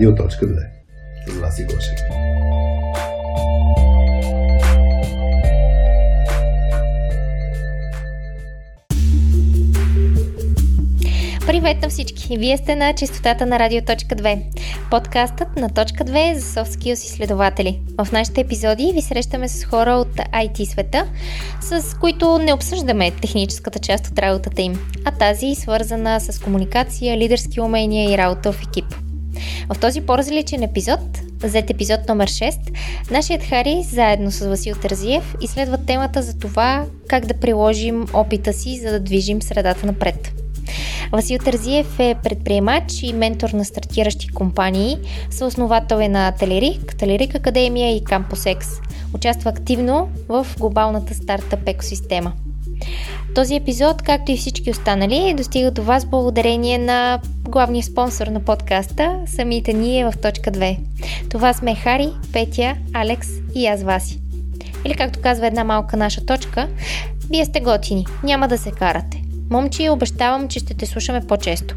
Радио.2 с Васи Гошев. Привет на всички! Вие сте на чистотата на Радио.2, подкастът на Точка 2 за Soft Skills изследователи. В нашите епизоди ви срещаме с хора от IT света, с които не обсъждаме техническата част от работата им, а тази свързана с комуникация, лидерски умения и работа в екип. В този по-различен епизод, взет епизод номер 6, нашият Хари, заедно с Васил Тързиев, изследва темата за това как да приложим опита си, за да движим средата напред. Васил Тързиев е предприемач и ментор на стартиращи компании, съосновател е на Телерик, Телерик Академия и Campus X. Участва активно в глобалната стартъп екосистема. Този епизод, както и всички останали, достига до вас благодарение на главния спонсор на подкаста, самите ние в точка 2. Това сме Хари, Петя, Алекс и аз Васи. Или както казва една малка наша точка, вие сте готини, няма да се карате. Момчи, обещавам, че ще те слушаме по-често.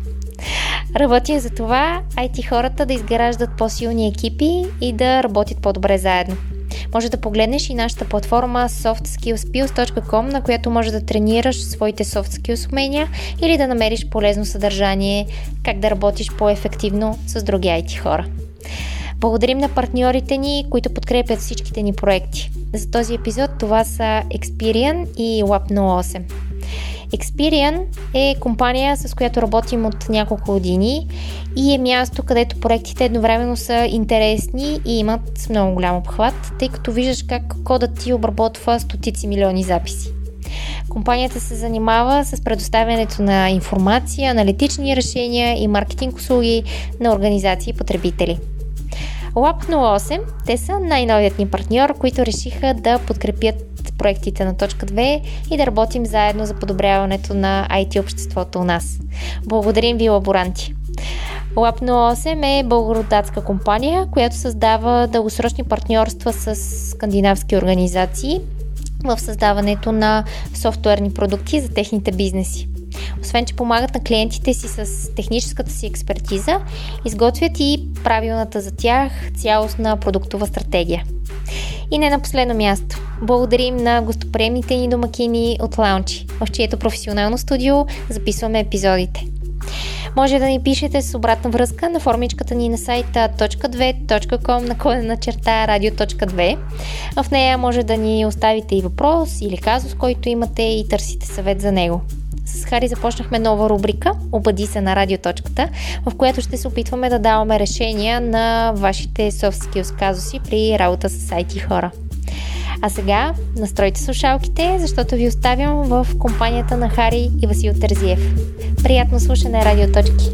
Работя за това IT хората да изграждат по-силни екипи и да работят по-добре заедно. Може да погледнеш и нашата платформа softskillspills.com, на която може да тренираш своите soft skills умения или да намериш полезно съдържание как да работиш по-ефективно с други IT хора. Благодарим на партньорите ни, които подкрепят всичките ни проекти. За този епизод това са Experian и Lab 08. Experian е компания, с която работим от няколко години и е място, където проектите едновременно са интересни и имат много голям обхват, тъй като виждаш как кодът ти обработва стотици милиони записи. Компанията се занимава с предоставянето на информация, аналитични решения и маркетинг услуги на организации и потребители. Lab 08, те са най-новият ни партньор, които решиха да подкрепят проектите на точка 2 и да работим заедно за подобряването на IT обществото у нас. Благодарим ви, лаборанти! Lab 08 е българо-датска компания, която създава дългосрочни партньорства с скандинавски организации в създаването на софтуерни продукти за техните бизнеси. Освен, че помагат на клиентите си с техническата си експертиза, изготвят и правилната за тях цялостна продуктова стратегия. И не на последно място, благодарим на гостоприемните ни домакини от Лаунчи, в чието професионално студио записваме епизодите. Може да ни пишете с обратна връзка на формичката ни на сайта .2.com на кодена черта радио.2. В нея може да ни оставите и въпрос или казус, който имате и търсите съвет за него. С Хари започнахме нова рубрика Обади се на радиоточката, в която ще се опитваме да даваме решения на вашите soft skills казуси при работа с IT хора. А сега настройте слушалките, защото ви оставям в компанията на Хари и Васил Терзиев. Приятно слушане, радиоточки!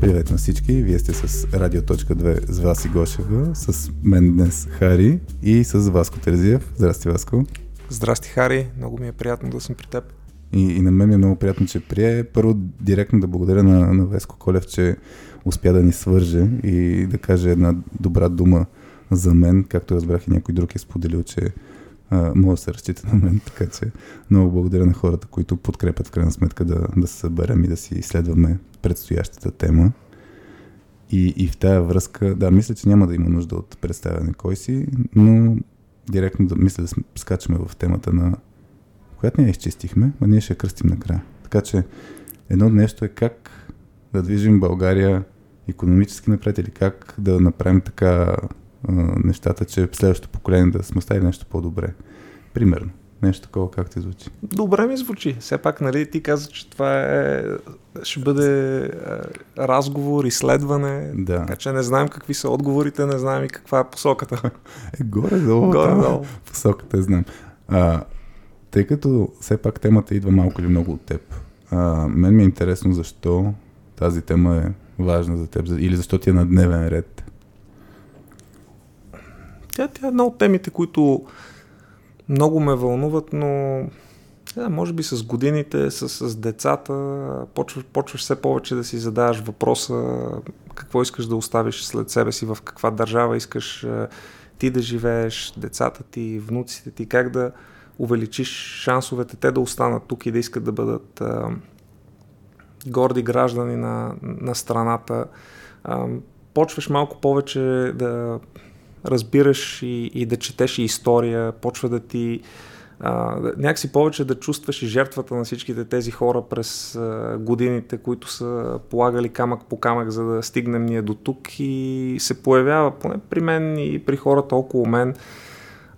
Привет на всички! Вие сте с Радио.2 с Васи Гошева, с мен днес Хари и с Васко Терзиев. Здрасти, Васко! Здрасти, Хари! Много ми е приятно да съм при теб. И, и на мен ми е много приятно, че прие. Първо директно да благодаря на, на Веско Колев, че успя да ни свърже и да каже една добра дума за мен, както разбрах и някой друг е споделил, че а, може да се разчита на мен, така че много благодаря на хората, които подкрепят в крайна сметка да, да се съберем и да си изследваме предстоящата тема. И, и в тая връзка, да, мисля, че няма да има нужда от представяне кой си, но директно да мисля да скачаме в темата на която ние изчистихме, а ние ще я кръстим накрая. Така че едно нещо е как да движим България економически напред или как да направим така а, нещата, че следващото поколение да сме оставили нещо по-добре. Примерно. Нещо такова как ти звучи? Добре ми звучи. Все пак, нали, ти каза, че това е, ще бъде е, разговор, изследване. Да. Така че не знаем какви са отговорите, не знаем и каква е посоката. Е, горе-долу. Горе-долу. Посоката е знам. А, тъй като все пак темата идва малко или много от теб, а, мен ми е интересно защо тази тема е важна за теб или защо ти е на дневен ред. Тя, тя е една от темите, които много ме вълнуват, но да, може би с годините, с, с децата, почваш, почваш все повече да си задаваш въпроса какво искаш да оставиш след себе си, в каква държава искаш ти да живееш, децата ти, внуците ти, как да увеличиш шансовете те да останат тук и да искат да бъдат а, горди граждани на, на страната. А, почваш малко повече да разбираш и, и да четеш и история, почва да ти а, някакси повече да чувстваш и жертвата на всичките тези хора през а, годините, които са полагали камък по камък, за да стигнем ние до тук и се появява, поне при мен и при хората около мен,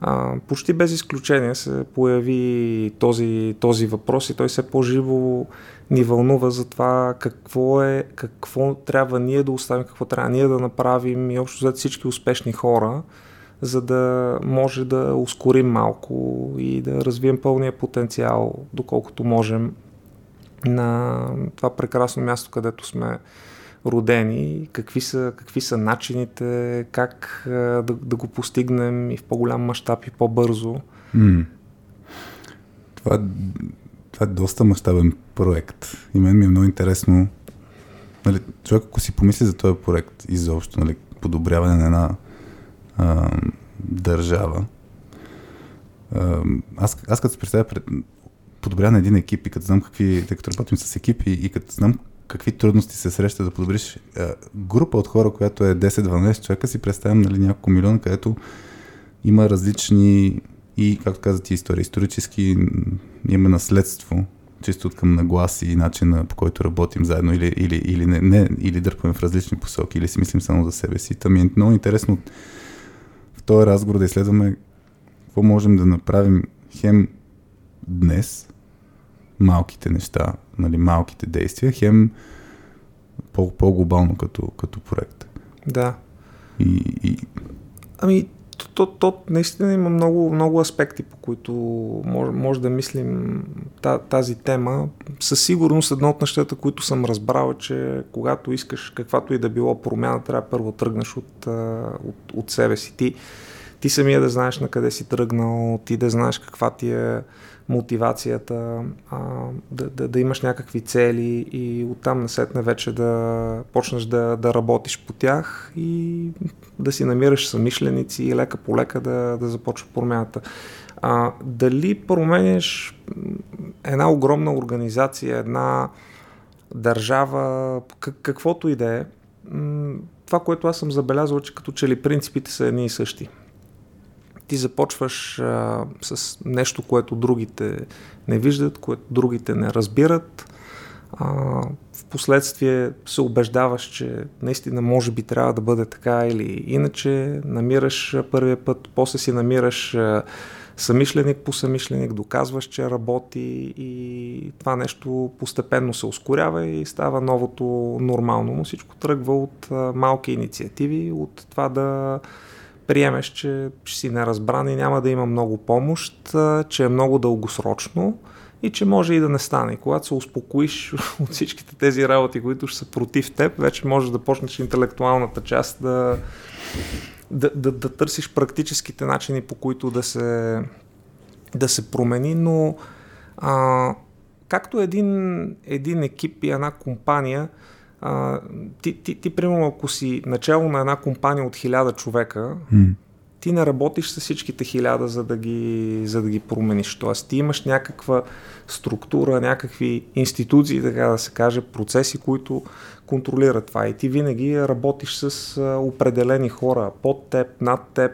а, почти без изключение се появи този, този въпрос и той все по-живо ни вълнува за това какво е, какво трябва ние да оставим, какво трябва ние да направим и общо взето всички успешни хора, за да може да ускорим малко и да развием пълния потенциал, доколкото можем на това прекрасно място, където сме родени, какви са, какви са начините, как да, да го постигнем и в по-голям мащаб и по-бързо. Това, това е доста мащабен проект. И мен ми е много интересно. Нали, човек, ако си помисли за този проект изобщо, нали, подобряване на една а, държава, а, аз, аз като се представя пред подобряване на един екип и като знам какви, тъй като работим с екипи и като знам какви трудности се среща да подобриш а, група от хора, която е 10-12 човека, си представям нали, няколко милиона, където има различни и, както казах, ти история, исторически има наследство, чисто от към нагласи и начина по който работим заедно или, или, или, не, не, или дърпаме в различни посоки, или си мислим само за себе си. Там е много интересно в този разговор да изследваме какво можем да направим хем днес, малките неща, нали, малките действия, хем по, по-глобално като, като проект. Да. И, и... Ами, то, то, наистина има много, много аспекти, по които може, може да мислим тази тема. Със сигурност едно от нещата, които съм разбрал е, че когато искаш каквато и да било промяна, трябва първо тръгнеш от, от, от себе си. Ти, ти самия да знаеш на къде си тръгнал, ти да знаеш каква ти е мотивацията, а, да, да, да имаш някакви цели и оттам насетне вече да почнеш да, да работиш по тях и да си намираш самишленици и лека по лека да, да започва промяната. А, дали променяш една огромна организация, една държава, как, каквото и да е, това, което аз съм забелязал, че като че ли принципите са едни и същи ти започваш а, с нещо, което другите не виждат, което другите не разбират. А, последствие се убеждаваш, че наистина може би трябва да бъде така или иначе. Намираш първия път, после си намираш а, самишленик по самишленик, доказваш, че работи и това нещо постепенно се ускорява и става новото нормално. Но всичко тръгва от а, малки инициативи, от това да приемеш, че ще си неразбран и няма да има много помощ, че е много дългосрочно и че може и да не стане. Когато се успокоиш от всичките тези работи, които ще са против теб, вече можеш да почнеш интелектуалната част да, да, да, да търсиш практическите начини, по които да се, да се промени, но а, както един, един екип и една компания, а, ти, ти, ти, примерно, ако си начало на една компания от хиляда човека, mm. ти не работиш с всичките хиляда, за да ги, за да ги промениш. Тоест, ти имаш някаква структура, някакви институции, така да се каже, процеси, които контролират това. И ти винаги работиш с определени хора под теб, над теб,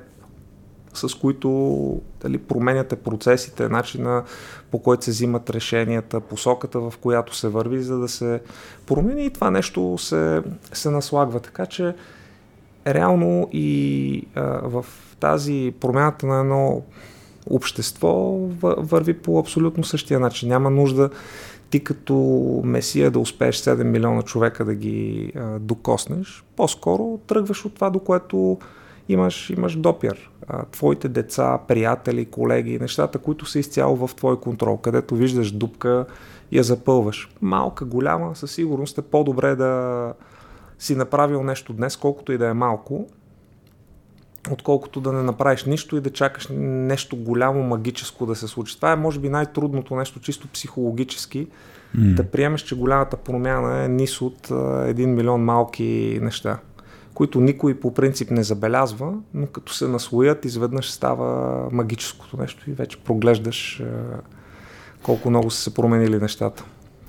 с които дали, променяте процесите, начина по който се взимат решенията, посоката в която се върви, за да се промени и това нещо се, се наслагва. Така че реално и а, в тази промяната на едно общество върви по абсолютно същия начин. Няма нужда ти като месия да успееш 7 милиона човека да ги а, докоснеш. По-скоро тръгваш от това, до което имаш, имаш допир. А, твоите деца, приятели, колеги, нещата, които са изцяло в твой контрол, където виждаш дупка, я запълваш. Малка, голяма, със сигурност е по-добре да си направил нещо днес, колкото и да е малко, отколкото да не направиш нищо и да чакаш нещо голямо, магическо да се случи. Това е, може би, най-трудното нещо, чисто психологически, mm. да приемеш, че голямата промяна е низ от един милион малки неща които никой по принцип не забелязва, но като се наслоят, изведнъж става магическото нещо и вече проглеждаш колко много са се променили нещата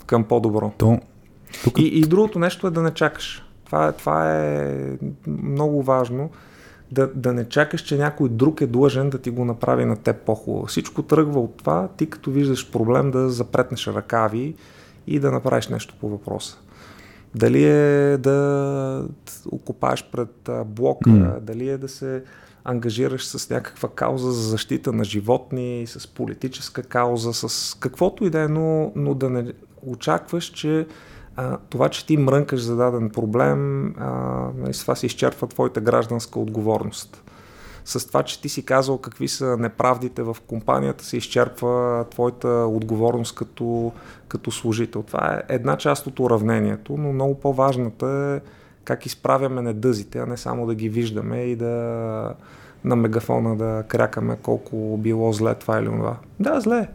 към по-добро. То, тук... и, и другото нещо е да не чакаш. Това е, това е много важно. Да, да не чакаш, че някой друг е длъжен да ти го направи на теб по-хубаво. Всичко тръгва от това, ти като виждаш проблем да запретнеш ръкави и да направиш нещо по въпроса. Дали е да окупаш пред блока, mm. дали е да се ангажираш с някаква кауза за защита на животни, с политическа кауза, с каквото и да е, но, но да не очакваш, че а, това, че ти мрънкаш за даден проблем, а, нали, с това се изчерпва твоята гражданска отговорност. С това, че ти си казал какви са неправдите в компанията, се изчерпва твоята отговорност като, като служител. Това е една част от уравнението, но много по-важната е как изправяме недъзите, а не само да ги виждаме и да на мегафона да крякаме колко било зле това или това. Да, зле.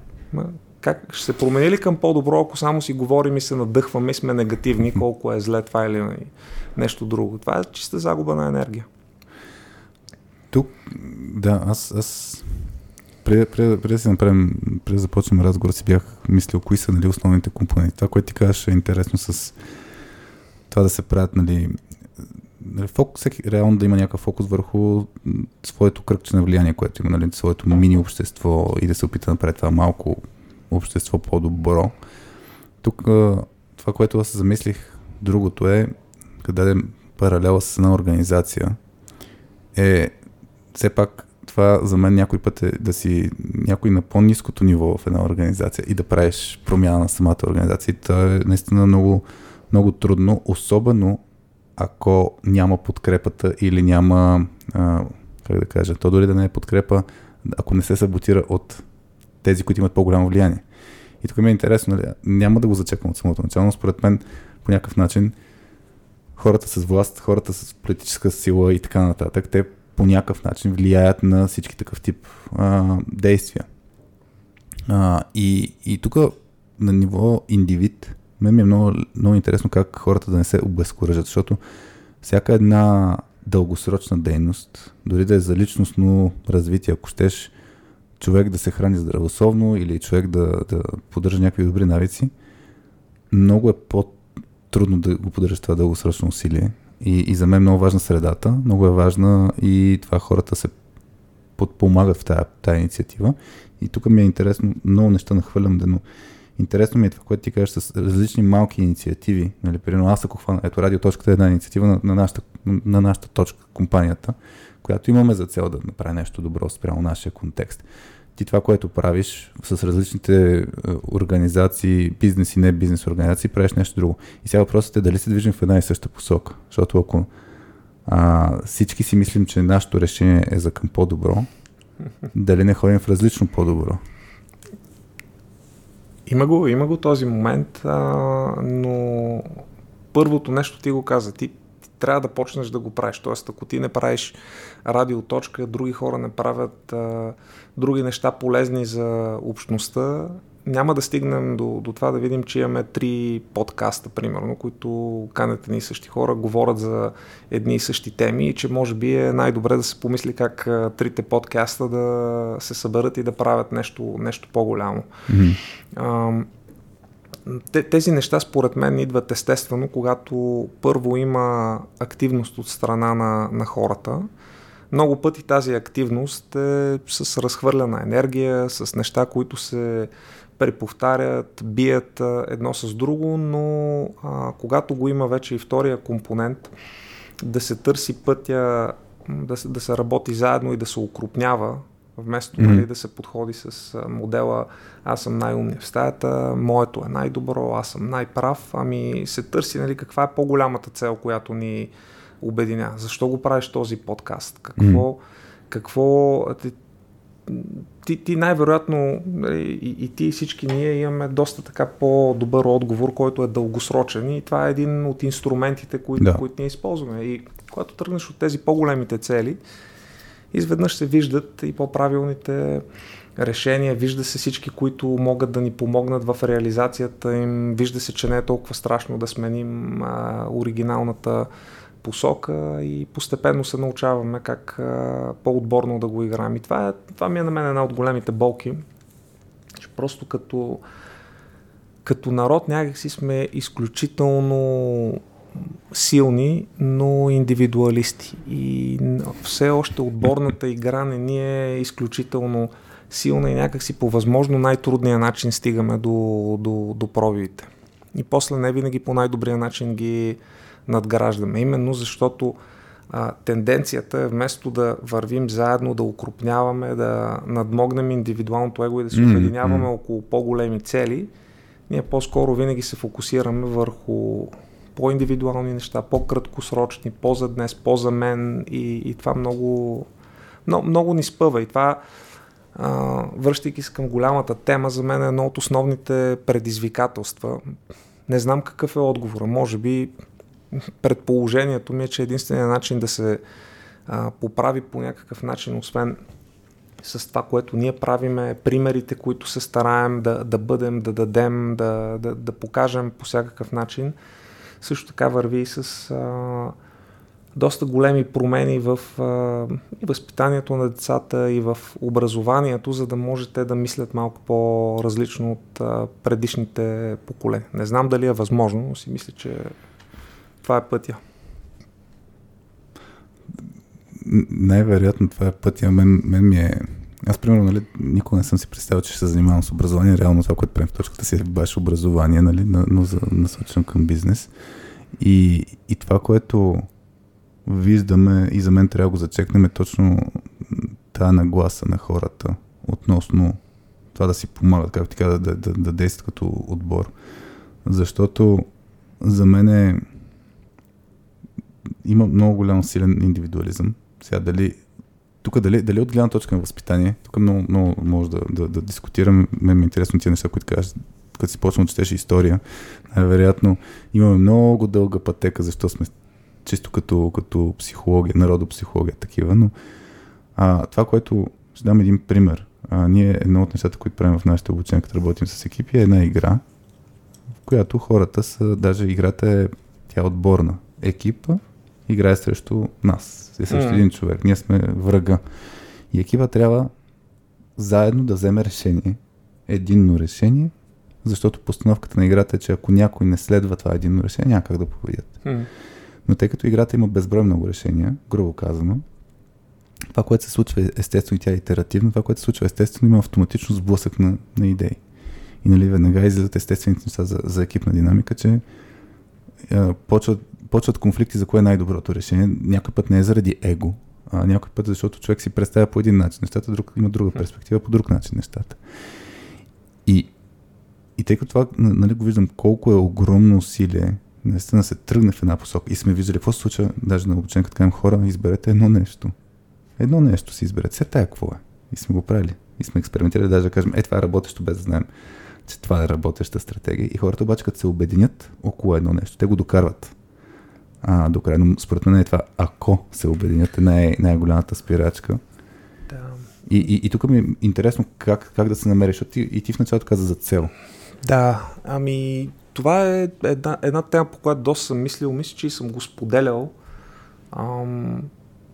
Как ще се промени ли към по-добро, ако само си говорим и се надъхваме и сме негативни, колко е зле това или нещо друго. Това е чиста загуба на енергия. Тук, да, аз, аз преди, да си направим, преди да започнем разговор, си бях мислил кои са нали, основните компоненти. Това, което ти казваш е интересно с това да се правят нали, нали фокус, всеки реално да има някакъв фокус върху своето кръгче на влияние, което има, нали, своето мини общество и да се опита да направи това малко общество по-добро. Тук това, което аз замислих, другото е, къде паралела с една организация, е все пак това за мен някой път е да си някой на по-низкото ниво в една организация и да правиш промяна на самата организация. Това е наистина много, много трудно, особено ако няма подкрепата или няма, а, как да кажа, то дори да не е подкрепа, ако не се саботира от тези, които имат по-голямо влияние. И тук ми е интересно, нали, няма да го зачекам от самото начало, но според мен по някакъв начин хората с власт, хората с политическа сила и така нататък, те по някакъв начин влияят на всички такъв тип а, действия. А, и, и тук на ниво индивид, мен ми е много, много интересно как хората да не се обезкуражат, защото всяка една дългосрочна дейност, дори да е за личностно развитие, ако щеш човек да се храни здравословно или човек да, да поддържа някакви добри навици, много е по-трудно да го поддържаш това дългосрочно усилие. И, и за мен е много важна средата, много е важна и това хората се подпомагат в тази, инициатива. И тук ми е интересно, много неща нахвърлям, но интересно ми е това, което ти кажеш с различни малки инициативи. Нали, примерно аз ако хвана, ето радиоточката е една инициатива на, на, нашата, на нашата точка, компанията, която имаме за цел да направи нещо добро спрямо нашия контекст ти това, което правиш с различните е, организации, бизнес и не бизнес организации, правиш нещо друго. И сега въпросът е дали се движим в една и съща посока. Защото ако а, всички си мислим, че нашето решение е за към по-добро, дали не ходим в различно по-добро? Има го, има го този момент, а, но първото нещо ти го каза. Ти трябва да почнеш да го правиш. Тоест, ако ти не правиш радиоточка, други хора не правят а, други неща полезни за общността, няма да стигнем до, до това да видим, че имаме три подкаста, примерно, които канят едни и същи хора, говорят за едни и същи теми и че може би е най-добре да се помисли как а, трите подкаста да се съберат и да правят нещо, нещо по-голямо. Mm-hmm. Тези неща според мен идват естествено, когато първо има активност от страна на, на хората. Много пъти тази активност е с разхвърляна енергия, с неща, които се преповтарят, бият едно с друго, но а, когато го има вече и втория компонент, да се търси пътя, да да се работи заедно и да се укрупнява Вместо mm-hmm. нали, да се подходи с модела аз съм най-умният в стаята, моето е най-добро, аз съм най-прав, ами се търси нали, каква е по-голямата цел, която ни обединя. Защо го правиш този подкаст? Какво, mm-hmm. какво ти, ти, ти най-вероятно нали, и, и ти и всички ние имаме доста така по-добър отговор, който е дългосрочен и това е един от инструментите, които, да. които ние използваме. И когато тръгнеш от тези по-големите цели, изведнъж се виждат и по-правилните решения, вижда се всички, които могат да ни помогнат в реализацията им, вижда се, че не е толкова страшно да сменим а, оригиналната посока и постепенно се научаваме как а, по-отборно да го играем. И това, е, това ми е на мен една от големите болки, че просто като, като народ някакси сме изключително силни, но индивидуалисти. И все още отборната игра не ни е изключително силна и някакси по възможно най-трудния начин стигаме до, до, до пробивите. И после не винаги по най-добрия начин ги надграждаме. Именно защото а, тенденцията е вместо да вървим заедно, да укрупняваме, да надмогнем индивидуалното его и да се обединяваме mm-hmm. около по-големи цели, ние по-скоро винаги се фокусираме върху по-индивидуални неща, по-краткосрочни, по-за днес, по-за мен и, и това много, много, много ни спъва. И това, връщайки се към голямата тема, за мен е едно от основните предизвикателства. Не знам какъв е отговора. Може би предположението ми е, че единственият начин да се а, поправи по някакъв начин, освен с това, което ние правиме, примерите, които се стараем да, да бъдем, да дадем, да, да, да покажем по всякакъв начин, също така върви и с а, доста големи промени в а, възпитанието на децата и в образованието, за да можете да мислят малко по-различно от а, предишните поколения. Не знам дали е възможно, но си мисля, че това е пътя. Най-вероятно това е пътя. Мен, мен ми е... Аз, примерно, нали, никога не съм си представил, че ще се занимавам с образование. Реално това, което правим в точката си е баш образование, нали, но за, насочено към бизнес. И, и това, което виждаме и за мен трябва да го зачекнем е точно тази нагласа на хората относно това да си помагат, както ти каза, да, да, да действат като отбор. Защото за мен е има много голям силен индивидуализъм. Сега дали тук дали, дали от гледна точка на възпитание, тук много, много може да, да, да дискутираме, мен ми е интересно тия неща, които кажеш, като си почнал четеш история, най-вероятно имаме много дълга пътека, защо сме чисто като, като психология, народопсихология такива, но а, това, което ще дам един пример. А, ние едно от нещата, които правим в нашите обучения, като работим с екипи, е една игра, в която хората са, даже играта е, тя е отборна. Екипа играе срещу нас, е mm. един човек. Ние сме врага. И екипа трябва заедно да вземе решение, единно решение, защото постановката на играта е, че ако някой не следва това единно решение, няма как да победят. Mm. Но тъй като играта има безброй много решения, грубо казано, това, което се случва естествено и тя е итеративна, това, което се случва естествено има автоматично сблъсък на, на идеи. И нали веднага излизат естествените неща за, за екипна динамика, че а, почват, почват конфликти за кое е най-доброто решение. Някой път не е заради его, а някой път защото човек си представя по един начин нещата, друг има друга перспектива по друг начин нещата. И, и тъй като това нали, го виждам колко е огромно усилие наистина се тръгне в една посока и сме виждали какво се случва, даже на обучение, като кажем хора, изберете едно нещо. Едно нещо си изберете. Сега тая какво е? И сме го правили. И сме експериментирали, даже да кажем, е това е работещо, без да знаем, че това е работеща стратегия. И хората обаче, като се обединят около едно нещо, те го докарват а, до края. Но според мен е това, ако се обединят, е най- най-голямата спирачка. Да. И, и, и тук ми е интересно как, как да се намериш, защото ти, и ти в началото каза за цел. Да, ами това е една, една тема, по която доста съм мислил. Мисля, че съм го споделял ам,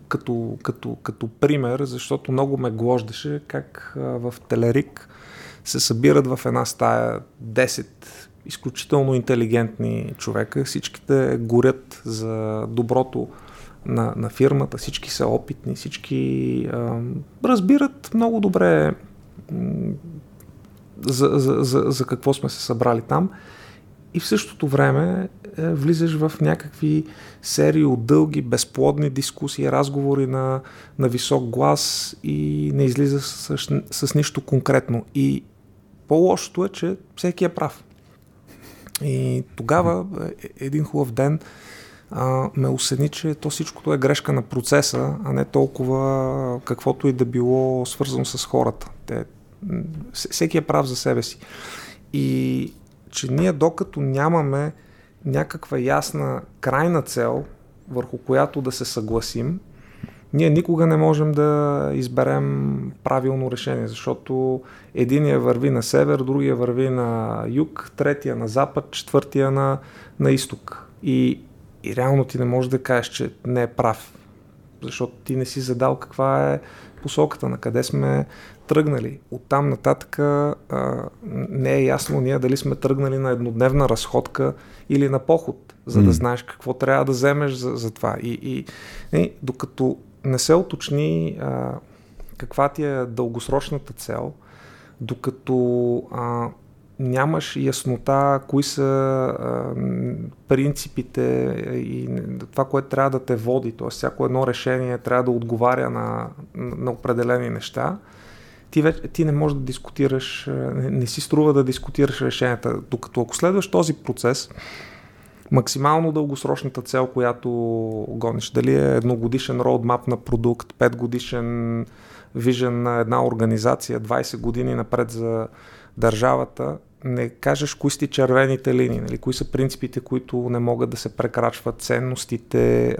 като, като, като пример, защото много ме глождаше как а, в Телерик се събират в една стая 10 изключително интелигентни човека. Всичките горят за доброто на, на фирмата, всички са опитни, всички а, разбират много добре за, за, за, за какво сме се събрали там и в същото време е, влизаш в някакви серии от дълги, безплодни дискусии, разговори на, на висок глас и не излиза с, с нищо конкретно. И по-лошото е, че всеки е прав. И тогава е, един хубав ден а, ме усени, че то всичкото е грешка на процеса, а не толкова каквото и да било свързано с хората. Те, всеки е прав за себе си. И че ние докато нямаме някаква ясна крайна цел, върху която да се съгласим, ние никога не можем да изберем правилно решение, защото единия върви на север, другия върви на юг, третия на запад, четвъртия на, на изток. И и реално ти не можеш да кажеш, че не е прав, защото ти не си задал каква е посоката, на къде сме тръгнали. Оттам нататък а, не е ясно ние дали сме тръгнали на еднодневна разходка или на поход, за mm. да знаеш какво трябва да вземеш за, за това. И, и и докато не се уточни а, каква ти е дългосрочната цел, докато а, нямаш яснота кои са а, принципите и това, което трябва да те води, т.е. всяко едно решение трябва да отговаря на, на определени неща, ти, вече, ти не можеш да дискутираш, не, не си струва да дискутираш решенията. Докато ако следваш този процес, максимално дългосрочната цел, която гониш, дали е едногодишен роудмап на продукт, 5 годишен вижен на една организация, 20 години напред за държавата, не кажеш кои сте червените линии, нали, кои са принципите, които не могат да се прекрачват, ценностите,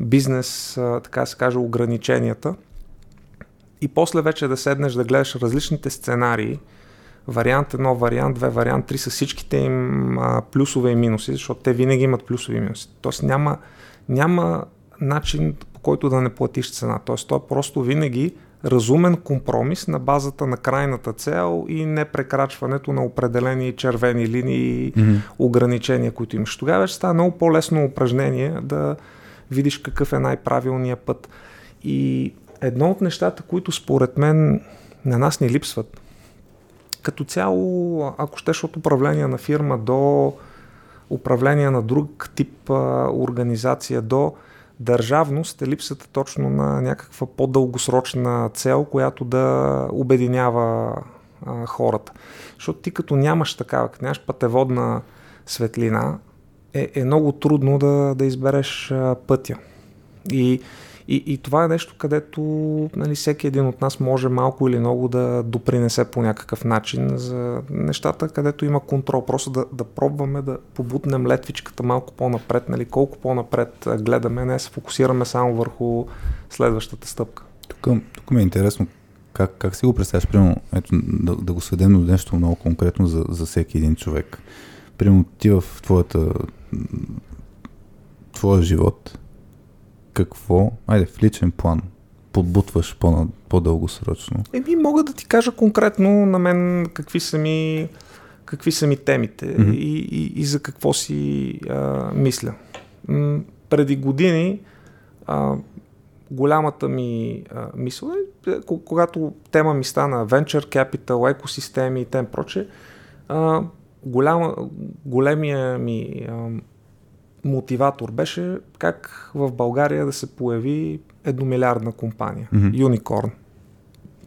бизнес, така се каже, ограниченията. И после вече да седнеш да гледаш различните сценарии, вариант 1, вариант 2, вариант 3 с всичките им а, плюсове и минуси, защото те винаги имат плюсове и минуси. Тоест няма, няма начин по който да не платиш цена. Тоест то е просто винаги разумен компромис на базата на крайната цел и не прекрачването на определени червени линии и mm-hmm. ограничения, които имаш. Тогава ще става много по-лесно упражнение да видиш какъв е най-правилният път. И едно от нещата, които според мен на нас ни липсват, като цяло, ако щеш от управление на фирма до управление на друг тип а, организация, до държавност е липсата точно на някаква по-дългосрочна цел, която да обединява а, хората. Защото ти като нямаш такава, като нямаш пътеводна светлина, е, е много трудно да, да избереш а, пътя. И и, и това е нещо, където нали, всеки един от нас може малко или много да допринесе по някакъв начин за нещата, където има контрол. Просто да, да пробваме да побутнем летвичката малко по-напред, нали, колко по-напред гледаме, не се фокусираме само върху следващата стъпка. Тук, тук ми е интересно как, как си го представяш, примерно, ето, да, да го сведем до нещо много конкретно за, за всеки един човек. Примерно ти в твоята, твоя живот, какво, айде в личен план, подбутваш по- по-дългосрочно? Еми, мога да ти кажа конкретно на мен какви са ми, какви са ми темите mm-hmm. и, и, и за какво си а, мисля. М- преди години а, голямата ми а, мисъл е, е когато тема ми стана Venture Capital, екосистеми и т.п. Голяма, големия ми а, мотиватор беше как в България да се появи едномилиардна компания, mm-hmm. Unicorn.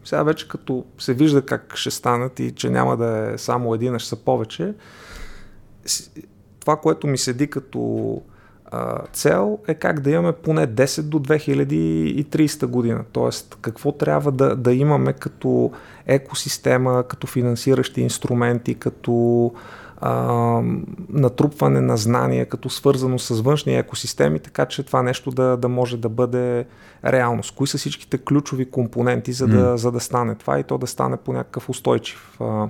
Сега вече като се вижда как ще станат и че няма да е само един, а ще са повече, това, което ми седи като а, цел е как да имаме поне 10 до 2030 година. Тоест, какво трябва да, да имаме като екосистема, като финансиращи инструменти, като а, натрупване на знания, като свързано с външни екосистеми, така че това нещо да, да може да бъде реалност. Кои са всичките ключови компоненти, за да, mm. за да стане това и то да стане по някакъв устойчив а,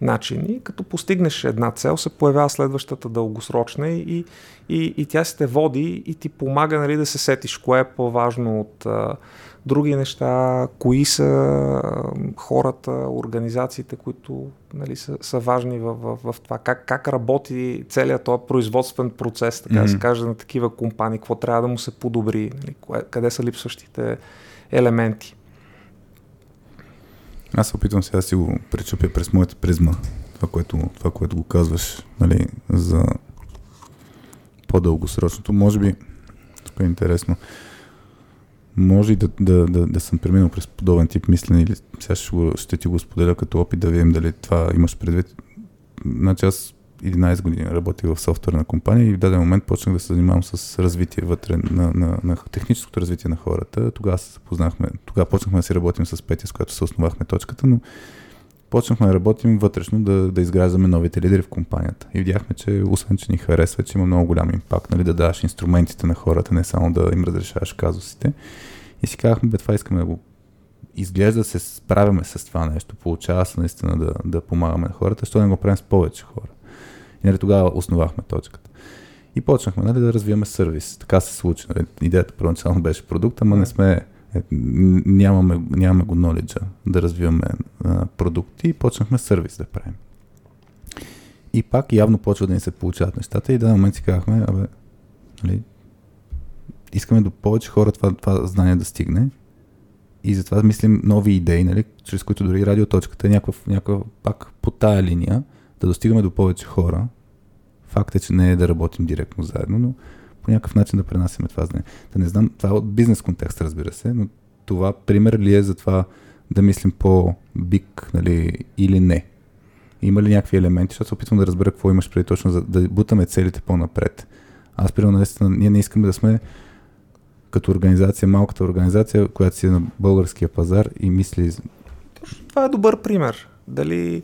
начин. И като постигнеш една цел, се появява следващата дългосрочна и, и, и тя се те води и ти помага нали, да се сетиш кое е по-важно от а, други неща, кои са хората, организациите, които нали, са, са важни в, в, в това, как, как работи целият този производствен процес, така mm-hmm. да се каже, на такива компании, какво трябва да му се подобри, нали, кое, къде са липсващите елементи. Аз се опитвам сега да си го пречупя през моята призма, това, което, това, което го казваш, нали, за по-дългосрочното. Може би, тук е интересно, може и да, да, да, да съм преминал през подобен тип мислене или сега ще, ще ти го споделя като опит да видим дали това имаш предвид. Значи аз 11 години работих в софтуерна компания и в даден момент почнах да се занимавам с развитие вътре на, на, на техническото развитие на хората. Тогава се запознахме, тогава почнахме да си работим с Петя, с която се основахме точката, но почнахме да работим вътрешно, да, да изграждаме новите лидери в компанията. И видяхме, че освен, че ни харесва, че има много голям импакт, нали, да даваш инструментите на хората, не само да им разрешаваш казусите. И си казахме, бе, това искаме да го изглежда се справяме с това нещо, получава се наистина да, да помагаме на хората, защо не го правим с повече хора. И нали, тогава основахме точката. И почнахме нали, да развиваме сервис. Така се случи. Нали. Идеята първоначално беше продукт, ама не сме нямаме, нямаме го knowledge да развиваме а, продукти и почнахме сервис да правим. И пак явно почва да ни се получават нещата и да момент си казахме, абе, нали, искаме до повече хора това, това знание да стигне и затова мислим нови идеи, нали, чрез които дори радиоточката е някакъв, някакъв пак по тая линия да достигаме до повече хора. Факт е, че не е да работим директно заедно, но по някакъв начин да пренасяме това знание. Да не знам, това е от бизнес контекст, разбира се, но това пример ли е за това да мислим по-бик нали, или не? Има ли някакви елементи, защото се опитвам да разбера какво имаш преди точно, за да бутаме целите по-напред. Аз, примерно, наистина, ние не искаме да сме като организация, малката организация, която си е на българския пазар и мисли... Това е добър пример. Дали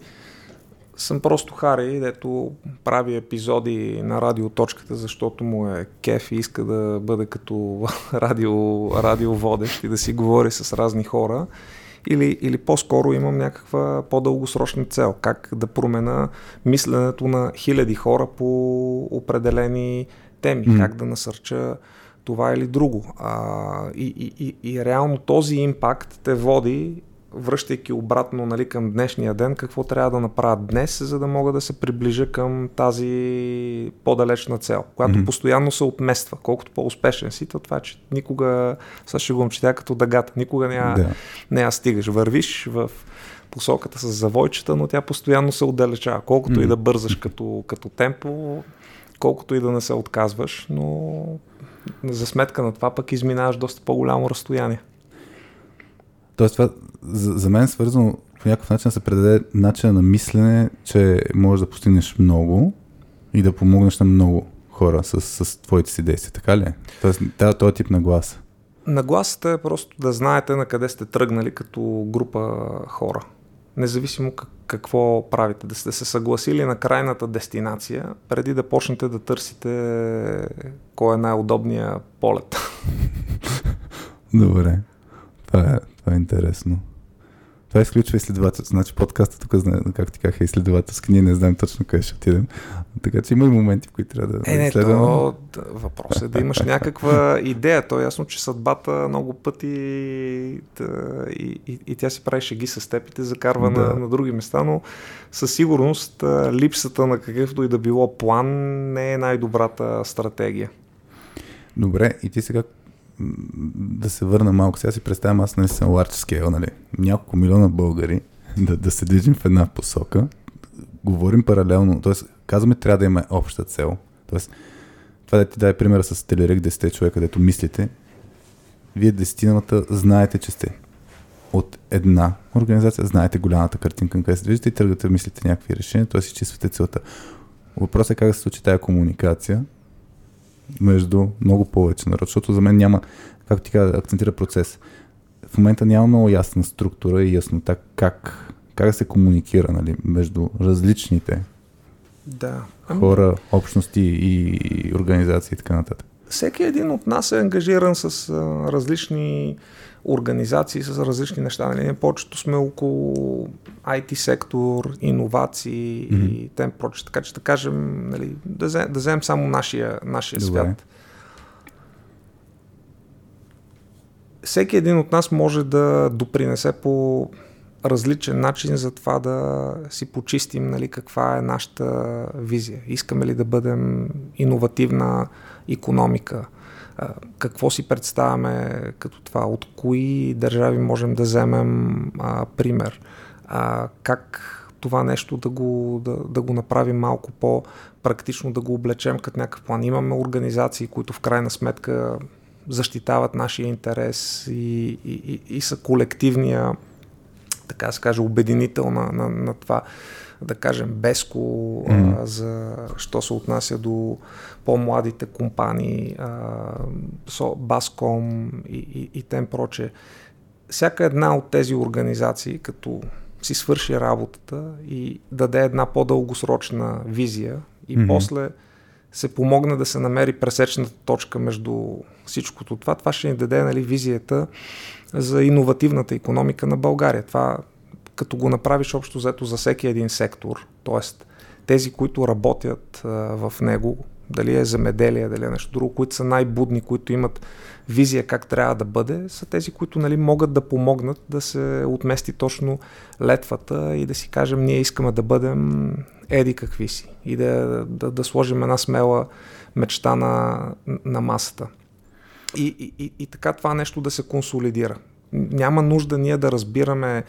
съм просто Хари, дето прави епизоди на радиоточката, защото му е кеф и иска да бъде като радио, радиоводещ и да си говори с разни хора. Или, или по-скоро имам някаква по-дългосрочна цел. Как да промена мисленето на хиляди хора по определени теми. Mm. Как да насърча това или друго. А, и, и, и, и реално този импакт те води връщайки обратно нали, към днешния ден, какво трябва да направя днес, за да мога да се приближа към тази по-далечна цел, която mm-hmm. постоянно се отмества. Колкото по-успешен си, то това, че никога, сега ще го тя като дъгата, никога не я, yeah. не я стигаш. Вървиш в посоката с завойчета, но тя постоянно се отдалечава. Колкото mm-hmm. и да бързаш като, като темпо, колкото и да не се отказваш, но за сметка на това пък изминаваш доста по-голямо разстояние. Тоест това за, за мен е свързано по някакъв начин да се предаде начин на мислене, че можеш да постигнеш много и да помогнеш на много хора с, с твоите си действия, така ли е? Тоест този тип на глас. Нагласата е просто да знаете на къде сте тръгнали като група хора. Независимо как, какво правите, да сте се съгласили на крайната дестинация, преди да почнете да търсите кой е най-удобния полет. Добре. Това е, това е интересно. Това изключва изследователство. Значи подкаста тук, как ти казах, е изследователски. Ние не знаем точно къде ще отидем. Така че има и моменти, в които трябва да, е, не, изследваме. То, въпрос е да имаш някаква идея. То е ясно, че съдбата много пъти да, и, и, и тя си прави шеги с теб и те закарва да. на, на други места, но със сигурност липсата на какъвто и да било план не е най-добрата стратегия. Добре, и ти сега да се върна малко. Сега си представям, аз нали съм large scale, нали? Няколко милиона българи да, да се движим в една посока. Говорим паралелно, т.е. казваме, трябва да имаме обща цел. Тоест, това да ти даде примера с Телерик 10 човека, където мислите. Вие десетината знаете, че сте от една организация, знаете голямата картинка, къде се движите и тръгвате мислите някакви решения, т.е. изчиствате целта. Въпросът е как да се случи тази комуникация между много повече народ, защото за мен няма, както ти каза, акцентира процес. В момента няма много ясна структура и яснота как, как да се комуникира нали, между различните да. хора, общности и организации и така нататък. Всеки един от нас е ангажиран с а, различни организации с различни неща. Нали? Повечето сме около IT сектор, иновации mm-hmm. и тем проче. Така че да кажем, нали, да, взем, да вземем само нашия, нашия свят. Всеки един от нас може да допринесе по различен начин за това да си почистим нали, каква е нашата визия. Искаме ли да бъдем иновативна економика? Какво си представяме като това, от кои държави можем да вземем а, пример, а, как това нещо да го, да, да го направим малко по-практично, да го облечем като някакъв план. Имаме организации, които в крайна сметка защитават нашия интерес и, и, и, и са колективния, така се каже, обединител на, на, на това да кажем, Беско, mm-hmm. а, за, що се отнася до по-младите компании, а, Баском и, и, и тем проче. Всяка една от тези организации, като си свърши работата и даде една по-дългосрочна визия и mm-hmm. после се помогне да се намери пресечната точка между всичкото това, това ще ни даде нали, визията за иновативната економика на България. Това като го направиш общо взето за всеки един сектор, т.е. тези, които работят а, в него, дали е земеделие, дали е нещо друго, които са най-будни, които имат визия как трябва да бъде, са тези, които нали, могат да помогнат да се отмести точно летвата и да си кажем, ние искаме да бъдем еди какви си и да, да, да сложим една смела мечта на, на масата. И, и, и, и така това нещо да се консолидира. Няма нужда ние да разбираме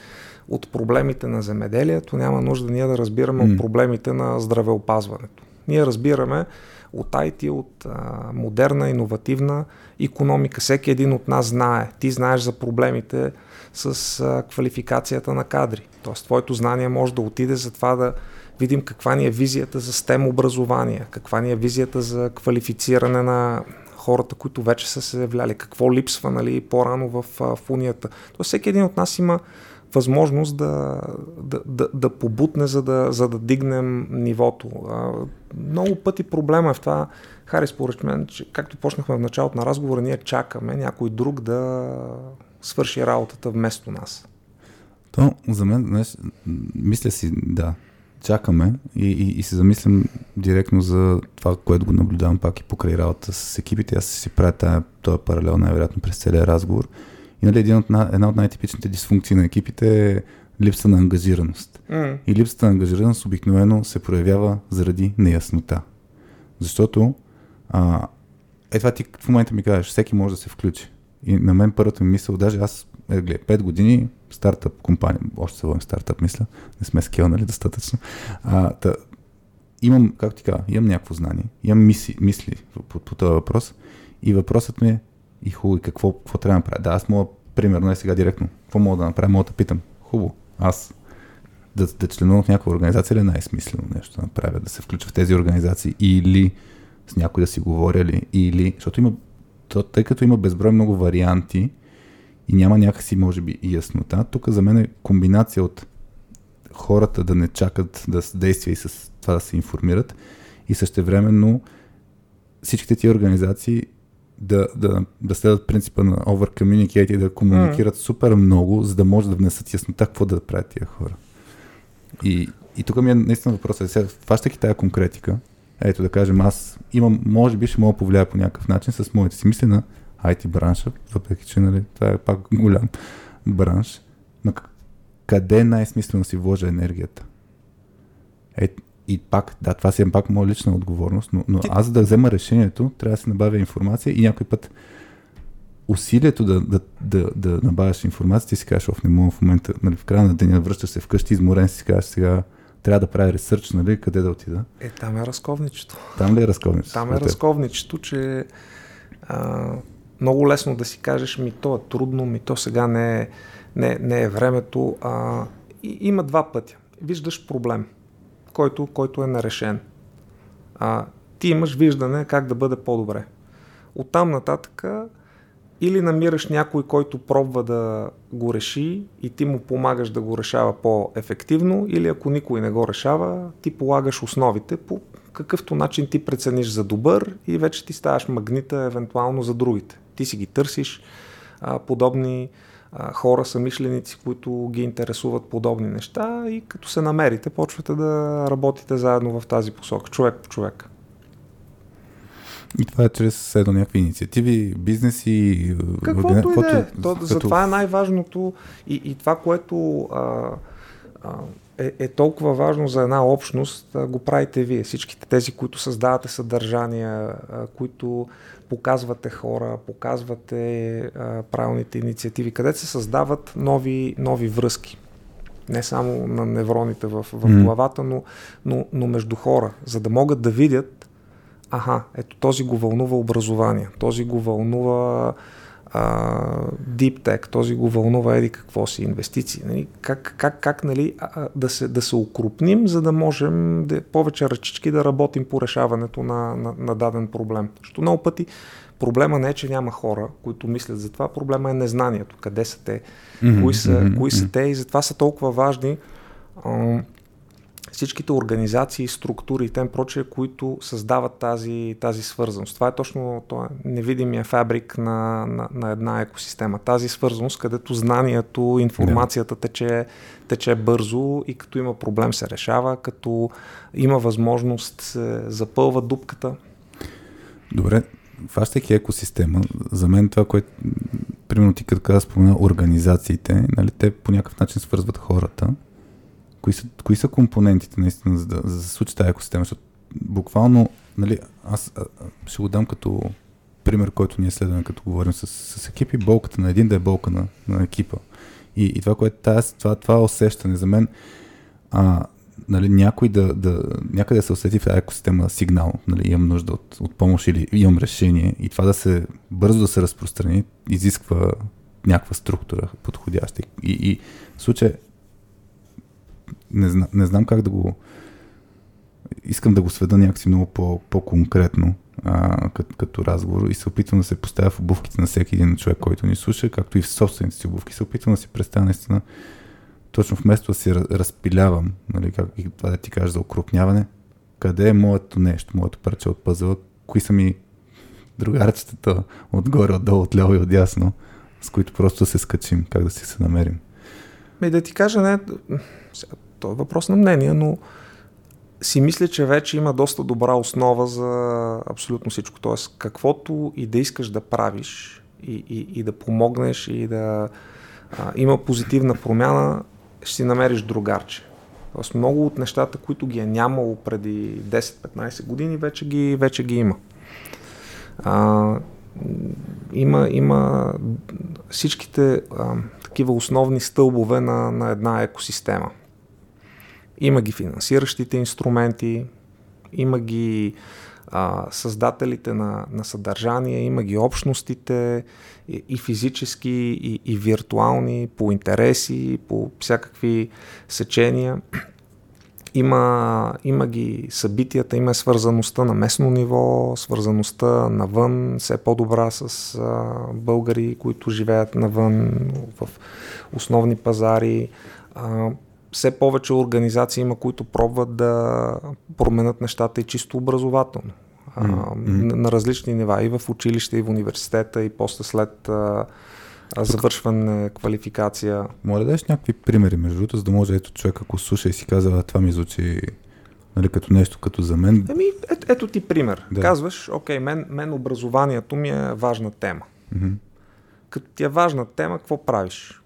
от проблемите на земеделието, няма нужда ние да разбираме mm. от проблемите на здравеопазването. Ние разбираме от IT, от а, модерна, иновативна економика. Всеки един от нас знае. Ти знаеш за проблемите с а, квалификацията на кадри. Тоест, твоето знание може да отиде за това да видим каква ни е визията за STEM образование, каква ни е визията за квалифициране на хората, които вече са се являли, какво липсва нали, по-рано в, в унията. Тоест, всеки един от нас има възможност да, да, да, да побутне, за да, за да дигнем нивото. Много пъти проблема е в това, Хари, според мен, че както почнахме в началото на разговора, ние чакаме някой друг да свърши работата вместо нас. То, за мен, знаеш, мисля си, да, чакаме и, и, и се замислям директно за това, което го наблюдавам пак и покрай работа с екипите. Аз си правя тази, този паралел най-вероятно през целия разговор. И нали, един от, една от най-типичните дисфункции на екипите е липса на ангажираност. Mm. И липсата на ангажираност обикновено се проявява заради неяснота. Защото а, е това ти в момента ми кажеш, всеки може да се включи. И на мен първата ми мисъл, даже аз, е, гледай, 5 години стартъп компания, още се водим стартъп, мисля, не сме скелнали достатъчно. А, та, имам, как ти кажа, имам някакво знание, имам мисли, мисли по, по, по този въпрос и въпросът ми е и хубаво, и какво, какво трябва да направя. Да, аз мога, примерно, е сега директно, какво мога да направя, мога да питам. Хубаво, аз да, да членувам в някаква организация ли е най-смислено нещо да направя, да се включа в тези организации или с някой да си говоря ли, или, защото има, то, тъй като има безброй много варианти и няма някакси, може би, и яснота, тук за мен е комбинация от хората да не чакат да действия и с това да се информират и същевременно всичките ти организации да, да, да следват принципа на over communicate и да комуникират mm. супер много, за да може да внесат яснота какво да правят тия хора. И, и тук ми е наистина въпросът. Сега, фащайки тази конкретика, ето да кажем, аз имам, може би ще мога да повлияя по някакъв начин с моите си мисли на IT бранша, въпреки че нали, това е пак голям бранш. Но къде най-смислено си вложа енергията? Е, и пак, да, това си е пак моя лична отговорност, но, но аз да взема решението, трябва да се набавя информация и някой път усилието да, да, да, да набавяш информация, ти си кажеш, оф, не мога в момента, нали, в края на деня връщаш се вкъщи, изморен си, кажеш сега, трябва да прави ресърч, нали, къде да отида. Е, там е разковничето. Там ли е разковничето? Там е разковничето, че а, много лесно да си кажеш, ми то е трудно, ми то сега не е, не, не е времето. А, и, има два пътя. Виждаш проблем, който, който е нарешен. А, ти имаш виждане как да бъде по-добре. Оттам нататък или намираш някой, който пробва да го реши и ти му помагаш да го решава по-ефективно, или ако никой не го решава, ти полагаш основите по какъвто начин ти прецениш за добър и вече ти ставаш магнита евентуално за другите. Ти си ги търсиш а, подобни а, хора, самишленици, които ги интересуват подобни неща и като се намерите, почвате да работите заедно в тази посока, човек по човек. И това е чрез едно някакви инициативи, бизнеси. Каквото и да е. То, като... Затова е най-важното и, и това, което а, а, е, е толкова важно за една общност, го правите вие. Всичките тези, които създавате съдържания, които показвате хора, показвате правилните инициативи, където се създават нови, нови връзки. Не само на невроните в, в главата, но, но, но между хора, за да могат да видят аха, ето този го вълнува образование, този го вълнува deep tech, този го вълнува еди какво си, инвестиции. Нали? Как, как, как нали, а, да, се, да се укрупним, за да можем да, повече ръчички да работим по решаването на, на, на даден проблем. Защото много пъти проблема не е, че няма хора, които мислят за това, проблема е незнанието. Къде са те, mm-hmm, кои, са, mm-hmm, кои са те и затова са толкова важни всичките организации, структури и тем прочее, които създават тази, тази свързаност. Това е точно това е невидимия фабрик на, на, на една екосистема. Тази свързаност, където знанието, информацията тече, тече бързо и като има проблем се решава, като има възможност се запълва дупката, Добре, фащайки екосистема, за мен това, което, примерно ти като каза спомена организациите, нали, те по някакъв начин свързват хората. Кои са, кои са компонентите наистина, за да, за да се случи тази екосистема? Защото буквално, нали, аз а, ще го дам като пример, който ние следваме, като говорим с, с екипи, болката на един да е болка на, на екипа. И, и това, което тази, това, това усещане за мен, а, нали, някой да, да, някъде се усети в тази екосистема сигнал, нали, имам нужда от, от помощ или имам решение и това да се бързо да се разпространи, изисква някаква структура подходяща. И, и в случай не, зна, не знам как да го искам да го сведа някакси много по, по-конкретно а, като, като разговор и се опитвам да се поставя в обувките на всеки един човек, който ни слуша, както и в собствените си обувки. Се опитвам да си представя наистина точно вместо да си разпилявам, нали, как и това да ти кажа за укрупняване, къде е моето нещо, моето парче от пъзела, кои са ми другарчетата отгоре, отдолу, отляво и отдясно, с които просто се скачим, как да си се намерим. Ми да ти кажа, не, това е въпрос на мнение, но си мисля, че вече има доста добра основа за абсолютно всичко. Тоест, каквото и да искаш да правиш и, и, и да помогнеш и да а, има позитивна промяна, ще си намериш другарче. Тоест много от нещата, които ги е нямало преди 10-15 години, вече ги, вече ги има. А, има, има всичките а, такива основни стълбове на, на една екосистема. Има ги финансиращите инструменти, има ги а, създателите на, на съдържание, има ги общностите и, и физически, и, и виртуални, по интереси, по всякакви сечения. Има, има ги събитията, има свързаността на местно ниво, свързаността навън, все по-добра с а, българи, които живеят навън в основни пазари. А, все повече организации има, които пробват да променят нещата и чисто образователно. Mm-hmm. на, на различни нива, и в училище, и в университета, и после след а, завършване, квалификация. Моля да дадеш някакви примери, между другото, за да може ето човек, ако слуша и си казва, това ми звучи нали, като нещо, като за мен. Еми, ето, ето ти пример. Да. Казваш, окей, мен, мен образованието ми е важна тема. Mm-hmm. Като ти е важна тема, какво правиш?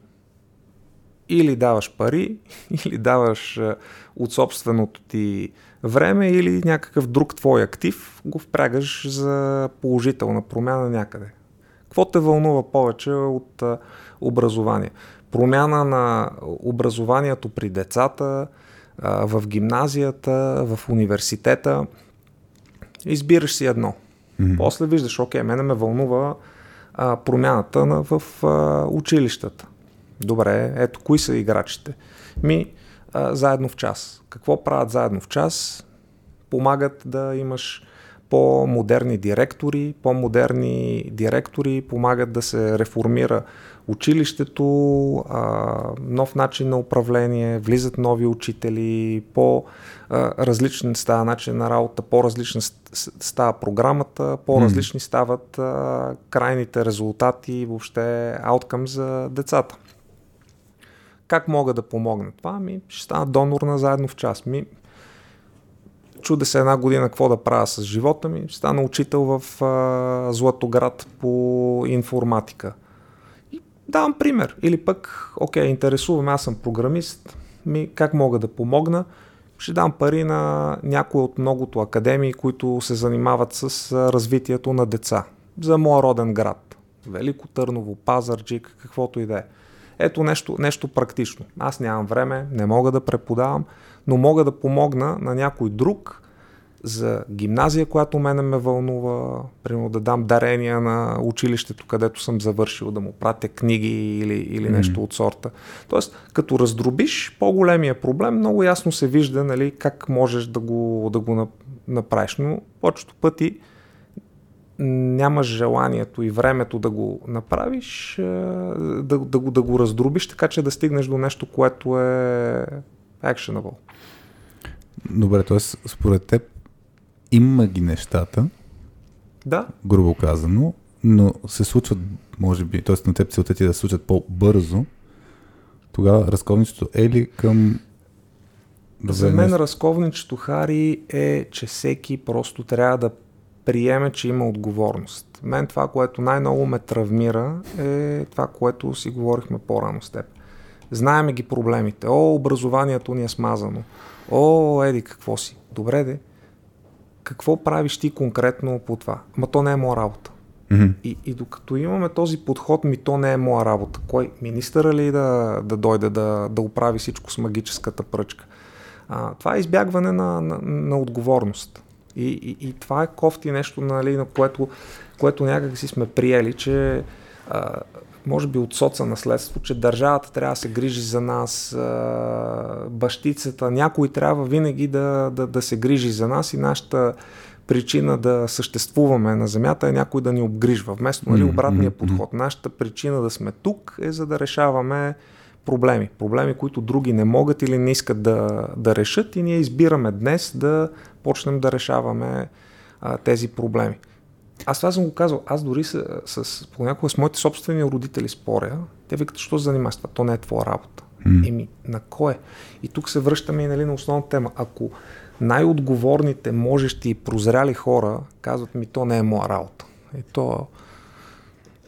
Или даваш пари, или даваш е, от собственото ти време, или някакъв друг твой актив го впрягаш за положителна промяна някъде. Какво те вълнува повече от е, образование? Промяна на образованието при децата, е, в гимназията, в университета. Избираш си едно. Mm-hmm. После виждаш, окей, мене ме вълнува промяната на, в училищата Добре, ето кои са играчите? Ми, а, заедно в час. Какво правят заедно в час? Помагат да имаш по-модерни директори, по-модерни директори помагат да се реформира училището, а, нов начин на управление, влизат нови учители, по-различен става начин на работа, по-различна става програмата, по-различни стават а, крайните резултати, въобще ауткъм за децата. Как мога да помогна това? Ми, ще стана донор на заедно в час. Ми, чуде се една година какво да правя с живота ми. Стана учител в а, Златоград по информатика. И давам пример. Или пък, окей, интересуваме, аз съм програмист, ми, как мога да помогна? Ще дам пари на някои от многото академии, които се занимават с развитието на деца. За моя роден град. Велико Търново, Пазарджик, каквото и да е. Ето нещо, нещо практично. Аз нямам време, не мога да преподавам, но мога да помогна на някой друг за гимназия, която мене ме вълнува, примерно да дам дарения на училището, където съм завършил, да му пратя книги или, или mm. нещо от сорта. Тоест, като раздробиш по-големия проблем, много ясно се вижда нали, как можеш да го, да го направиш. Но повечето пъти нямаш желанието и времето да го направиш, е, да, да, го, да го раздробиш, така че да стигнеш до нещо, което е actionable. Добре, т.е. според теб има ги нещата, да. грубо казано, но се случват, може би, т.е. на теб целта ти да се случат по-бързо, тогава разковничето е ли към... За мен разковничето, Хари, е, че всеки просто трябва да приеме, че има отговорност. Мен това, което най-много ме травмира е това, което си говорихме по-рано с теб. Знаеме ги проблемите. О, образованието ни е смазано. О, еди, какво си? Добре де. Какво правиш ти конкретно по това? Ма то не е моя работа. Mm-hmm. И, и докато имаме този подход, ми то не е моя работа. Кой? Министъра ли да, да дойде да, да оправи всичко с магическата пръчка? А, това е избягване на, на, на отговорност. И, и, и това е кофти нещо, нали, на което, което някак си сме приели, че а, може би от соца наследство, че държавата трябва да се грижи за нас, а, бащицата, някой трябва винаги да, да, да се грижи за нас и нашата причина да съществуваме на Земята е някой да ни обгрижва. Вместо нали, обратния подход. Нашата причина да сме тук е за да решаваме проблеми. Проблеми, които други не могат или не искат да, да решат и ние избираме днес да почнем да решаваме а, тези проблеми. Аз това съм го казал. Аз дори с, с, понякога с моите собствени родители споря. Те викат, що се занимаваш това? То не е твоя работа. Mm. Еми, на кое? И тук се връщаме и нали, на основната тема. Ако най-отговорните, можещи и прозряли хора казват ми, то не е моя работа. И то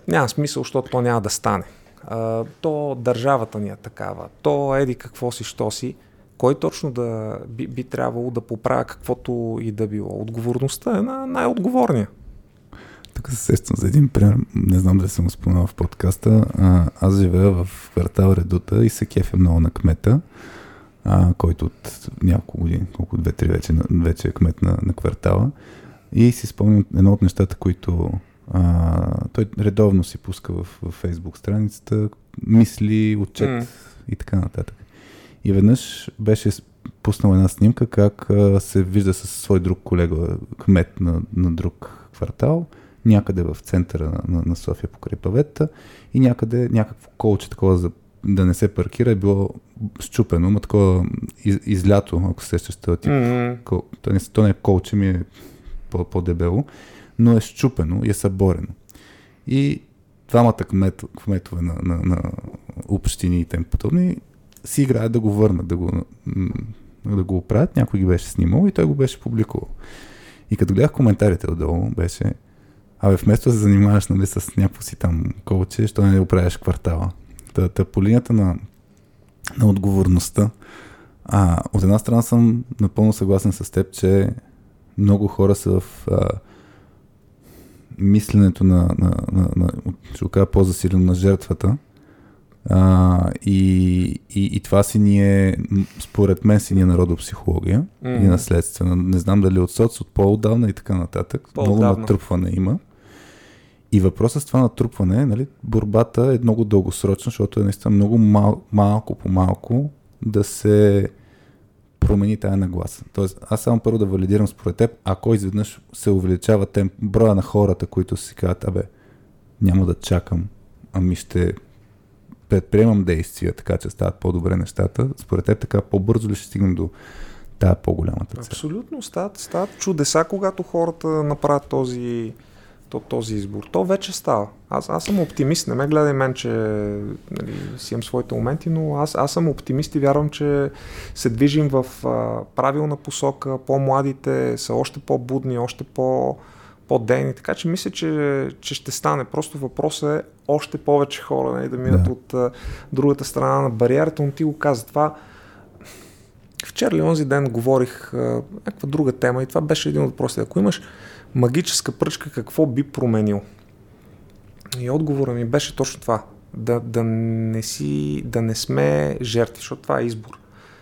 няма смисъл, защото то няма да стане. А, то държавата ни е такава. То еди какво си, що си. Кой точно да би, би трябвало да поправя каквото и да било? Отговорността е на най-отговорния. Тук се сещам за един пример, не знам дали съм го споменал в подкаста. А, аз живея в квартал Редута и се кефя много на кмета а, който от няколко години, колко две-три вече, вече е кмет на, на квартала. И си спомням едно от нещата, които а, той редовно си пуска в, в Facebook страницата, мисли, отчет mm. и така нататък. И веднъж беше пуснал една снимка как а, се вижда с свой друг колега, кмет на, на друг квартал, някъде в центъра на, на, на София покрай паветта и някъде някакво колче такова за да не се паркира е било щупено, но такова из, излято, ако се сещаш това тип. Mm-hmm. Кол, то, не, то не е колче, ми е по, по-дебело, но е щупено и е съборено. И двамата кмет, кметове на, на, на общини и тем подобни си играят да го върнат, да го, да го оправят. Някой ги беше снимал и той го беше публикувал. И като гледах коментарите отдолу, беше Абе, вместо да се занимаваш нали, с някакво си там колче, що не оправяш квартала. Та, та по линията на, на отговорността, а, от една страна съм напълно съгласен с теб, че много хора са в а, мисленето на, на, на, на ще кажа по-засилено на жертвата. А, и, и, и това си ни е, според мен си ни е народопсихология mm-hmm. и наследствена. Не знам дали от соц, от по-отдавна и така нататък. По-отдавна. Много натръпване има. И въпросът с това натрупване, нали, борбата е много дългосрочна, защото е наистина много мал, малко по малко да се промени тая нагласа. Тоест, аз само първо да валидирам според теб, ако изведнъж се увеличава темп, броя на хората, които си казват, абе, няма да чакам, ами ще предприемам действия, така че стават по-добре нещата, според теб така по-бързо ли ще стигнем до тая по-голямата цел? Абсолютно, стават, стават чудеса, когато хората направят този то, този избор. То вече става. Аз, аз съм оптимист, не ме гледай мен, че нали, си имам своите моменти, но аз, аз съм оптимист и вярвам, че се движим в а, правилна посока, по-младите са още по-будни, още по- по-дейни, така че мисля, че, че ще стане. Просто въпросът е още повече хора нали, да минат да. от а, другата страна на бариерата, но ти го каза това. Вчера ли онзи ден говорих а, някаква друга тема и това беше един от въпросите. Ако имаш магическа пръчка какво би променил? И отговора ми беше точно това. Да, да, не, си, да не сме жертви, защото това е избор.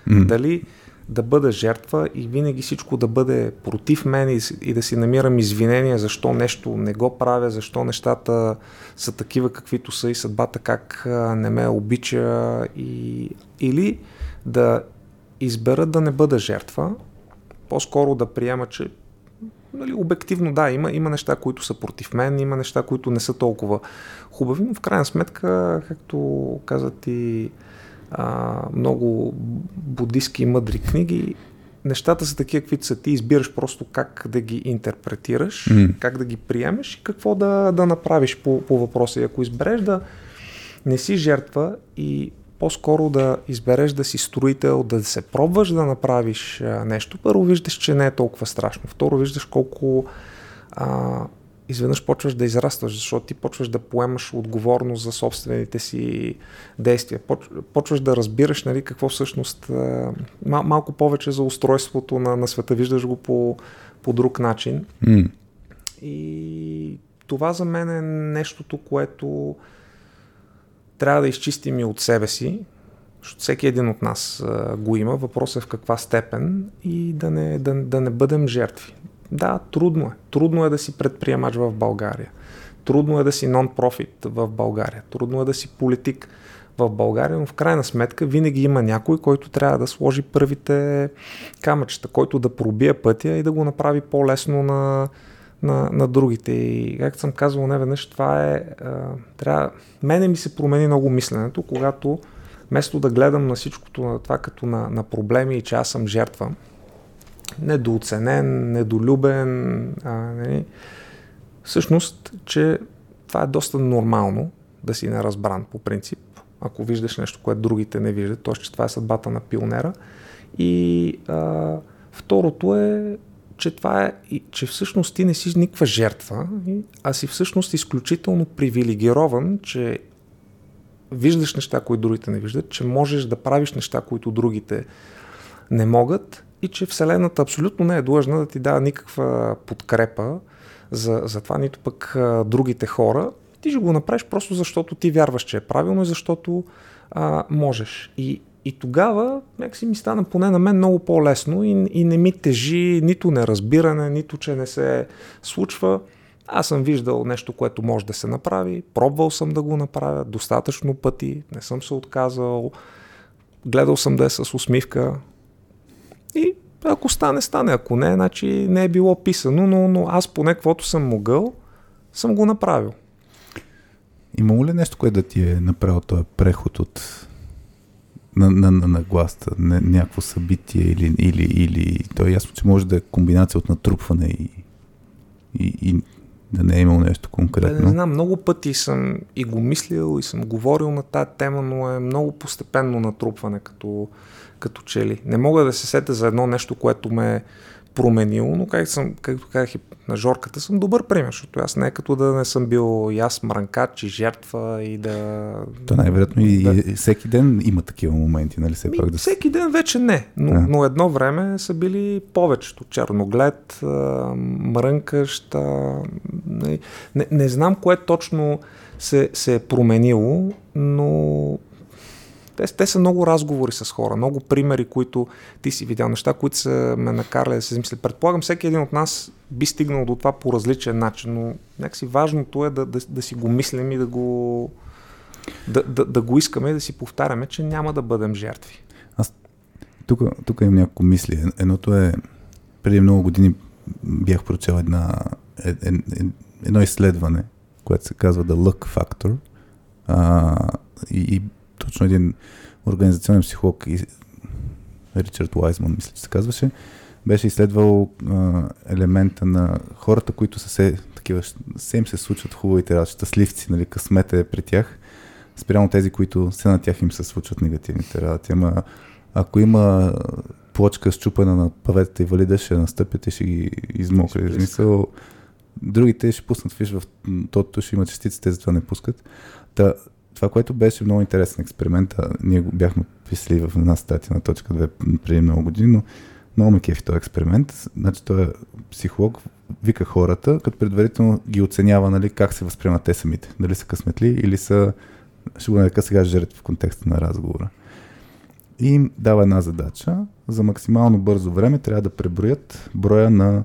Mm. Дали да бъда жертва и винаги всичко да бъде против мен и, и да си намирам извинения защо нещо не го правя, защо нещата са такива каквито са и съдбата как не ме обича и, или да избера да не бъда жертва, по-скоро да приема, че нали, обективно да, има, има неща, които са против мен, има неща, които не са толкова хубави, но в крайна сметка, както казат и а, много будистки и мъдри книги, нещата са такива, каквито са. Ти избираш просто как да ги интерпретираш, mm. как да ги приемеш и какво да, да направиш по, по въпроса. И ако избереш да не си жертва и по-скоро да избереш да си строител, да се пробваш да направиш нещо. Първо виждаш, че не е толкова страшно. Второ виждаш колко а, изведнъж почваш да израстваш, защото ти почваш да поемаш отговорност за собствените си действия. Почваш да разбираш нали, какво всъщност, мал, малко повече за устройството на, на света, виждаш го по, по друг начин. Mm. И това за мен е нещото, което трябва да изчистим и от себе си, защото всеки един от нас а, го има. Въпросът е в каква степен и да не, да, да не бъдем жертви. Да, трудно е. Трудно е да си предприемач в България. Трудно е да си нон-профит в България. Трудно е да си политик в България, но в крайна сметка винаги има някой, който трябва да сложи първите камъчета, който да пробие пътя и да го направи по-лесно на, на, на другите. И както съм казвал не веднъж, това е... А, трябва... Мене ми се промени много мисленето, когато вместо да гледам на всичкото на това като на, на проблеми и че аз съм жертва, недооценен, недолюбен, а, нали, всъщност, че това е доста нормално да си неразбран по принцип, ако виждаш нещо, което другите не виждат, т.е. че това е съдбата на пионера. И а, второто е, че това е, че всъщност ти не си никаква жертва, а си всъщност изключително привилегирован, че виждаш неща, които другите не виждат, че можеш да правиш неща, които другите не могат и че Вселената абсолютно не е длъжна да ти дава никаква подкрепа за, за това, нито пък а, другите хора. Ти ще го направиш просто защото ти вярваш, че е правилно и защото а, можеш. И, и тогава някакси ми стана поне на мен много по-лесно и, и не ми тежи нито неразбиране, нито че не се случва. Аз съм виждал нещо, което може да се направи, пробвал съм да го направя достатъчно пъти, не съм се отказал, гледал съм да е с усмивка и ако стане, стане. Ако не, значи не е било писано, но, но аз поне каквото съм могъл, съм го направил. Има ли нещо, което да ти е направил този преход от на, на, на, на гласта, на, някакво събитие или, или, или то е ясно, че може да е комбинация от натрупване и, и, и да не е имал нещо конкретно. Не знам, много пъти съм и го мислил и съм говорил на тази тема, но е много постепенно натрупване като, като че ли. Не мога да се сета за едно нещо, което ме е променило, но как съм, както казах и на Жорката, съм добър пример, защото аз не е като да не съм бил и аз мранкач и жертва и да... То най-вероятно и, да. и всеки ден има такива моменти, нали? Все пак да... Всеки ден вече не, но, а. но едно време са били повечето. Черноглед, мрънкащ, не, не, не знам кое точно се, се е променило, но те, те са много разговори с хора, много примери, които ти си видял, неща, които са ме накарали да се замисля. Предполагам, всеки един от нас би стигнал до това по различен начин, но някакси важното е да, да, да си го мислим и да го, да, да, да го искаме и да си повтаряме, че няма да бъдем жертви. Аз тук, тук имам няколко мисли. Едното е, преди много години бях прочел една, ед, ед, ед, едно изследване, което се казва The Luck Factor. А, и точно един организационен психолог, Ричард Уайзман, мисля, че се казваше, беше изследвал а, елемента на хората, които са се, такива, се им се случват хубавите работи, щастливци, нали, късмета е при тях, спрямо тези, които се на тях им се случват негативните работи. Ама ако има плочка счупена на паветата и валида, ще настъпят и ще ги измокри. Смисъл, другите ще пуснат фиш в тото, ще има частици, те затова не пускат. Та, това, което беше много интересен експеримент, ние го бяхме писали в една статия на точка 2 преди много години, но много ме кефи този експеримент. Значи той е психолог, вика хората, като предварително ги оценява нали, как се възприемат те самите. Дали са късметли или са, ще го нарека сега жертви в контекста на разговора. И им дава една задача. За максимално бързо време трябва да преброят броя на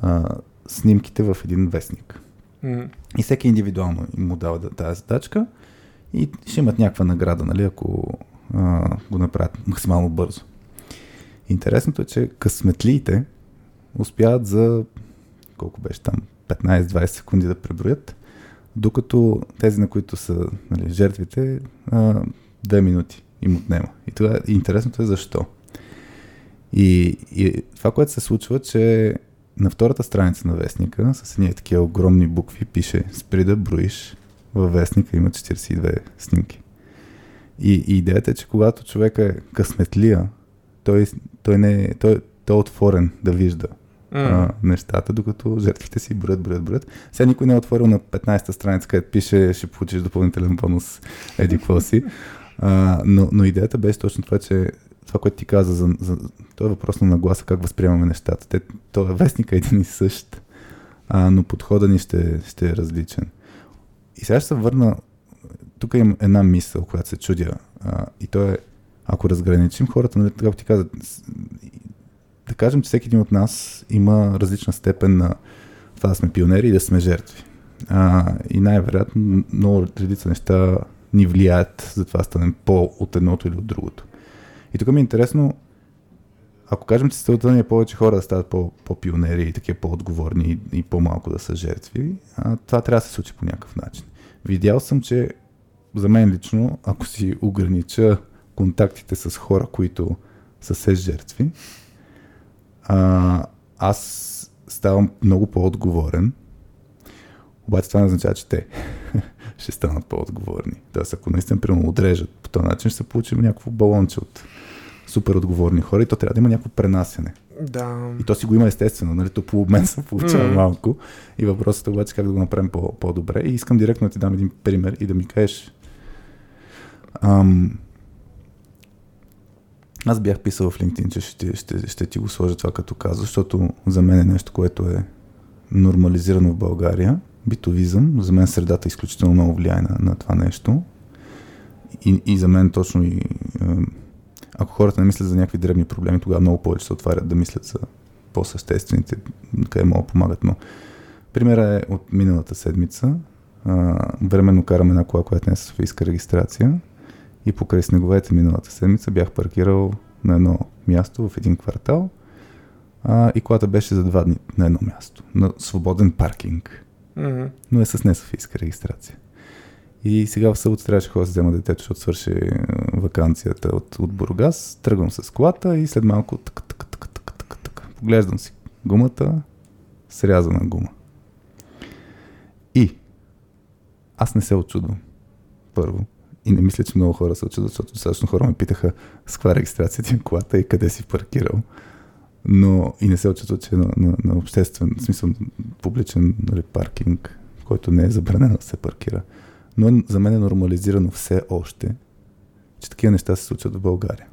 а, снимките в един вестник. Mm. И всеки индивидуално им му дава тази задачка и ще имат някаква награда, нали, ако а, го направят максимално бързо. Интересното е, че късметлиите успяват за колко беше там 15-20 секунди да преброят, докато тези, на които са нали, жертвите, а, 2 минути им отнема. И това интересното е защо. И, и това, което се случва, че на втората страница на вестника с едни такива огромни букви пише спри да броиш във вестника има 42 снимки. И, и идеята е, че когато човек е късметлия, той, той, не, той, той е отворен да вижда mm. а, нещата, докато жертвите си броят, броят, броят. Сега никой не е отворил на 15-та страница, където пише, ще получиш допълнителен бонус, еди какво си. А, но, но идеята беше точно това, че това, което ти каза, за, за, това е въпрос на нагласа, как възприемаме нещата. Те, то е вестника един и същ, а, но подхода ни ще, ще е различен. И сега ще се върна, тук имам една мисъл, която се чудя, а, и то е, ако разграничим хората, нали, както ти каза, да кажем, че всеки един от нас има различна степен на това да сме пионери и да сме жертви. А, и най-вероятно много редица неща ни влияят за това да станем по от едното или от другото. И тук ми е интересно, ако кажем, че целта ни е повече хора да стават по, по-пионери и такива по-отговорни и, и по-малко да са жертви, а, това трябва да се случи по някакъв начин. Видял съм, че за мен лично, ако си огранича контактите с хора, които са се жертви, а, аз ставам много по-отговорен. Обаче това не означава, че те ще станат по-отговорни. Тоест, ако наистина примерно отрежат по този начин, ще се получим някакво балонче от супер отговорни хора и то трябва да има някакво пренасене. Да. И то си го има естествено, нали? То по обмен се получава mm. малко. И въпросът е обаче как да го направим по- по-добре. И искам директно да ти дам един пример и да ми кажеш. Ам, аз бях писал в LinkedIn, че ще, ще, ще ти го сложа това като каза, защото за мен е нещо, което е нормализирано в България. Битовизъм. За мен средата е изключително много влияе на, на това нещо. И, и за мен точно и ако хората не мислят за някакви дребни проблеми, тогава много повече се отварят да мислят за по-съществените, къде могат да помагат. Но примера е от миналата седмица. А, временно карам една кола, която не е с Софийска регистрация и покрай снеговете миналата седмица бях паркирал на едно място в един квартал а, и колата беше за два дни на едно място, на свободен паркинг, mm-hmm. но е с не Софийска регистрация. И сега в събота трябваше да ходя взема детето, защото свърши е, вакансията от, от Бургас. Тръгвам с колата и след малко тък, тък, тък, тък, тък, тък. поглеждам си гумата, срязана гума. И аз не се очудвам. Първо. И не мисля, че много хора се очудват, защото достатъчно хора ме питаха с каква регистрация ти е колата и къде си паркирал. Но и не се очудват, че на, на, на обществен, в смисъл публичен нали, паркинг, който не е забранено да се паркира но е, за мен е нормализирано все още, че такива неща се случват в България.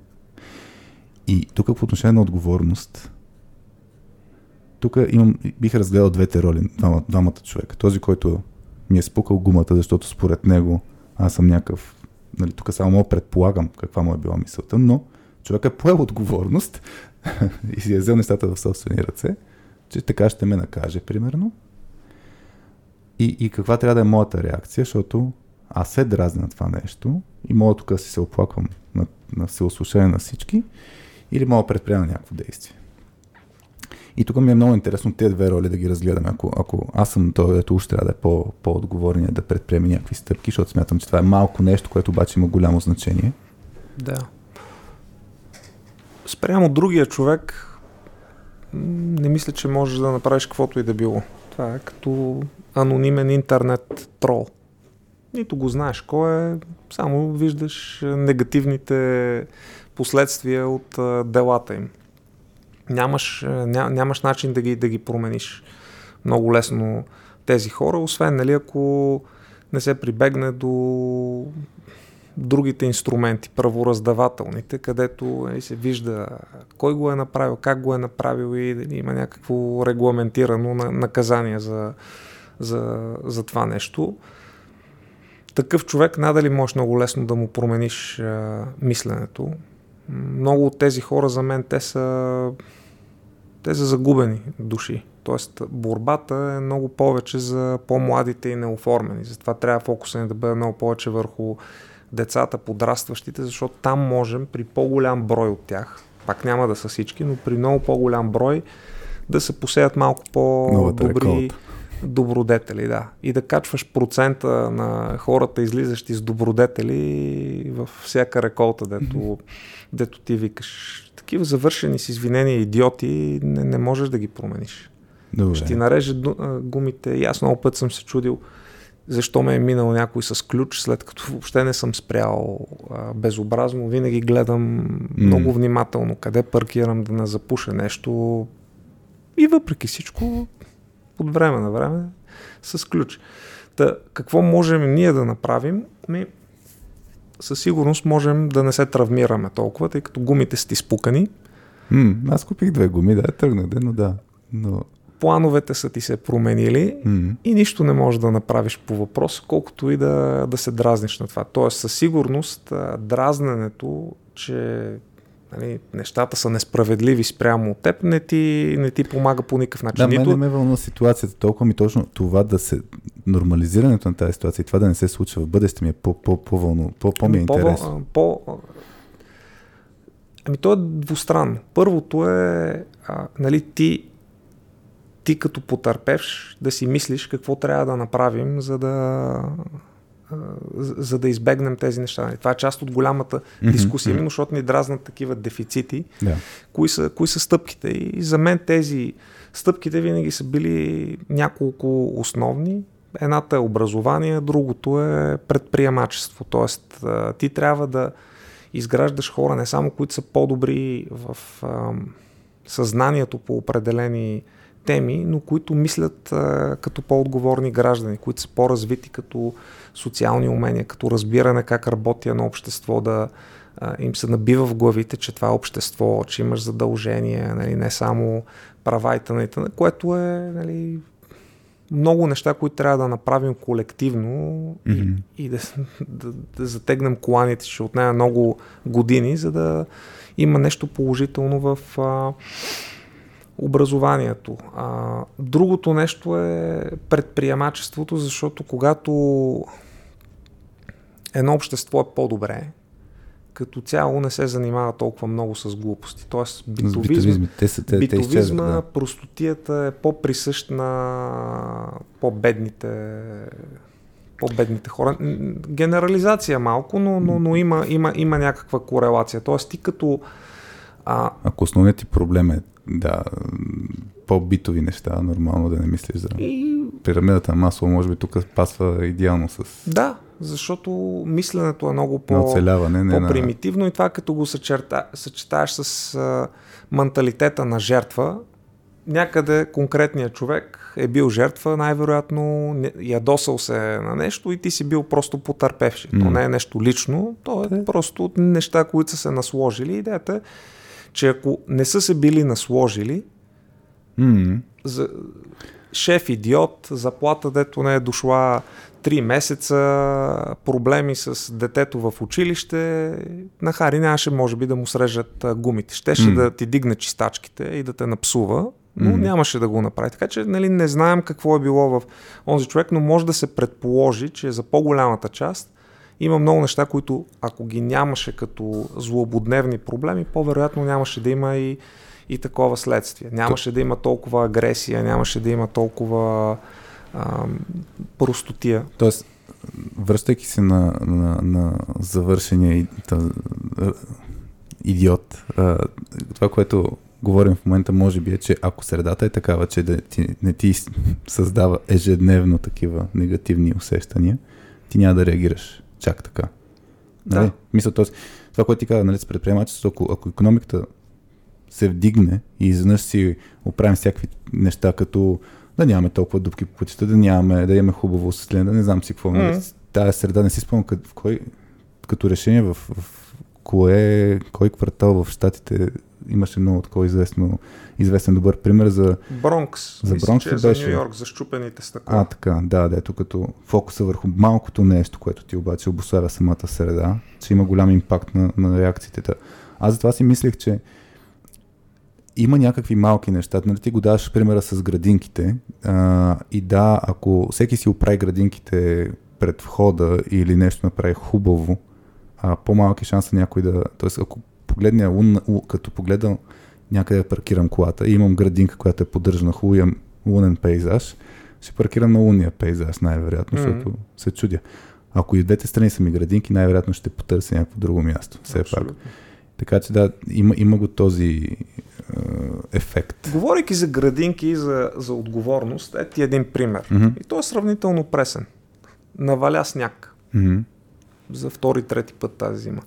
И тук по отношение на отговорност, тук имам, бих разгледал двете роли, двама, двамата човека. Този, който ми е спукал гумата, защото според него аз съм някакъв, нали, тук само мога предполагам каква му е била мисълта, но човек е поел отговорност и си е взел нещата в собствени ръце, че така ще ме накаже, примерно, и, и каква трябва да е моята реакция, защото аз се дразня на това нещо и мога тук да си се оплаквам на, на всеослушание на всички или мога да предприема някакво действие. И тук ми е много интересно тези две роли да ги разгледаме. Ако, ако аз съм той, дето уж трябва да е по, по-отговорен, да предприеме някакви стъпки, защото смятам, че това е малко нещо, което обаче има голямо значение. Да. Спрямо другия човек, не мисля, че можеш да направиш каквото и да било. Това е като анонимен интернет трол. Нито го знаеш кой е, само виждаш негативните последствия от делата им. Нямаш, ня, нямаш начин да ги, да ги промениш много лесно тези хора, освен нали, ако не се прибегне до другите инструменти, правораздавателните, където нали, се вижда кой го е направил, как го е направил и дали има някакво регламентирано наказание за, за, за това нещо. Такъв човек надали можеш много лесно да му промениш а, мисленето. Много от тези хора за мен те са, те са загубени души. Тоест борбата е много повече за по-младите и неоформени. Затова трябва фокуса ни да бъде много повече върху децата, подрастващите, защото там можем при по-голям брой от тях, пак няма да са всички, но при много по-голям брой да се посеят малко по-добри добродетели, да. И да качваш процента на хората, излизащи с добродетели във всяка реколта, дето, mm-hmm. дето ти викаш. Такива завършени с извинения идиоти не, не можеш да ги промениш. Добре. Ще ти нареже гумите. И аз много път съм се чудил защо ме е минал някой с ключ, след като въобще не съм спрял а, безобразно. Винаги гледам mm. много внимателно къде паркирам да не запуша нещо. И въпреки всичко, от време на време, с ключ. Та, какво можем ние да направим? Ми, със сигурност можем да не се травмираме толкова, тъй като гумите са ти спукани. М, аз купих две гуми, да, тръгнах, но да. Но... Плановете са ти се променили М, и нищо не можеш да направиш по въпрос, колкото и да, да се дразниш на това. Тоест, със сигурност, дразненето, че нали, нещата са несправедливи спрямо от теб, не ти, не ти помага по никакъв начин. Да, мен Нито, не ме вълнува ситуацията толкова ми точно това да се нормализирането на тази ситуация и това да не се случва в бъдеще ми е по, по, по, вълну, по, по ми е по, интересно. по, ами то е двустранно. Първото е, а, нали, ти, ти като потърпевш да си мислиш какво трябва да направим, за да, за да избегнем тези неща. Това е част от голямата дискусия, именно защото ни дразнат такива дефицити. Да. Кои са, кои са стъпките? И за мен тези стъпките винаги са били няколко основни. Едната е образование, другото е предприемачество. Тоест, ти трябва да изграждаш хора не само, които са по-добри в съзнанието по определени теми, но които мислят а, като по-отговорни граждани, които са по-развити като социални умения, като разбиране как работи едно общество, да им се набива в главите, че това е общество, че имаш задължения, нали, не само права и т.н., което е нали, много неща, които трябва да направим колективно Мгм. и, и да, да, да затегнем коланите, ще отнеме много години, за да има нещо положително в а, образованието. А, другото нещо е предприемачеството, защото когато едно общество е по-добре, като цяло не се занимава толкова много с глупости. Тоест битовизми. Те са, те, те битовизма изчезват, да. простотията е по-присъщ на по-бедните по-бедните хора. Генерализация малко, но, но, но има, има, има някаква корелация. Тоест ти като а, Ако основният ти проблем е да, по-битови неща, нормално да не мислиш за и пирамидата на масло, може би тук пасва идеално с да, защото мисленето е много на по... оцеляване, не на... по-примитивно и това като го съчерта, съчетаеш с а, менталитета на жертва, някъде конкретният човек е бил жертва, най-вероятно ядосал се на нещо и ти си бил просто потърпевши. То М. не е нещо лично, то е просто неща, които са се насложили. Идеята е, че ако не са се били насложили, М, за, шеф идиот, заплата, дето не е дошла 3 месеца, проблеми с детето в училище, на Хари нямаше може би да му срежат гумите. Щеше М. да ти дигне чистачките и да те напсува, но М. нямаше да го направи. Така че нали, не знаем какво е било в онзи човек, но може да се предположи, че за по-голямата част има много неща, които ако ги нямаше като злободневни проблеми, по-вероятно нямаше да има и, и такова следствие. Нямаше да има толкова агресия, нямаше да има толкова ам, простотия. Тоест, връщайки се на, на, на завършения идиот, а, това, което говорим в момента, може би е, че ако средата е такава, че да ти, не ти създава ежедневно такива негативни усещания, ти няма да реагираш чак така. Нали? Да. Мисля, т.е. това, което ти каза, нали, с предприемачеството, ако, ако економиката се вдигне и изведнъж си оправим всякакви неща, като да нямаме толкова дупки по пътища, да нямаме, да имаме хубаво осветление, да не знам си какво. Mm. Тая среда не си спомням в кой, като решение в, в кое, кой квартал в Штатите имаше много такова известно, известен добър пример за Бронкс. За мисля, Бронкс че ли е за беше? Нью Йорк, за щупените стъкла. а, така, да, да, ето като фокуса върху малкото нещо, което ти обаче обославя самата среда, че има голям импакт на, на реакциите. Аз затова си мислех, че има някакви малки неща. Нали ти го даваш примера с градинките. А, и да, ако всеки си оправи градинките пред входа или нещо направи хубаво, а, по-малки шанса някой да... Тоест, ако погледня, лун, като погледам някъде паркирам колата и имам градинка, която е поддържана хубаво, имам лунен пейзаж, ще паркирам на лунния пейзаж, най-вероятно, Мгм. защото се чудя. Ако и двете страни са ми градинки, най-вероятно ще потърся някакво друго място. Все пак. Така че да, има, има го този е, ефект. Говорейки за градинки и за, за отговорност, е ти един пример. Мгм. И то е сравнително пресен. Наваля сняг Мгм. за втори, трети път тази зима.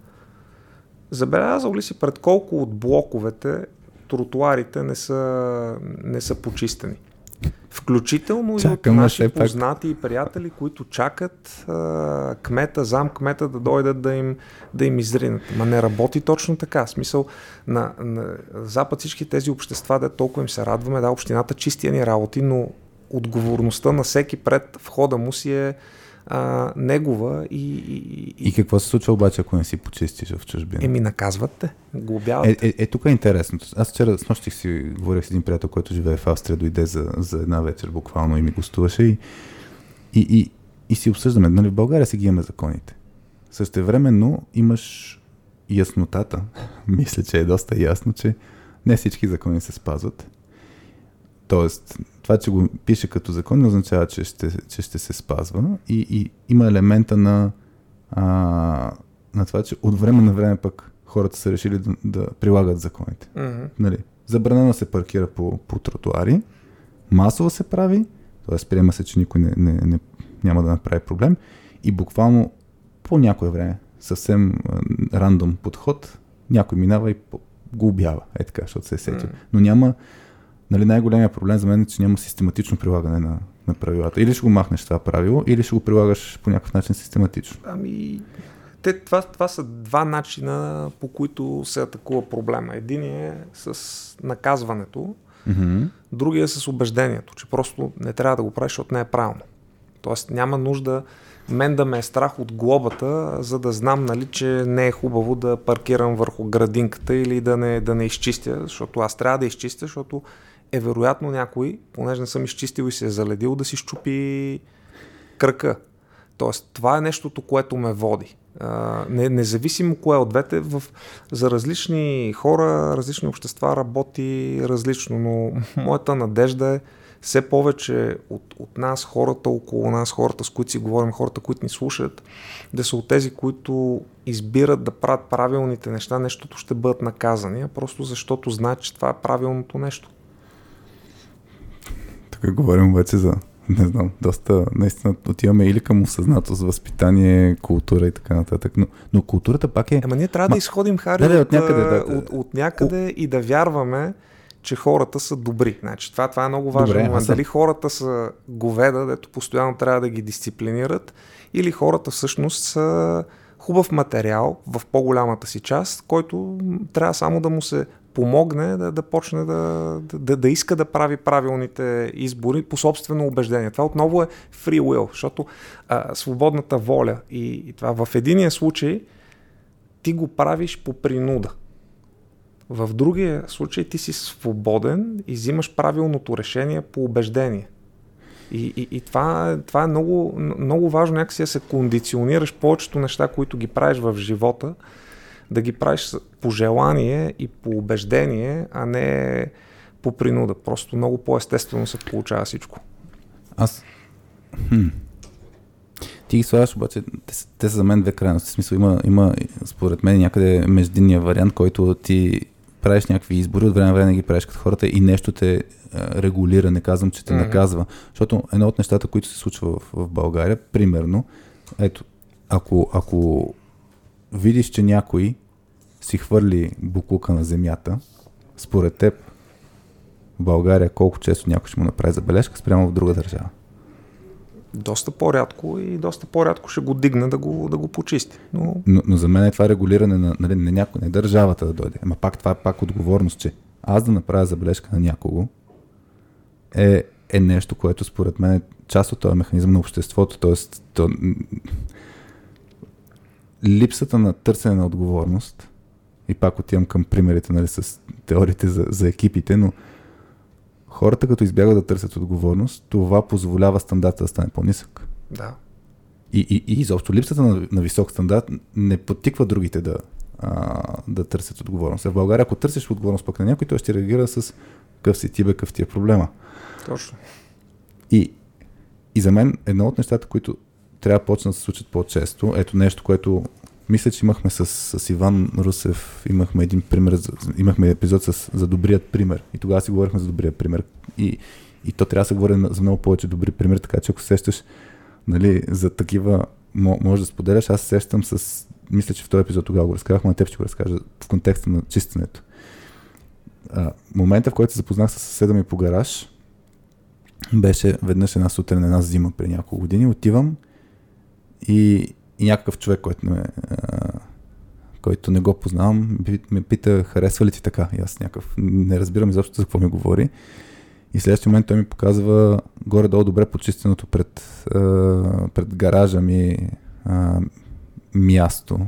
Забелязал ли си пред колко от блоковете тротуарите не са, не са почистени. Включително Чакаме и от наши все пак. познати и приятели, които чакат а, кмета, зам кмета да дойдат да им, да им изринат. Ма не работи точно така. В смисъл, на, на Запад всички тези общества, да толкова им се радваме, да, общината чисти ни работи, но отговорността на всеки пред входа му си е а, негова и, и, И какво се случва обаче, ако не си почистиш в чужбина? Еми, наказват те, глобяват. Е, е, е, тук е интересното. Аз вчера с нощи си говорих с един приятел, който живее в Австрия, дойде за, за една вечер буквално и ми гостуваше и, и, и, и си обсъждаме. Нали, в България си ги имаме законите. Същевременно имаш яснотата, мисля, че е доста ясно, че не всички закони се спазват. Тоест, това, че го пише като закон, не означава, че ще, че ще се спазва. И, и има елемента на, а, на това, че от време на време пък хората са решили да, да прилагат законите. Мгм. Нали, забранено се паркира по, по тротуари, масово се прави, т.е. приема се, че никой не, не, не, няма да направи проблем и буквално по някое време, съвсем рандом подход, някой минава и го убява, е така, защото се е сетил. М. Но няма, нали, най-големия проблем за мен е, че няма систематично прилагане на, на правилата. Или ще го махнеш това правило, или ще го прилагаш по някакъв начин систематично. Ами, те, това, това са два начина, по които се атакува проблема. Един е с наказването, Mm-hmm. другия е с убеждението, че просто не трябва да го правиш, защото не е правилно. Тоест няма нужда мен да ме е страх от глобата, за да знам, нали, че не е хубаво да паркирам върху градинката или да не, да не изчистя, защото аз трябва да изчистя, защото е вероятно някой, понеже не съм изчистил и се е заледил, да си щупи кръка. Тоест, това е нещото, което ме води. Не, независимо кое от двете, в, за различни хора, различни общества работи различно, но моята надежда е все повече от, от нас, хората около нас, хората с които си говорим, хората, които ни слушат, да са от тези, които избират да правят правилните неща, нещото ще бъдат наказани, а просто защото знаят, че това е правилното нещо. Тук говорим обаче за, не знам, доста, наистина отиваме или към осъзнатост, възпитание, култура и така нататък. Но, но културата пак е... Ама ние трябва Ма- да изходим, Хари, Да, да, от, някъде, да, да. от, от някъде и да вярваме, че хората са добри. Значи, това, това е много важен Добре, момент. съм- Дали хората са говеда, дето постоянно трябва да ги дисциплинират, или хората всъщност са хубав материал в по-голямата си част, който трябва само да му се помогне да, да почне да, да, да иска да прави правилните избори по собствено убеждение. Това отново е free will, защото а, свободната воля и, и това в единия случай ти го правиш по принуда. В другия случай ти си свободен и взимаш правилното решение по убеждение. И, и, и това, това е много, много важно някакси да се кондиционираш повечето неща, които ги правиш в живота, да ги правиш по желание и по убеждение, а не по принуда. Просто много по-естествено се получава всичко. Аз... Хм. Ти ги слагаш, обаче, те, те са за мен две крайности. В смисъл, има, има, според мен, някъде междинния вариант, който ти правиш някакви избори, от време на време ги правиш като хората и нещо те регулира, не казвам, че те Мгм. наказва. Защото едно от нещата, които се случва в, в България, примерно, ето, ако, ако видиш, че някой си хвърли буклука на земята, според теб, в България колко често някой ще му направи забележка спрямо в друга държава? Доста по-рядко и доста по-рядко ще го дигне да го, да го почисти. Но Но, но за мен е това регулиране на, нали, не, някой, не държавата да дойде. Ама пак това е пак отговорност, че аз да направя забележка на някого е, е нещо, което според мен е част от този механизъм на обществото. Тоест, то, липсата на търсене на отговорност и пак отивам към примерите нали, с теориите за, за екипите, но хората като избягат да търсят отговорност, това позволява стандарта да стане по-нисък. да. И, и, и изобщо липсата на, на висок стандарт не подтиква другите да, а, да търсят отговорност. А в България, ако търсиш отговорност пък на някой, той ще реагира с къв си ти бе, къв ти е проблема. Точно. И, и за мен едно от нещата, които трябва да почнат да се случат по-често, ето нещо, което мисля, че имахме с, с Иван Русев, имахме един пример, имахме епизод с, за добрият пример. И тогава си говорихме за добрият пример. И, и то трябва да се говори за много повече добри примери, така че ако сещаш нали, за такива, мо- може да споделяш, аз се сещам с, мисля, че в този епизод тогава го разказах, на теб ще го разкажа в контекста на чистенето. а, момента, в който се запознах с съседа ми по гараж, беше веднъж една сутрин, една зима при няколко години. Отивам и, и някакъв човек, който, а, който не го познавам, ме пита, харесва ли ти така? И аз някакъв, не разбирам изобщо за какво ми говори. И следващия момент той ми показва горе-долу добре почистеното пред, пред гаража ми място.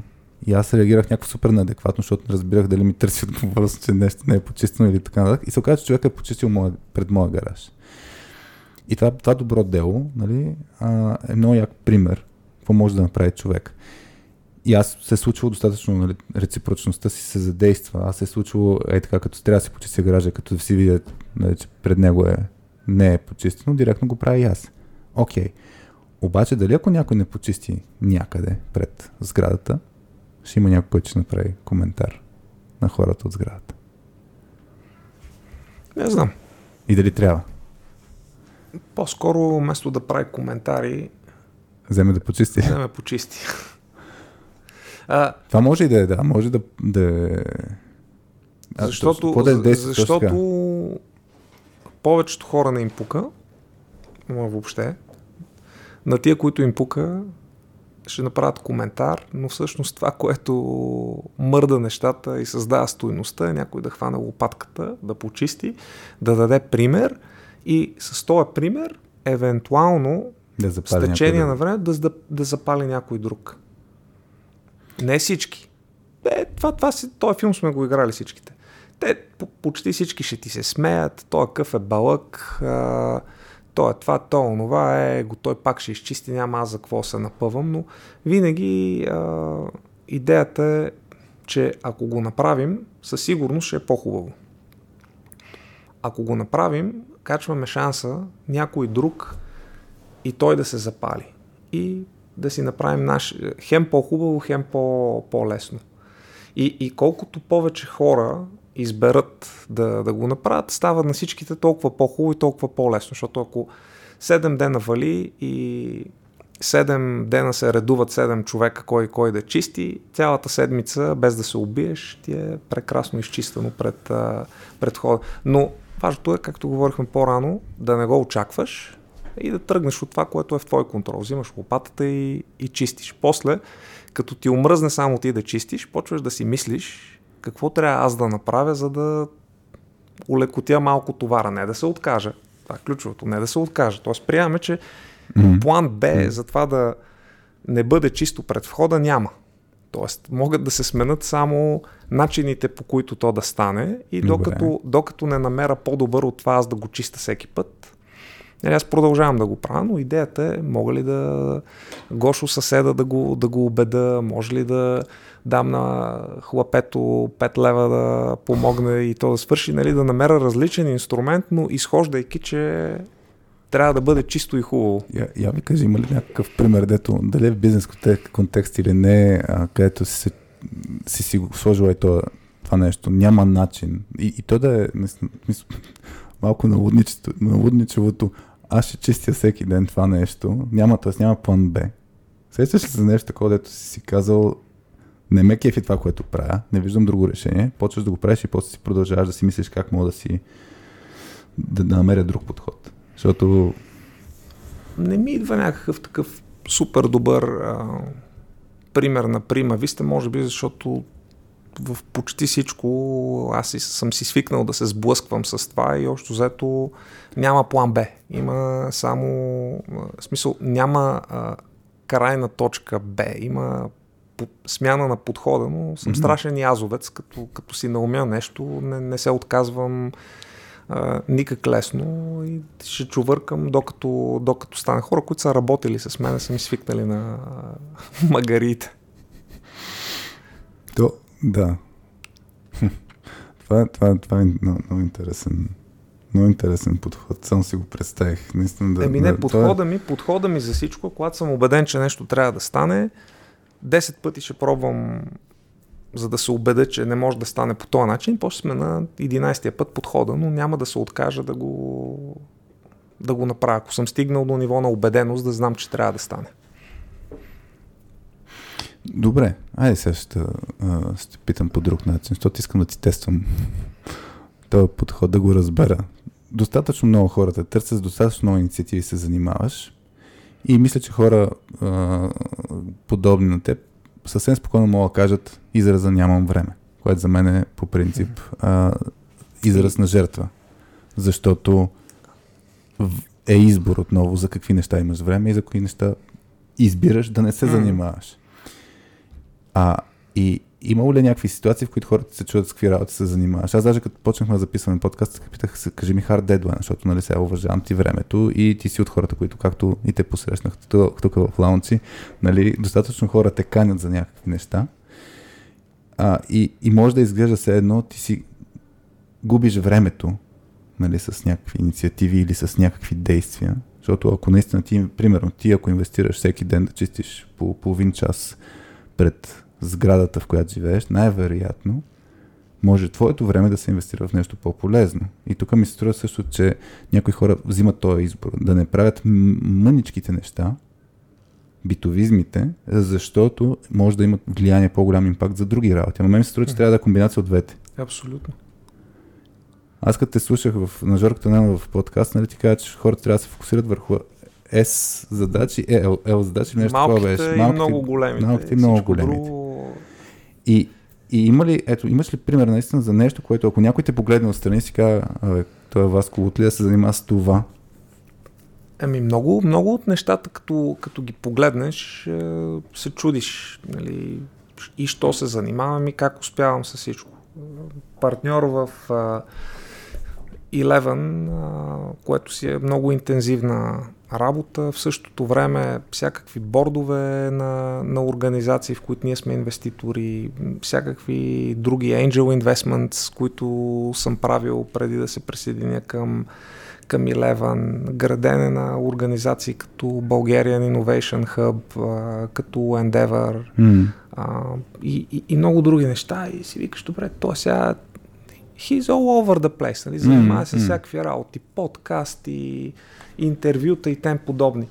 И аз реагирах някакво супер неадекватно, защото не разбирах дали ми търси отговорност, че нещо не е почистено или така нататък. И се оказа, че човек е почистил моя, пред моя гараж. И това, това добро дело нали, а, е много як пример какво може да направи човек. И аз се е случило достатъчно, нали, реципрочността си се задейства. Аз се е случило, е така, като трябва да си почисти гаража, като си видя, нали, че пред него е, не е почистено, директно го прави и аз. Окей. Okay. Обаче дали ако някой не почисти някъде пред сградата, ще има някой, който ще направи коментар на хората от сградата. Не знам. И дали трябва? По-скоро, вместо да прави коментари, вземе да почисти. Вземе почисти. а, Това може и да е, да. Може да, да е... Защото, а, да е защото повечето хора не им пука, но въобще. На тия, които им пука, ще направят коментар, но всъщност това, което мърда нещата и създава стойността е някой да хване лопатката, да почисти, да даде пример и с този пример, евентуално, да с течение на време, да, да, да запали някой друг. Не всички. Е, това, това си, този филм сме го играли всичките. Те почти всички ще ти се смеят, той къв е балък, а, то е това, то е онова, е, го той пак ще изчисти, няма аз за какво се напъвам, но винаги а, идеята е, че ако го направим, със сигурност ще е по-хубаво. Ако го направим, качваме шанса някой друг и той да се запали. И да си направим наш, хем по-хубаво, хем по- по-лесно. И, и колкото повече хора изберат да, да го направят, става на всичките толкова по-хубаво и толкова по-лесно, защото ако 7 дена вали и 7 дена се редуват 7 човека кой кой да чисти, цялата седмица без да се убиеш ти е прекрасно изчистено пред, пред хода. Но важното е, както говорихме по-рано, да не го очакваш и да тръгнеш от това, което е в твой контрол. Взимаш лопатата и, и чистиш. После, като ти омръзне само ти да чистиш, почваш да си мислиш какво трябва аз да направя, за да улекотя малко товара, не да се откажа. Това е ключовото, не да се откажа. Тоест приемаме, че mm-hmm. план Б mm-hmm. за това да не бъде чисто пред входа няма. Тоест, могат да се сменят само начините по които то да стане и докато, докато не намеря по-добър от това аз да го чиста всеки път, Нали, аз продължавам да го правя, но идеята е, мога ли да Гошо съседа да го, да го убеда, може ли да дам на хлапето 5 лева да помогне и то да свърши, нали, да намеря различен инструмент, но изхождайки, че трябва да бъде чисто и хубаво. Я, я ми кажи, има ли някакъв пример, дето дали е в бизнес контекст или не, а, където си, си си го сложил и това, това нещо, няма начин. И, и то да е, мисля, малко налудничевото, аз ще чистя всеки ден това нещо, няма, т.е. няма план Б. Сещаш ли за нещо такова, дето си си казал, не ме кефи това, което правя, не виждам друго решение, почваш да го правиш и после си продължаваш да си мислиш как мога да си да, да намеря друг подход. Защото... Не ми идва някакъв такъв супер добър а, пример на прима. Вижте, може би, защото в почти всичко аз съм си свикнал да се сблъсквам с това и още взето няма план Б. Има само, в смисъл, няма а, крайна точка Б. Има смяна на подхода, но съм mm-hmm. страшен язовец, като, като си наумя нещо, не, не се отказвам а, никак лесно и ще чувъркам докато, докато стане хора, които са работили с мен, са ми свикнали на магарите. То, да. това, това, това е много, много интересен много интересен подход. Само си го представих. Наистина да, Еми не, да, подхода, това... ми, подхода ми за всичко, когато съм убеден, че нещо трябва да стане, 10 пъти ще пробвам за да се убедя, че не може да стане по този начин. После сме на 11-я път подхода, но няма да се откажа да го, да го направя. Ако съм стигнал до ниво на убеденост, да знам, че трябва да стане. Добре, айде сега ще, ще питам по друг начин, защото искам да ти тествам този подход, да го разбера. Достатъчно много хората търсят, с достатъчно много инициативи се занимаваш и мисля, че хора а, подобни на теб съвсем спокойно могат да кажат израза нямам време, което за мен е по принцип а, израз на жертва. Защото е избор отново за какви неща имаш време и за какви неща избираш да не се занимаваш. А, и имало ли някакви ситуации, в които хората се чудят с какви работи се занимаваш? Аз даже като почнахме да записваме подкаст, питах се, кажи ми hard deadline, защото нали сега уважавам ти времето и ти си от хората, които както и те посрещнах тук в лаунци, нали, достатъчно хора те канят за някакви неща. А, и, и може да изглежда се едно, ти си губиш времето нали, с някакви инициативи или с някакви действия. Защото ако наистина ти, примерно, ти ако инвестираш всеки ден да чистиш по половин час пред сградата, в която живееш, най-вероятно може твоето време да се инвестира в нещо по-полезно. И тук ми се струва също, че някои хора взимат този избор, да не правят мъничките неща, битовизмите, защото може да имат влияние, по-голям импакт за други работи. Ама мен ми се струва, че трябва да е комбинация от двете. Абсолютно. Аз като те слушах в, на Жорката Нема в подкаст, нали ти кажа, че хората трябва да се фокусират върху S задачи, L, L задачи, нещо такова беше. Малките и много големите. Малките и много големите. Друго... И, и има ли, ето, имаш ли пример наистина за нещо, което ако някой те погледне отстрани и си абе, той е Васко от ли да се занимава с това? Ами много, много от нещата, като, като ги погледнеш, е, се чудиш, нали, и що се занимавам и как успявам с всичко. Партньор в Eleven, което си е много интензивна работа. В същото време всякакви бордове на, на организации, в които ние сме инвеститори, всякакви други angel investments, които съм правил преди да се присъединя към, към Eleven, градене на организации като Bulgarian Innovation Hub, като Endeavor mm. а, и, и, и много други неща. И си викаш, добре, то сега he's all over the place, нали? занимава се mm, всякакви работи, подкасти, интервюта и тем подобни.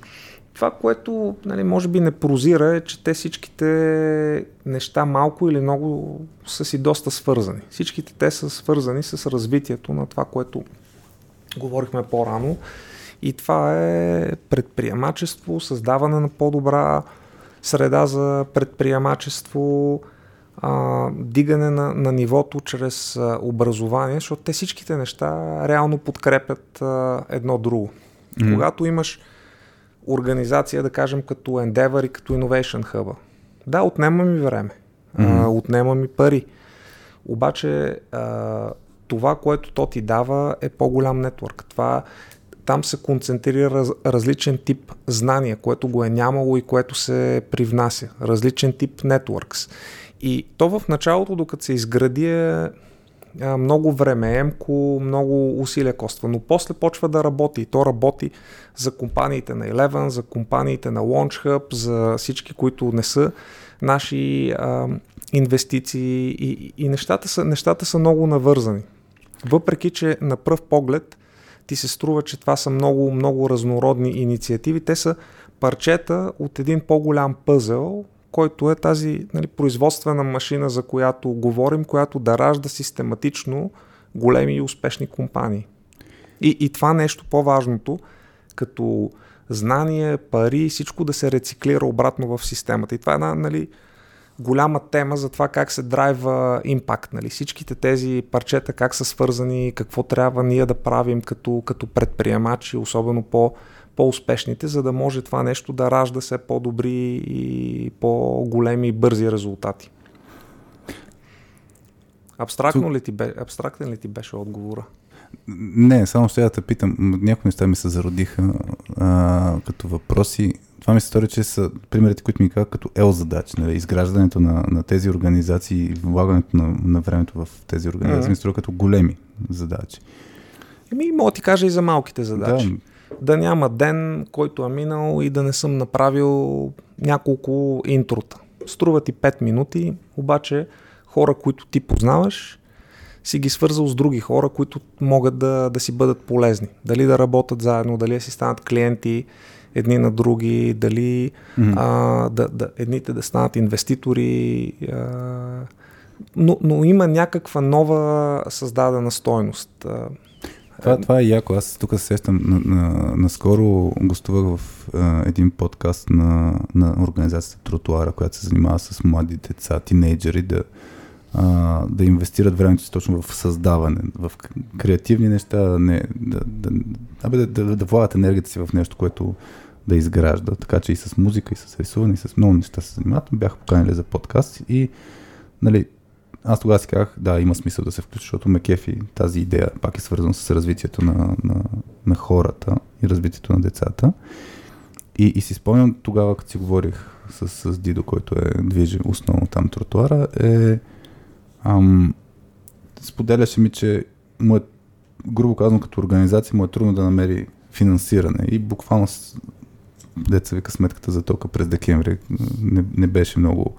Това, което нали, може би не прозира е, че те всичките неща малко или много са си доста свързани. Всичките те са свързани с развитието на това, което говорихме по-рано. И това е предприемачество, създаване на по-добра среда за предприемачество, а, дигане на, на нивото чрез образование, защото те всичките неща реално подкрепят а, едно друго. Mm-hmm. Когато имаш организация, да кажем като Endeavor и като Innovation Hub, да, отнема ми време, mm-hmm. а, отнема ми пари, обаче а, това, което то ти дава е по-голям нетворк. Това там се концентрира раз, различен тип знания, което го е нямало и което се привнася. Различен тип нетворкс. И то в началото, докато се изгради е много времеемко, много усилия коства, но после почва да работи. И то работи за компаниите на Eleven, за компаниите на LaunchHub, за всички, които не са наши а, инвестиции и, и нещата, са, нещата са много навързани. Въпреки, че на пръв поглед ти се струва, че това са много, много разнородни инициативи, те са парчета от един по-голям пъзел, който е тази нали, производствена машина, за която говорим, която да ражда систематично големи и успешни компании. И, и това нещо по-важното, като знание, пари, всичко да се рециклира обратно в системата. И това е една нали, голяма тема за това как се драйва импакт. Нали. Всичките тези парчета как са свързани, какво трябва ние да правим като, като предприемачи, особено по по-успешните, за да може това нещо да ражда се по-добри и по-големи и бързи резултати. Абстрактно ли ти бе, абстрактен ли ти беше отговора? Не, само ще да те питам. Някои неща ми се зародиха а, като въпроси. Това ми се стори, че са примерите, които ми казват като ел задачи. Нали? Изграждането на, на тези организации, влагането на, на времето в тези организации mm-hmm. ми се струва като големи задачи. Еми, мога да ти кажа и за малките задачи. Да, да няма ден, който е минал и да не съм направил няколко интрота. Струва ти 5 минути, обаче хора, които ти познаваш, си ги свързал с други хора, които могат да, да си бъдат полезни. Дали да работят заедно, дали да си станат клиенти едни на други, дали mm-hmm. а, да, да, едните да станат инвеститори, а, но, но има някаква нова създадена стойност. Това, това е яко. Аз тук се сещам. На, на, наскоро гостувах в а, един подкаст на, на организацията Тротуара, която се занимава с млади деца, тинейджери, да, а, да инвестират времето си точно в създаване, в креативни неща, не, да, да, да, да, да влагат енергията си в нещо, което да изгражда. Така че и с музика, и с рисуване, и с много неща се занимават. Бях поканили за подкаст и нали, аз тогава си казах, да, има смисъл да се включи, защото ме кефи тази идея, пак е свързана с развитието на, на, на хората и развитието на децата. И, и си спомням тогава, като си говорих с, с Дидо, който е движи основно там тротуара, е ам, споделяше ми, че му е, грубо казано като организация, му е трудно да намери финансиране и буквално деца вика сметката за тока през декември не, не беше много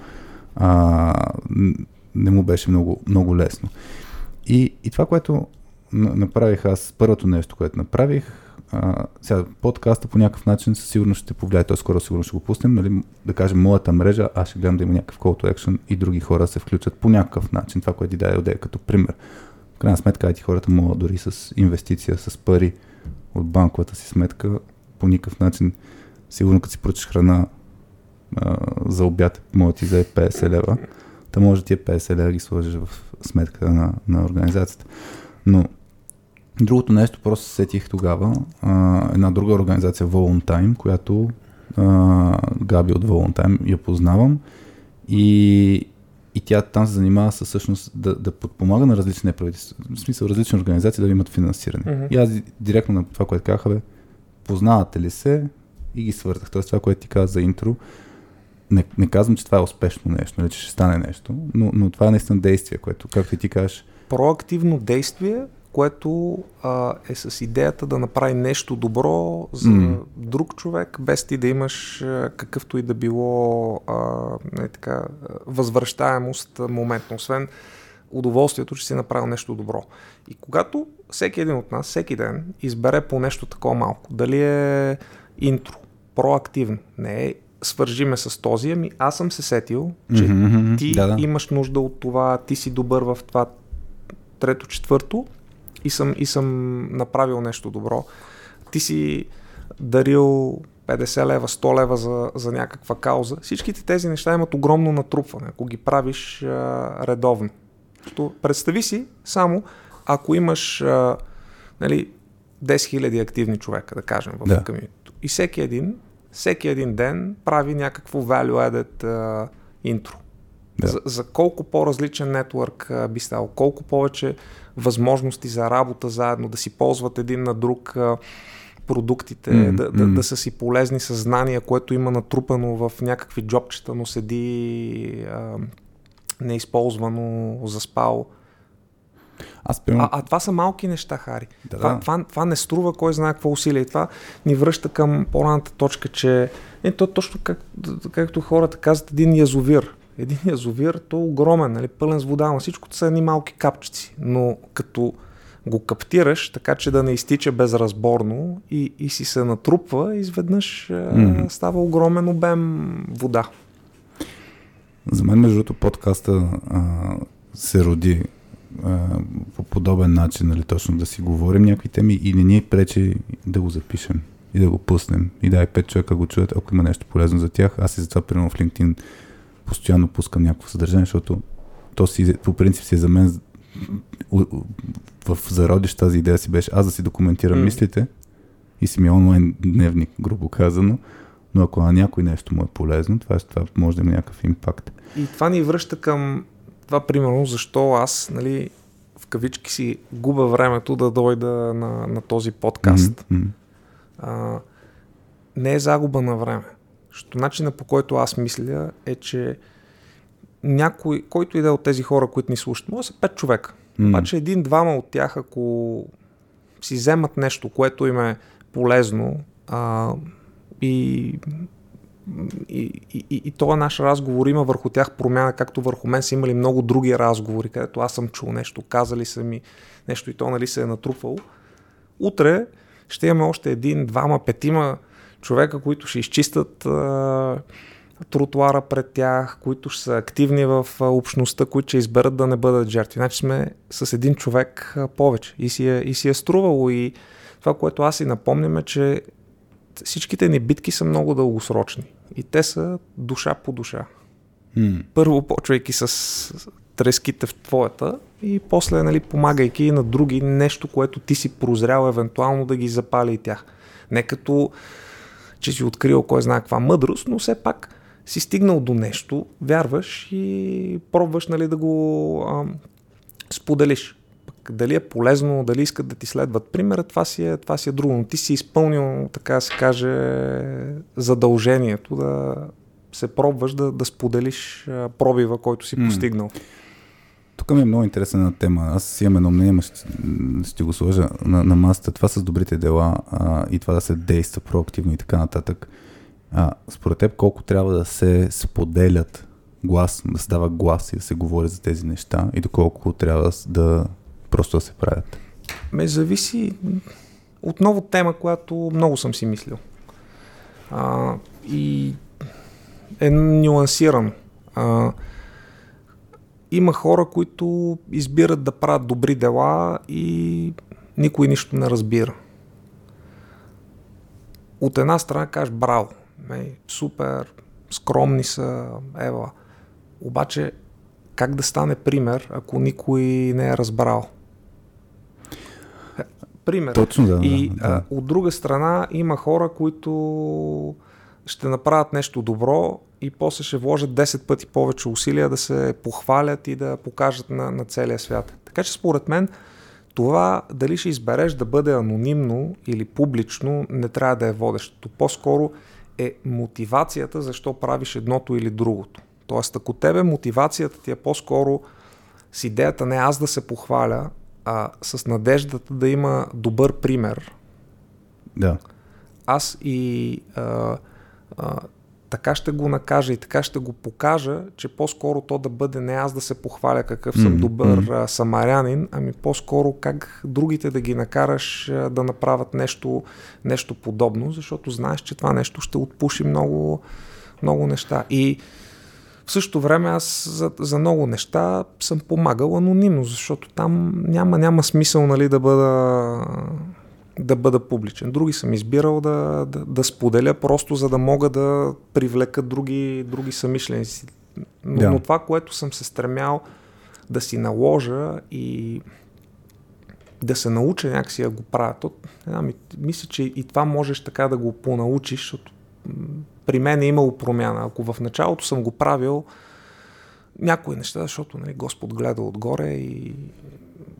а, не му беше много, много лесно. И, и това, което направих аз, първото нещо, което направих, а, сега подкаста по някакъв начин със сигурност ще повлияе, той скоро сигурно ще го пуснем, нали, да кажем моята мрежа, аз ще гледам да има някакъв call to action и други хора се включат по някакъв начин, това, което ти даде е като пример. В крайна сметка, ети хората могат дори с инвестиция, с пари от банковата си сметка, по никакъв начин, сигурно като си поръчаш храна а, за обяд, може ти за 50 лева, Та може тия 50 лева ги сложиш в сметка на, на организацията. Но другото нещо, просто сетих тогава, а, една друга организация, Voluntime, която а, Габи от Voluntime я познавам и, и тя там се занимава с всъщност да, да подпомага на различни неправителства, в смисъл различни организации да имат финансиране. Uh-huh. И аз директно на това, което казаха, бе, познавате ли се и ги свързах. Тоест това, което ти каза за интро, не, не казвам, че това е успешно нещо, нали, че ще стане нещо, но, но това е наистина действие, което, както ти кажеш. Проактивно действие, което а, е с идеята да направи нещо добро за mm. друг човек, без ти да имаш а, какъвто и да било а, не, така, възвръщаемост моментно, освен удоволствието, че си направил нещо добро. И когато всеки един от нас, всеки ден, избере по нещо такова малко, дали е интро, проактивно, не е свържиме с този, ами аз съм се сетил, че mm-hmm, ти да, да. имаш нужда от това, ти си добър в това трето, четвърто и съм, и съм направил нещо добро. Ти си дарил 50 лева, 100 лева за, за някаква кауза. Всичките тези неща имат огромно натрупване, ако ги правиш а, редовно. То, представи си само, ако имаш а, нали, 10 000 активни човека, да кажем, в да. И всеки един всеки един ден прави някакво value-added интро. Да. За, за колко по-различен нетворк би стал, колко повече възможности за работа заедно, да си ползват един на друг продуктите, mm, да. Да, да са си полезни със знания, което има натрупано в някакви джобчета, но седи uh, неизползвано, заспал. Аз а, а това са малки неща, Хари. Да, това, да. Това, това не струва кой знае какво усилие. И това ни връща към по-раната точка, че е, то точно как, както хората казват, един язовир. Един язовир, то е огромен, нали, пълен с вода, но всичко са едни малки капчици. Но като го каптираш, така че да не изтича безразборно и, и си се натрупва, изведнъж mm. става огромен обем вода. За мен, между другото, подкаста а, се роди по подобен начин, нали, точно да си говорим някакви теми и не ни пречи да го запишем и да го пуснем. И да, и пет човека го чуят, ако има нещо полезно за тях. Аз и затова, примерно, в LinkedIn постоянно пускам някакво съдържание, защото то си, по принцип си е за мен в зародиш тази идея си беше аз да си документирам mm. мислите и си ми е онлайн дневник, грубо казано, но ако на някой нещо му е полезно, това, това може да има някакъв импакт. И това ни връща към това примерно защо аз, нали, в кавички си губа времето да дойда на, на този подкаст. Mm-hmm. А, не е загуба на време. Защото начина по който аз мисля е, че някой, който иде от тези хора, които ни слушат, може да са пет човека. Mm. Обаче един-двама от тях, ако си вземат нещо, което им е полезно а, и и, и, и, и този наш разговор има върху тях промяна, както върху мен са имали много други разговори, където аз съм чул нещо, казали са ми нещо и то нали се е натрупвало. Утре ще имаме още един, двама, петима човека, които ще изчистят а, тротуара пред тях, които ще са активни в общността, които ще изберат да не бъдат жертви. Значи сме с един човек повече и си, е, и си е струвало и това, което аз си напомням е, че всичките ни битки са много дългосрочни и те са душа по душа. Mm. Първо почвайки с треските в твоята и после нали, помагайки на други нещо, което ти си прозрял евентуално да ги запали и тях. Не като че си открил кой знае каква мъдрост, но все пак си стигнал до нещо, вярваш и пробваш нали, да го а, споделиш. Дали е полезно, дали искат да ти следват примера, това си е, това си е друго. Но ти си изпълнил, така се каже, задължението да се пробваш да, да споделиш пробива, който си mm. постигнал. Тук ми е много интересна тема. Аз имам едно мнение, ще, ще го сложа на, на масата. Това с добрите дела а, и това да се действа проактивно и така нататък. А, според теб колко трябва да се споделят глас, да се дава глас и да се говори за тези неща и доколко трябва да просто да се правят? Ме зависи отново тема, която много съм си мислил. А, и е нюансиран. А, има хора, които избират да правят добри дела и никой нищо не разбира. От една страна кажеш браво, Ей, супер, скромни са, ева. Обаче, как да стане пример, ако никой не е разбрал? Пример. Точно, да. И да, да. от друга страна има хора, които ще направят нещо добро и после ще вложат 10 пъти повече усилия да се похвалят и да покажат на, на целия свят. Така че според мен това дали ще избереш да бъде анонимно или публично не трябва да е водещото. По-скоро е мотивацията защо правиш едното или другото. Тоест, ако тебе мотивацията ти е по-скоро с идеята не аз да се похваля, а с надеждата да има добър пример. Да. Аз и а, а, така ще го накажа и така ще го покажа, че по-скоро то да бъде не аз да се похваля какъв съм mm-hmm. добър а, самарянин, ами по-скоро как другите да ги накараш да направят нещо, нещо подобно, защото знаеш, че това нещо ще отпуши много, много неща. И в същото време аз за, за много неща съм помагал анонимно, защото там няма, няма смисъл нали, да бъда да бъда публичен. Други съм избирал да, да, да споделя просто за да мога да привлека други, други самишленици. Но, да. но това, което съм се стремял да си наложа и да се науча някакси да го правя. То, ми, мисля, че и това можеш така да го понаучиш, защото при мен е имало промяна. Ако в началото съм го правил някои неща, защото нали, Господ гледа отгоре и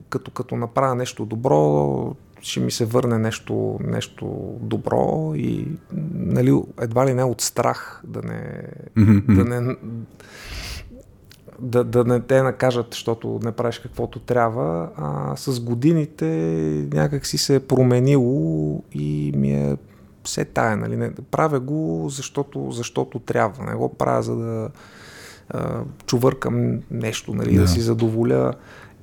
като, като направя нещо добро, ще ми се върне нещо, нещо добро и нали, едва ли не от страх да не, mm-hmm. да не да, да не те накажат, защото не правиш каквото трябва, а с годините някак си се е променило и ми е все тая, нали? Не, правя го, защото, защото трябва. Не го правя, за да а, чувъркам нещо, нали? Да. да си задоволя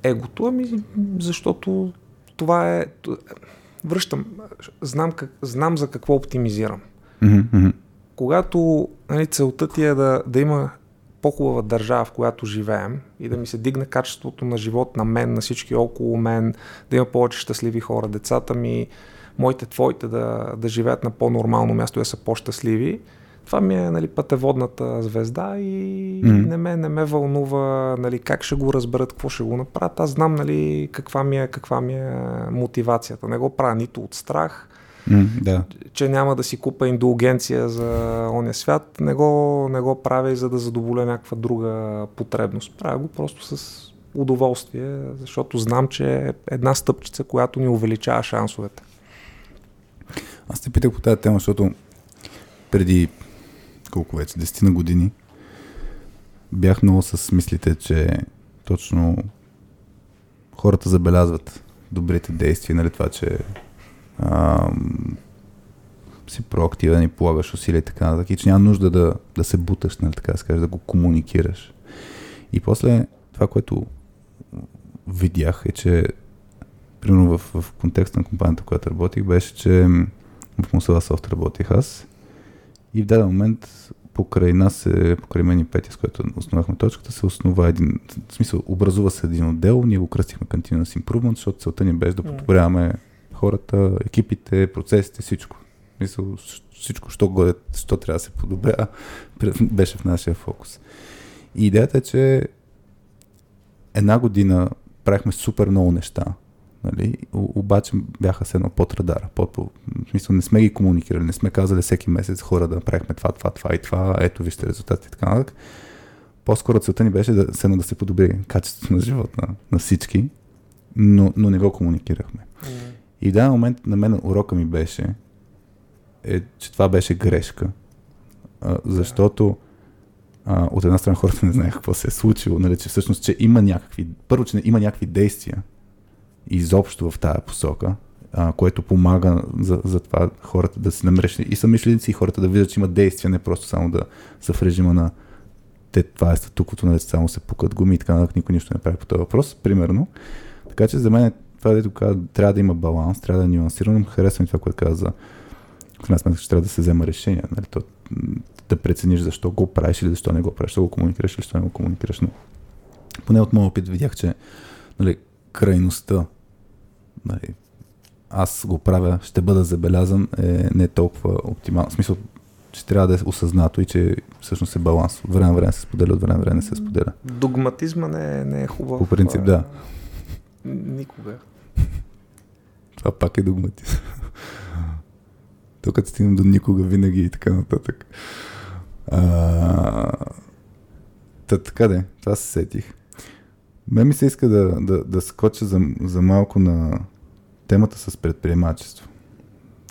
егото, ами защото това е... Връщам, знам, как, знам за какво оптимизирам. Mm-hmm. Когато нали, целта ти е да, да има по-хубава държава, в която живеем и да ми се дигне качеството на живот на мен, на всички около мен, да има повече щастливи хора, децата ми, моите, твоите да, да живеят на по-нормално място и да са по-щастливи, това ми е нали, пътеводната звезда и mm. не, ме, не ме вълнува нали, как ще го разберат, какво ще го направят. Аз знам нали, каква, ми е, каква ми е мотивацията. Не го правя нито от страх, mm, да. че няма да си купа индулгенция за оня свят. Не го, не го правя и за да задоволя някаква друга потребност. Правя го просто с удоволствие, защото знам, че е една стъпчица, която ни увеличава шансовете. Аз те питах по тази тема, защото преди колко вече, 10 на години, бях много с мислите, че точно хората забелязват добрите действия, нали това, че а, си проактивен и полагаш усилия и така нататък, и че няма нужда да, да се буташ, нали така да да го комуникираш. И после това, което видях е, че примерно в, в контекста на компанията, в която работих, беше, че в Mozilla Soft работих аз и в даден момент покрай нас, е, покрай мен и Петя, с която основахме точката, се основа един, в смисъл, образува се един отдел, ние го кръстихме Continuous Improvement, защото целта ни беше да подобряваме хората, екипите, процесите, всичко. Мисъл, всичко, що, годе, що трябва да се подобря, беше в нашия фокус. И идеята е, че една година правихме супер много неща, нали? обаче бяха се едно под радара. Под, по, в смисъл не сме ги комуникирали, не сме казали всеки месец хора да правихме това, това, това и това, ето вижте резултатите и така нататък. По-скоро целта ни беше да, се, да се подобри качеството на живота на, на всички, но, но не го комуникирахме. Mm. И в даден момент на мен урока ми беше, е, че това беше грешка. А, защото а, от една страна хората не знаеха какво се е случило, нали, че всъщност, че има някакви, първо, че има някакви действия изобщо в тази посока, а, което помага за, за това хората да се намерят и самишленици и хората да видят, че има действия, не просто само да са в режима на те, това е статуквото, нали, само се пукат гуми и така нататък, никой нищо не прави по този въпрос, примерно. Така че за мен това, дето казва, трябва да има баланс, трябва да е нюансирано. Харесвам това, което каза за в крайна сметка, че трябва да се взема решение. Нали? То, да прецениш защо го правиш или защо не го правиш, защо го комуникираш или защо не го комуникираш. Но поне от моят опит видях, че нали, крайността, нали, аз го правя, ще бъда забелязан, е не толкова оптимално. В смисъл, че трябва да е осъзнато и че всъщност е баланс. От време време се споделя, от време време не се споделя. Догматизма не е, не е хубав. По принцип, да. Никога. Това пак е догматизъм. Тук като стигнем до никога, винаги и така нататък. А, та, така де, това се сетих. Ме ми се иска да, да, да скоча за, за малко на темата с предприемачество.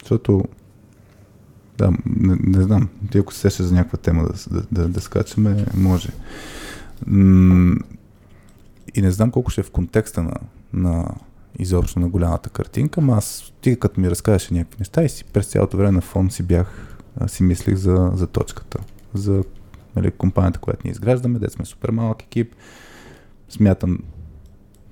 Защото, да, не, не знам, ти ако се сещаш за някаква тема да, да, да, да скачаме, може. И не знам колко ще е в контекста на, на изобщо на голямата картинка, но аз ти като ми разказваше някакви неща и си през цялото време на фон си бях, си мислих за, за точката, за нали, компанията, която ние изграждаме, де сме супер малък екип. Смятам,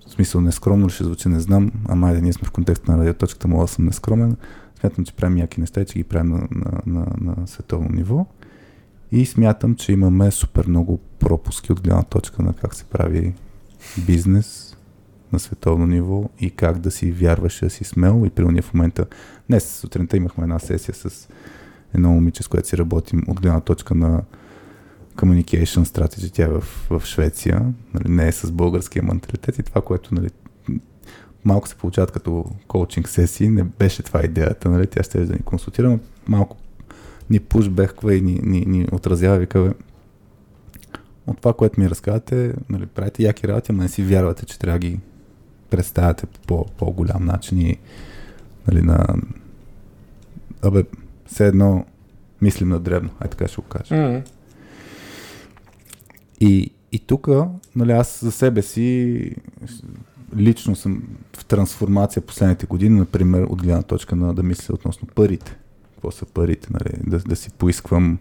в смисъл нескромно ли ще звучи, не знам, ама да ние сме в контекста на радиоточката, мога да съм нескромен. Смятам, че правим някакви неща и че ги правим на, на, на, на световно ниво. И смятам, че имаме супер много пропуски от гледна точка на как се прави бизнес, на световно ниво и как да си вярваш, да си смел. И при в момента, днес сутринта имахме една сесия с едно момиче, с което си работим от гледна точка на communication strategy, тя е в, в Швеция, нали, не е с българския менталитет и това, което нали, малко се получават като коучинг сесии, не беше това идеята, нали, тя ще да ни консултира, малко ни пушбехква и ни, ни, ни отразява вика, от това, което ми разказвате, нали, правите яки работи, но не си вярвате, че трябва да ги представяте по по-голям начин и нали, на... Абе, все едно мислим на дребно, ай така ще го кажа. Mm-hmm. И, и тук, нали, аз за себе си лично съм в трансформация последните години, например, от гледна точка на да мисля относно парите. Какво са парите, нали? да, да си поисквам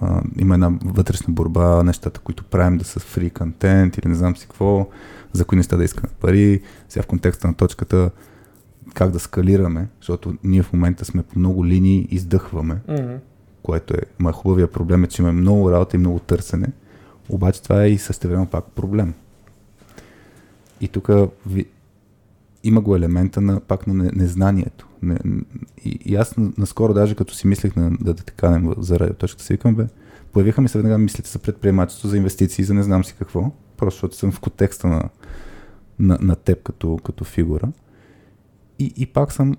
а, има една вътрешна борба, нещата, които правим да са фри контент или не знам си какво, за кои неща да искаме пари, сега в контекста на точката как да скалираме, защото ние в момента сме по много линии, издъхваме, mm-hmm. Което е, ма хубавия проблем е, че имаме много работа и много търсене, обаче това е и същевременно пак проблем. И тук ви, има го елемента на, пак на незнанието. Не, и, и аз наскоро даже като си мислех на, да те канем за радиоточката, си викам, бе, появиха ми се веднага мислите за предприемачество, за инвестиции, за не знам си какво, просто защото съм в контекста на, на, на теб като, като фигура. И, и пак съм,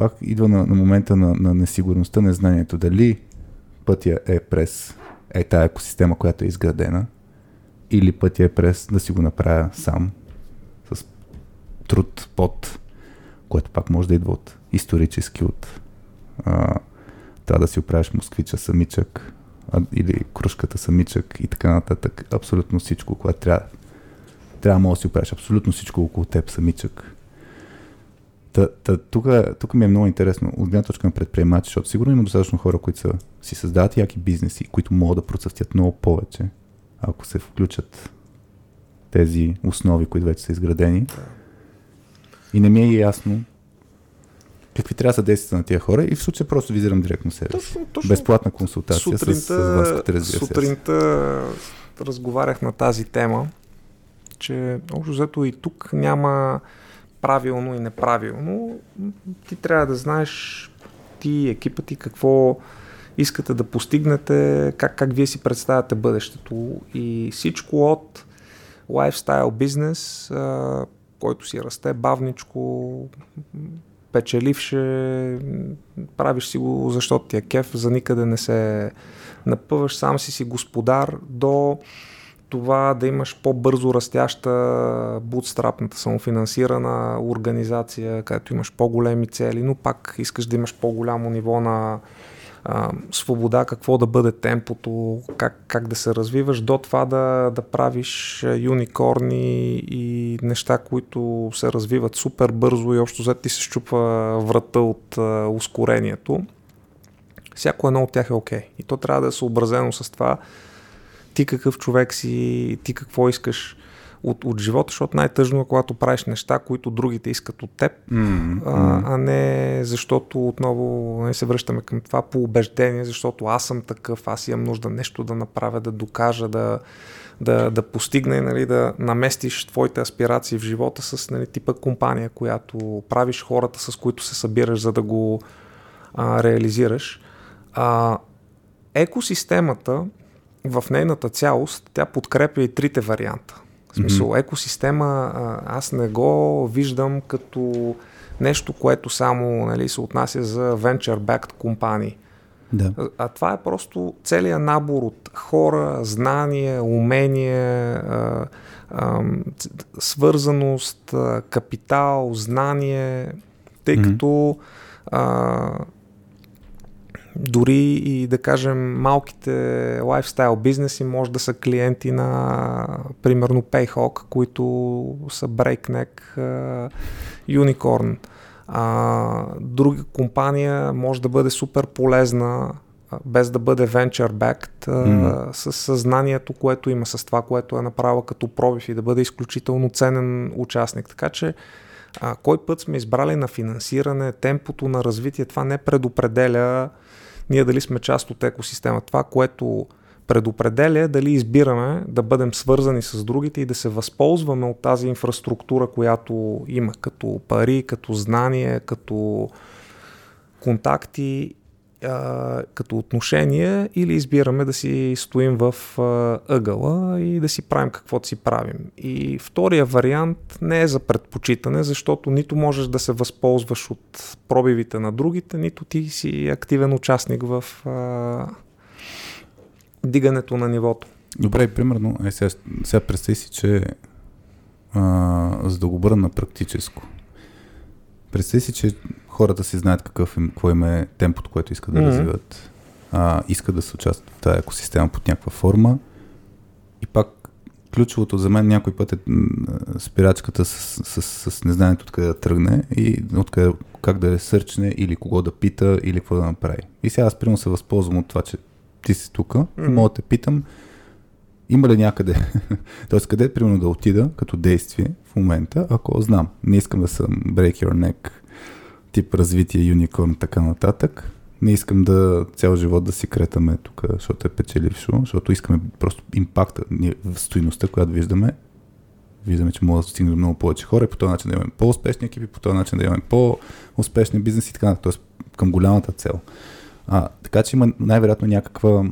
пак идва на, на момента на, на несигурността, незнанието. Дали пътя е през е тая екосистема, която е изградена, или пътя е през да си го направя сам, с труд под, което пак може да идва от исторически, от а, трябва да си оправиш москвича самичък, а, или кружката самичък и така нататък. Абсолютно всичко, което трябва трябва да си оправиш абсолютно всичко около теб самичък. Та, та, тук, тук ми е много интересно от гледна точка на предприемачи, защото сигурно има достатъчно хора, които са, си създават яки бизнеси, които могат да процъфтят много повече, ако се включат тези основи, които вече са изградени. И не ми е ясно какви трябва да са действията на тия хора и в случая просто визирам директно себе. Точно, точно. Безплатна консултация сутринта, с, с вас, като развия Сутринта разговарях на тази тема, че общо взето и тук няма правилно и неправилно. Ти трябва да знаеш ти, екипа ти, какво искате да постигнете, как, как вие си представяте бъдещето и всичко от лайфстайл бизнес, който си расте бавничко, печеливше, правиш си го, защото ти е кеф, за никъде не се напъваш, сам си си господар, до това да имаш по-бързо растяща бутстрапната самофинансирана организация, където имаш по-големи цели, но пак искаш да имаш по-голямо ниво на а, свобода, какво да бъде темпото, как, как да се развиваш, до това да, да правиш юникорни и неща, които се развиват супер бързо и общо взето ти се щупва врата от а, ускорението. Всяко едно от тях е окей. Okay. И то трябва да е съобразено с това ти какъв човек си, ти какво искаш от, от живота, защото най-тъжно е когато правиш неща, които другите искат от теб, Mm-hmm. а, а не защото отново не се връщаме към това по убеждение, защото аз съм такъв, аз имам нужда нещо да направя, да докажа, да, да, да постигне, нали, да наместиш твоите аспирации в живота с нали, типа компания, която правиш хората, с които се събираш, за да го а, реализираш. А, екосистемата в нейната цялост тя подкрепя и трите варианта. В смисъл, mm-hmm. екосистема аз не го виждам като нещо, което само нали, се отнася за venture-backed компании. Да. А, а това е просто целият набор от хора, знания, умения, а, а, свързаност, а, капитал, знание, тъй mm-hmm. като а, дори и да кажем малките лайфстайл бизнеси може да са клиенти на примерно Payhawk, които са Breakneck, Unicorn. А, друга компания може да бъде супер полезна без да бъде venture backed, mm. с съзнанието, което има, с това, което е направила като пробив и да бъде изключително ценен участник. Така че а, кой път сме избрали на финансиране, темпото на развитие, това не предопределя ние дали сме част от екосистема. Това, което предопределя е дали избираме да бъдем свързани с другите и да се възползваме от тази инфраструктура, която има, като пари, като знание, като контакти, като отношения или избираме да си стоим в ъгъла и да си правим каквото си правим. И втория вариант не е за предпочитане, защото нито можеш да се възползваш от пробивите на другите, нито ти си активен участник в а, дигането на нивото. Добре, примерно, е, сега, сега представи си, че а, за да го бъда на практическо, представи си, че хората си знаят какъв им, какво им е темпото, което искат да mm-hmm. развиват, а, искат да се участват в тази екосистема под някаква форма. И пак ключовото за мен някой път е спирачката с, с, с, с незнанието откъде да тръгне и откъде, как да ресърчне или кого да пита или какво да направи. И сега аз примерно се възползвам от това, че ти си тук mm-hmm. мога да те питам има ли някъде, т.е. къде примерно да отида като действие в момента, ако знам, не искам да съм break your neck тип развитие, юникорн, така нататък. Не искам да цял живот да си кретаме тук, защото е печелившо, защото искаме просто импакта, стоиността, която виждаме. Виждаме, че може да стигне до много повече хора и по този начин да имаме по-успешни екипи, по този начин да имаме по-успешни бизнеси и така. Тоест към голямата цел. А, така че има най-вероятно някаква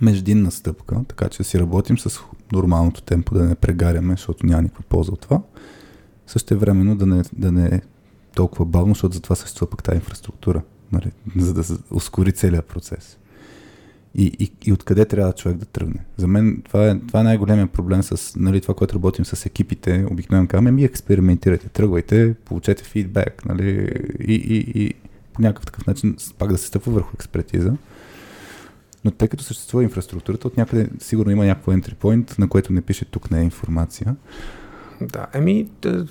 междинна стъпка, така че да си работим с нормалното темпо, да не прегаряме, защото няма никаква полза от това. Също времено да не, да не толкова бавно, защото затова съществува пък тази инфраструктура, нали, за да се ускори целият процес. И, и, и откъде трябва човек да тръгне? За мен това е, това е най-големия проблем с нали, това, което работим с екипите. Обикновено казваме, ми експериментирайте, тръгвайте, получете фидбек нали, и, и, и по някакъв такъв начин пак да се стъпва върху експертиза. Но тъй като съществува инфраструктурата, от някъде сигурно има някакво entry point, на което не пише тук не е информация. Да, еми,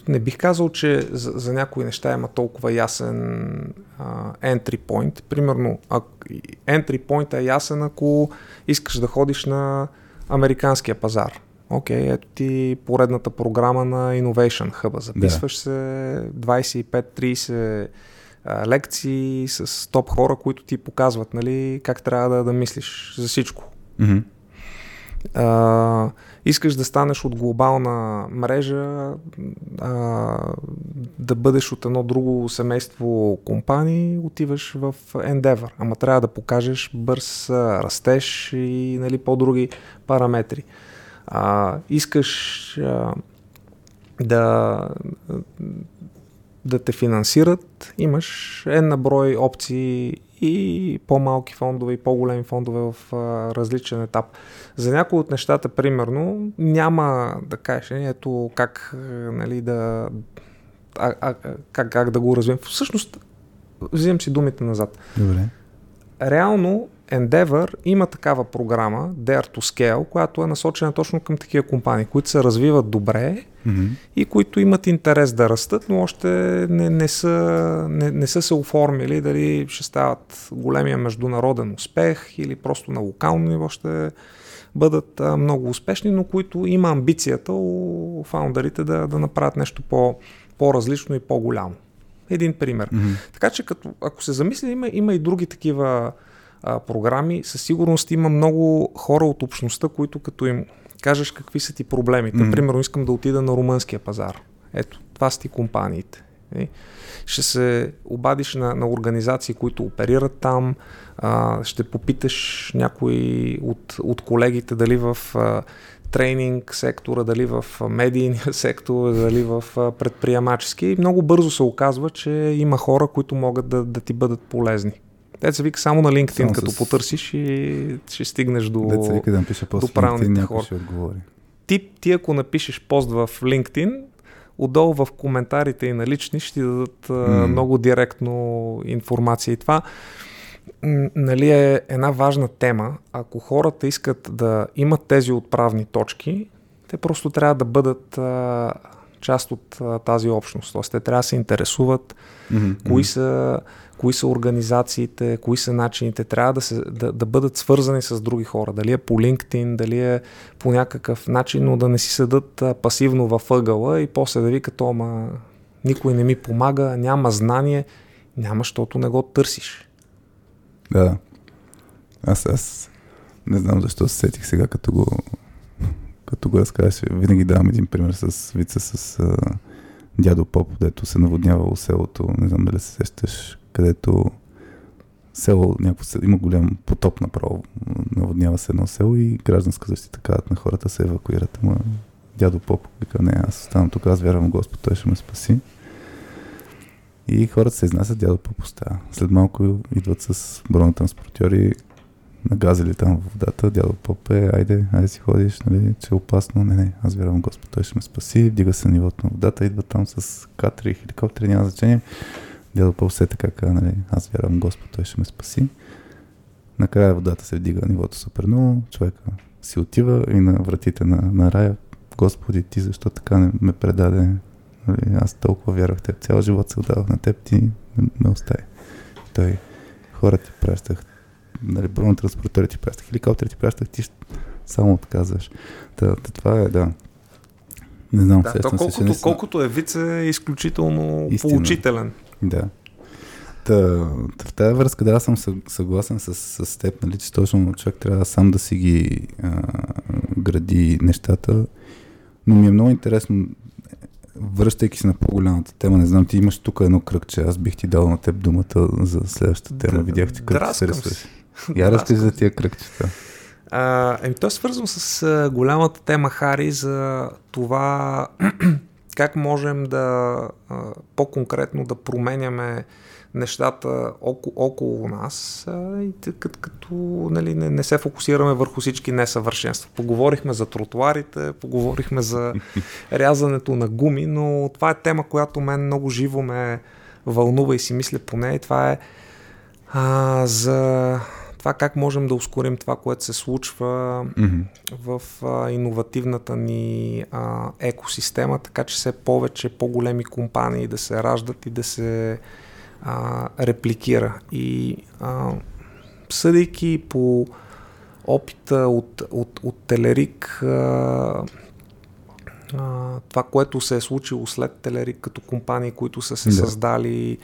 не бих казал, че за, за някои неща има толкова ясен а, entry point. Примерно, а, entry point е ясен, ако искаш да ходиш на американския пазар. Окей, okay, ето ти поредната програма на Innovation Hub. Записваш да. се 25-30 а, лекции с топ хора, които ти показват нали, как трябва да, да мислиш за всичко. Mm-hmm. А, искаш да станеш от глобална мрежа, а, да бъдеш от едно друго семейство компании, отиваш в Endeavor. Ама трябва да покажеш бърз растеж и нали, по-други параметри. А, искаш а, да, да те финансират, имаш една брой опции и по-малки фондове и по-големи фондове в а, различен етап. За някои от нещата, примерно, няма да кажеш, ето как, нали, да, а, а, как, как да го развием. Всъщност, взимам си думите назад. Добре. Реално, Endeavor има такава програма, Dare to Scale, която е насочена точно към такива компании, които се развиват добре Mm-hmm. и които имат интерес да растат, но още не, не, са, не, не са се оформили дали ще стават големия международен успех или просто на локално ниво ще бъдат а, много успешни, но които има амбицията у фаундърите да, да направят нещо по, по-различно и по-голямо. Един пример. Mm-hmm. Така че като, ако се замисли, има, има и други такива а, програми. Със сигурност има много хора от общността, които като им кажеш какви са ти проблемите. Мгм. Примерно искам да отида на румънския пазар. Ето, това са ти компаниите. Е, Ще се обадиш на, на организации, които оперират там, а, ще попиташ някой от, от колегите дали в а, тренинг сектора, дали в медийния сектор, дали в а, предприемачески. И много бързо се оказва, че има хора, които могат да, да ти бъдат полезни. Се вика само на LinkedIn, Само като с- потърсиш и ще стигнеш до... Деца вика да напиша пост в правилните хора. ще отговори. ти, ти ако напишеш пост в LinkedIn, отдолу в коментарите и на лични ще ти дадат mm. много директно информация. И това нали, е една важна тема. Ако хората искат да имат тези отправни точки, те просто трябва да бъдат а, част от а, тази общност. Тоест, те трябва да се интересуват Мгм, кои са, кои са организациите, кои са начините, трябва да, се, да, да бъдат свързани с други хора. Дали е по LinkedIn, дали е по някакъв начин, но да не си седат пасивно във ъгъла и после да викат, ама никой не ми помага, няма знание, няма, защото не го търсиш. Да. Аз, аз не знам защо се сетих сега, като го, като го разказваш. Винаги давам един пример с вица с дядо Поп, дето се наводнявало селото. Не знам дали се сещаш, където село, някакво, се- има голям потоп направо. Наводнява се едно село и гражданска защита казват на хората се евакуират. Ама дядо Поп вика, не, аз оставам тук, аз вярвам Господ, той ще ме спаси. И хората се изнасят, дядо Поп остава. След малко идват с бронетранспортьори, нагазили там в водата, дядо Поп е, айде, айде си ходиш, нали, че е опасно. Не, не, аз вярвам Господ, той ще ме спаси. Вдига се нивото на водата, идва там с катери, хеликоптери, няма значение. Дядо Поп се така казва, нали, аз вярвам Господ, той ще ме спаси. Накрая водата се вдига нивото супер много, човека си отива и на вратите на, на рая, Господи, ти защо така не ме предаде? Нали, аз толкова вярвах в теб, цял живот се отдавах на теб, ти ме, ме остави. Той, хора ти пращах, нали, бронетранспортери ти пращах, хеликоптери ти пращах, ти само отказваш. Та, та, това е, да. Не знам, Да, то се, колкото, не съм... колкото е вице, е изключително Истина. поучителен. Да. Та, в тази връзка да, аз съм съ- съгласен с, с теб, нали, че точно човек трябва сам да си ги а, гради нещата. Но ми е много интересно, връщайки се на по-голямата тема, не знам, ти имаш тук едно кръгче, аз бих ти дал на теб думата за следващата тема. Да, Видях, че кръгче се рисуваш. Я разкажи за тия кръгчета. А, еми, то е свързано с а, голямата тема, Хари, за това как можем да по-конкретно да променяме нещата около, около нас а, и като, като нали, не, не се фокусираме върху всички несъвършенства. Поговорихме за тротуарите, поговорихме за рязането на гуми, но това е тема, която мен много живо ме вълнува и си мисля по нея. И това е а, за това как можем да ускорим това, което се случва Мгм. в а, иновативната ни а, екосистема, така че все повече по-големи компании да се раждат и да се а, репликира. И а, съдейки по опита от, от, от Телерик, а, а, това, което се е случило след Телерик като компании, които са се да. създали,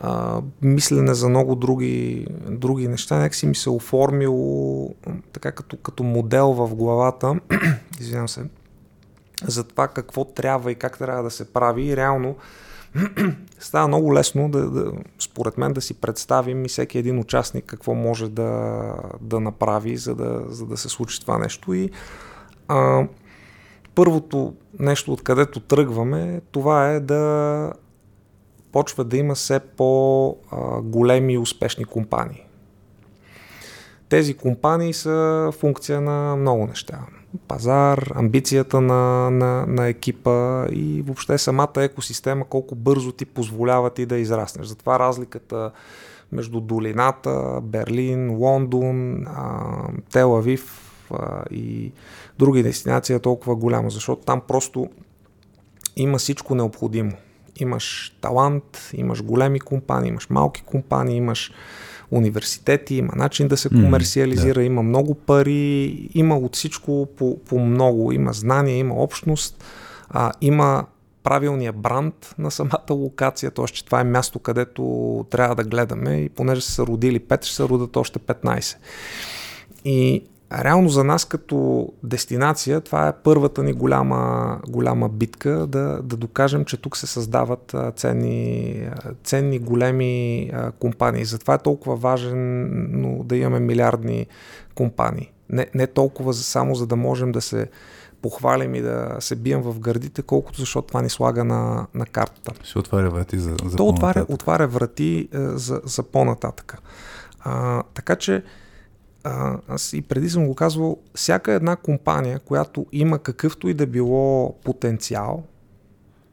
а, мислене за много други, други неща, нека си ми се оформило така като, като модел в главата, извинявам се, за това какво трябва и как трябва да се прави и реално става много лесно, да, да, според мен, да си представим и всеки един участник какво може да, да направи, за да, за да се случи това нещо. И а, първото нещо, откъдето тръгваме, това е да почва да има все по-големи успешни компании. Тези компании са функция на много неща. Пазар, амбицията на, на, на екипа и въобще самата екосистема, колко бързо ти позволява ти да израснеш. Затова разликата между Долината, Берлин, Лондон, Телавив и други дестинации е толкова голяма, защото там просто има всичко необходимо. Имаш талант, имаш големи компании, имаш малки компании, имаш университети, има начин да се комерциализира, mm, да. има много пари, има от всичко по, по много. Има знания, има общност, а, има правилния бранд на самата локация, т.е. че това е място, където трябва да гледаме и понеже са родили 5, ще се родят още 15. И реално за нас като дестинация това е първата ни голяма, голяма битка да, да докажем, че тук се създават ценни, ценни големи компании. Затова е толкова важен да имаме милиардни компании. Не, не толкова за, само за да можем да се похвалим и да се бием в гърдите, колкото защото това ни слага на, на картата. Ще отваря врати за, за То отваря, отваря врати е, за, за по-нататъка. А, така че а, аз и преди съм го казвал, всяка една компания, която има какъвто и да било потенциал,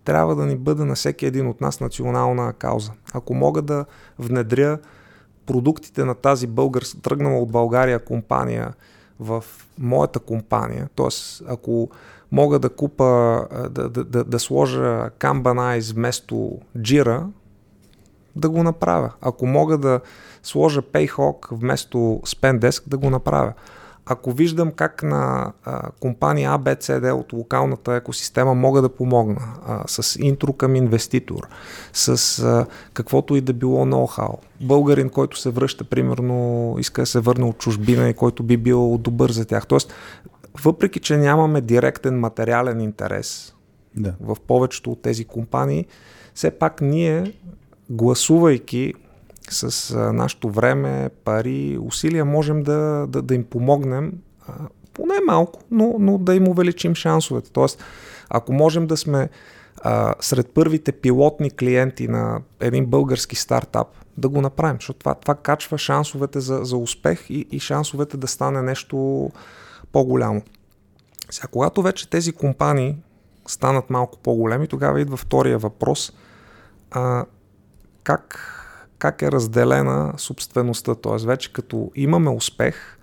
трябва да ни бъде на всеки един от нас национална кауза. Ако мога да внедря продуктите на тази българска, тръгнала от България компания в моята компания, т.е. ако мога да купа, да, да, да, да сложа Eyes вместо Jira, да го направя. Ако мога да сложа Payhawk вместо Spendesk, да го направя. Ако виждам как на а, компания ABCD от локалната екосистема мога да помогна а, с интро към инвеститор, с а, каквото и да било ноу-хау. Българин, който се връща, примерно, иска да се върне от чужбина и който би бил добър за тях. Тоест, въпреки, че нямаме директен материален интерес да. в повечето от тези компании, все пак ние гласувайки с а, нашето време, пари, усилия, можем да, да, да им помогнем, поне малко, но, но да им увеличим шансовете. Тоест, ако можем да сме а, сред първите пилотни клиенти на един български стартап, да го направим, защото това, това качва шансовете за, за успех и, и шансовете да стане нещо по-голямо. Сега, когато вече тези компании станат малко по-големи, тогава идва втория въпрос. А, как, как е разделена собствеността. Т.е. вече като имаме успех,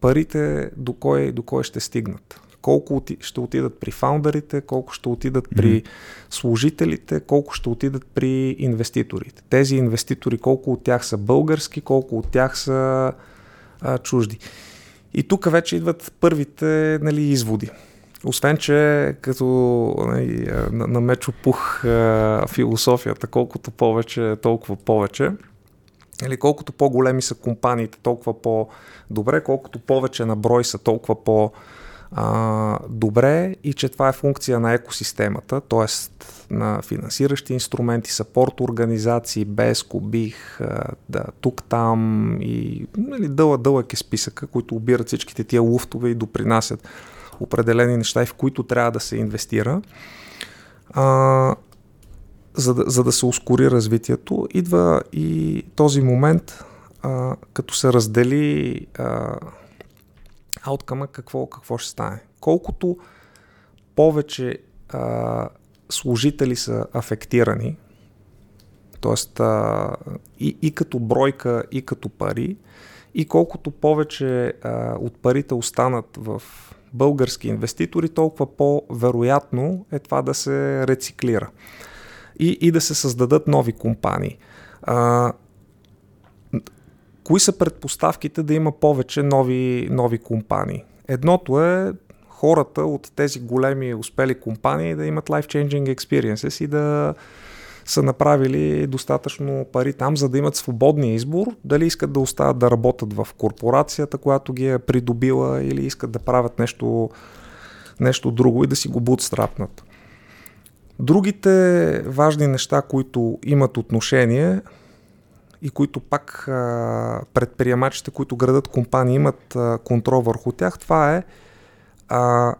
парите до кой, до кой ще стигнат. Колко ще отидат при фаундърите, колко ще отидат при служителите, колко ще отидат при инвеститорите. Тези инвеститори, колко от тях са български, колко от тях са а, чужди. И тук вече идват първите нали, изводи. Освен, че като нали, на, на мечо пух философията, колкото повече, толкова повече. Или колкото по-големи са компаниите, толкова по-добре, колкото повече на брой са, толкова по- а, добре и че това е функция на екосистемата, т.е. на финансиращи инструменти, сапорт организации, БЕСКО, БИХ, да, тук, там и нали, дълъг, дълъг е списъка, които обират всичките тия луфтове и допринасят определени неща и в които трябва да се инвестира. А, за, да, за да се ускори развитието, идва и този момент, а, като се раздели ауткъма, какво, какво ще стане. Колкото повече а, служители са афектирани, т.е. И, и като бройка, и като пари, и колкото повече а, от парите останат в български инвеститори, толкова по-вероятно е това да се рециклира и, и да се създадат нови компании. А, кои са предпоставките да има повече нови, нови компании? Едното е хората от тези големи успели компании да имат life-changing experiences и да са направили достатъчно пари там, за да имат свободния избор, дали искат да остават да работят в корпорацията, която ги е придобила или искат да правят нещо, нещо друго и да си го бутстрапнат. Другите важни неща, които имат отношение и които пак предприемачите, които градат компании, имат контрол върху тях, това е а,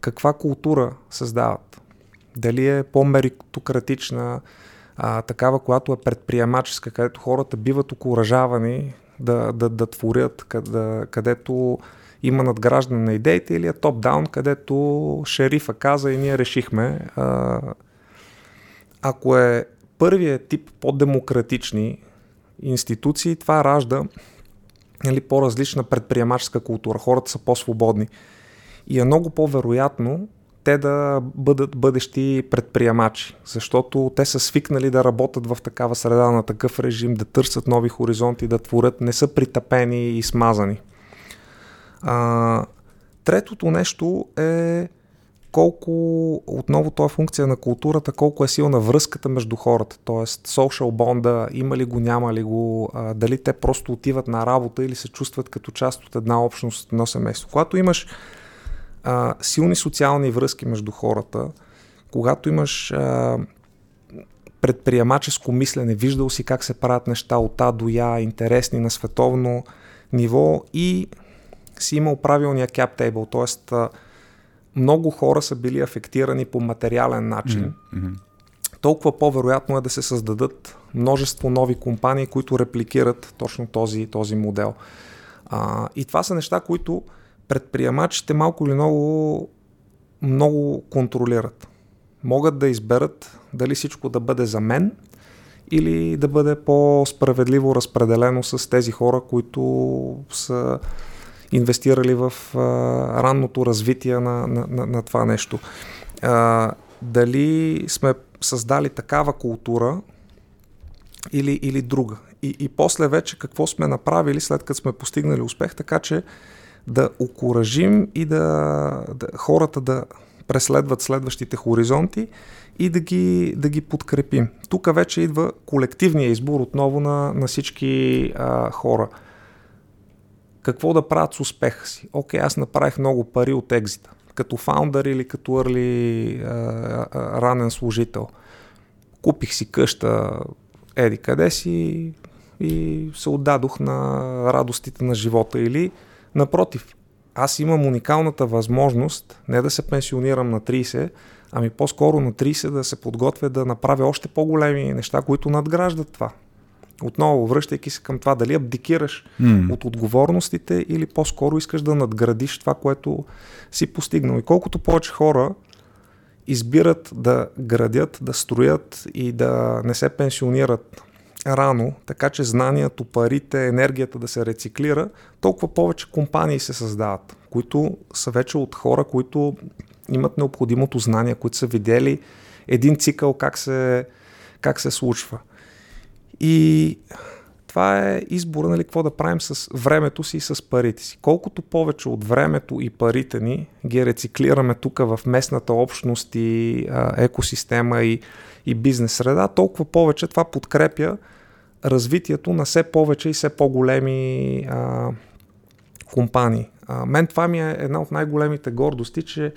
каква култура създават. Дали е по-меритократична, а, такава, която е предприемаческа, където хората биват окоръжавани да, да, да творят, къде, където има надграждане на идеите или е топ-даун, където шерифа каза и ние решихме. А, ако е първият тип по-демократични институции, това ражда нали, по-различна предприемаческа култура. Хората са по-свободни. И е много по-вероятно те да бъдат бъдещи предприемачи, защото те са свикнали да работят в такава среда, на такъв режим, да търсят нови хоризонти, да творят, не са притъпени и смазани. А, третото нещо е колко, отново то е функция на културата, колко е силна връзката между хората, т.е. social бонда, има ли го, няма ли го, а, дали те просто отиват на работа или се чувстват като част от една общност, едно семейство. Когато имаш а, силни социални връзки между хората, когато имаш а, предприемаческо мислене, виждал си как се правят неща от А до Я, интересни на световно ниво и си имал правилния cap table, т.е. много хора са били афектирани по материален начин, mm-hmm. толкова по-вероятно е да се създадат множество нови компании, които репликират точно този, този модел. А, и това са неща, които предприемачите малко или много, много контролират. Могат да изберат дали всичко да бъде за мен или да бъде по-справедливо разпределено с тези хора, които са инвестирали в а, ранното развитие на, на, на, на това нещо. А, дали сме създали такава култура или, или друга. И, и после вече какво сме направили след като сме постигнали успех, така че да окоръжим и да, да хората да преследват следващите хоризонти и да ги, да ги подкрепим. Тук вече идва колективния избор отново на, на всички а, хора. Какво да правят с успеха си? Окей, аз направих много пари от екзита, като фаундър или катоърли ранен служител. Купих си къща, еди къде си и се отдадох на радостите на живота или Напротив, аз имам уникалната възможност не да се пенсионирам на 30, ами по-скоро на 30 да се подготвя да направя още по-големи неща, които надграждат това. Отново, връщайки се към това, дали абдикираш mm. от отговорностите или по-скоро искаш да надградиш това, което си постигнал. И колкото повече хора избират да градят, да строят и да не се пенсионират рано, така че знанието, парите, енергията да се рециклира, толкова повече компании се създават, които са вече от хора, които имат необходимото знание, които са видели един цикъл как се, как се случва. И това е избора, нали, какво да правим с времето си и с парите си. Колкото повече от времето и парите ни ги рециклираме тук в местната общност и а, екосистема и, и бизнес среда, толкова повече това подкрепя развитието на все повече и все по-големи а, компании. А, мен това ми е една от най-големите гордости, че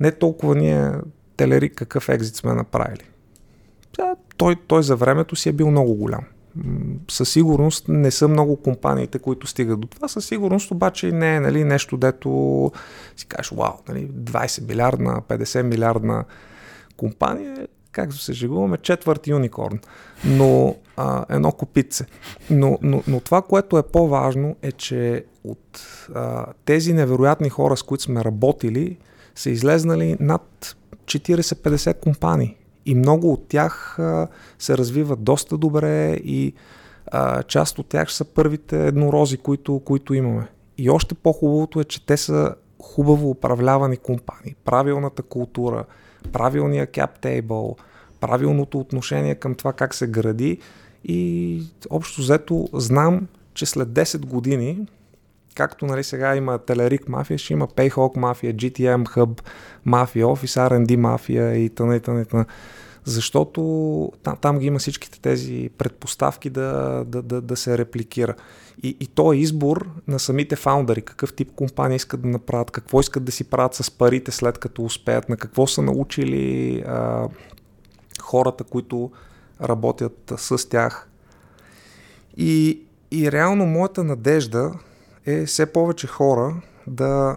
не толкова ние телери какъв екзит сме направили. Да, той, той за времето си е бил много голям. Със сигурност не са много компаниите, които стигат до това. Със сигурност обаче не е нали, нещо, дето си кажеш, вау, нали, 20 милиардна, 50 милиардна компания както се жегуваме, четвърт юникорн, но а, едно копитце. Но, но, но това, което е по-важно е, че от а, тези невероятни хора, с които сме работили, са излезнали над 40-50 компании. И много от тях а, се развиват доста добре и а, част от тях са първите еднорози, които, които имаме. И още по-хубавото е, че те са хубаво управлявани компании, правилната култура, правилния cap table, правилното отношение към това как се гради и общо взето знам, че след 10 години както нали, сега има Телерик мафия, ще има Payhawk мафия, GTM Hub мафия, Office R&D мафия и т.н. и т.н. Защото там, там ги има всичките тези предпоставки да, да, да, да се репликира. И, и то е избор на самите фаундъри, какъв тип компания искат да направят, какво искат да си правят с парите след като успеят, на какво са научили а, хората, които работят с тях. И, и реално моята надежда е все повече хора да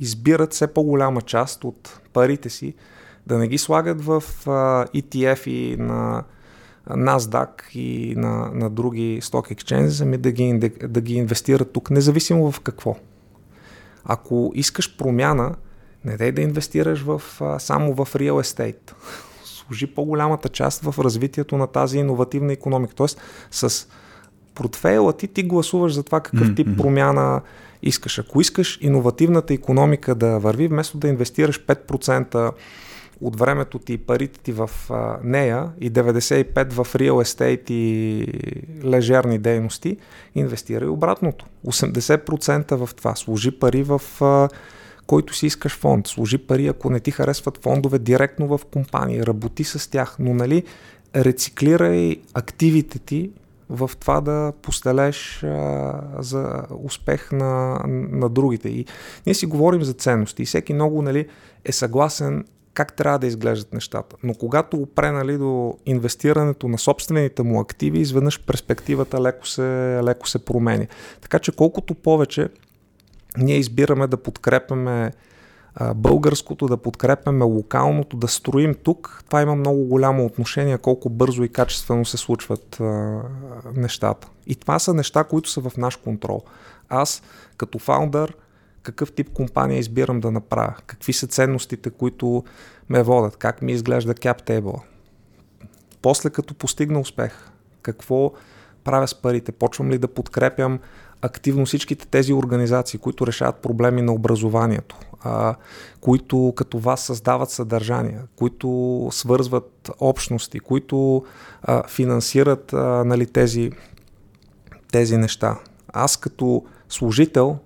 избират все по-голяма част от парите си, да не ги слагат в а, ETF и на NASDAQ и на, на други stock exchanges, ами да ги, да ги инвестират тук, независимо в какво. Ако искаш промяна, не дай да инвестираш в, само в real estate. Служи по-голямата част в развитието на тази иновативна економика. Тоест, с портфейла ти, ти гласуваш за това какъв тип промяна искаш. Ако искаш иновативната економика да върви, вместо да инвестираш 5% от времето ти и парите ти в а, нея и 95 в real estate и лежерни дейности, инвестирай обратното. 80% в това. Служи пари в а, който си искаш фонд. Служи пари, ако не ти харесват фондове, директно в компании. Работи с тях, но нали, рециклирай активите ти в това да постелеш а, за успех на, на другите. И ние си говорим за ценности и всеки много нали, е съгласен как трябва да изглеждат нещата. Но когато опре нали, до инвестирането на собствените му активи, изведнъж перспективата леко се, леко се промени. Така че колкото повече ние избираме да подкрепяме българското, да подкрепяме локалното, да строим тук, това има много голямо отношение колко бързо и качествено се случват а, нещата. И това са неща, които са в наш контрол. Аз като фаундър какъв тип компания избирам да направя, какви са ценностите, които ме водят, как ми изглежда cap table. После като постигна успех, какво правя с парите, почвам ли да подкрепям активно всичките тези организации, които решават проблеми на образованието, а, които като вас създават съдържания, които свързват общности, които а, финансират а, нали, тези, тези неща. Аз като служител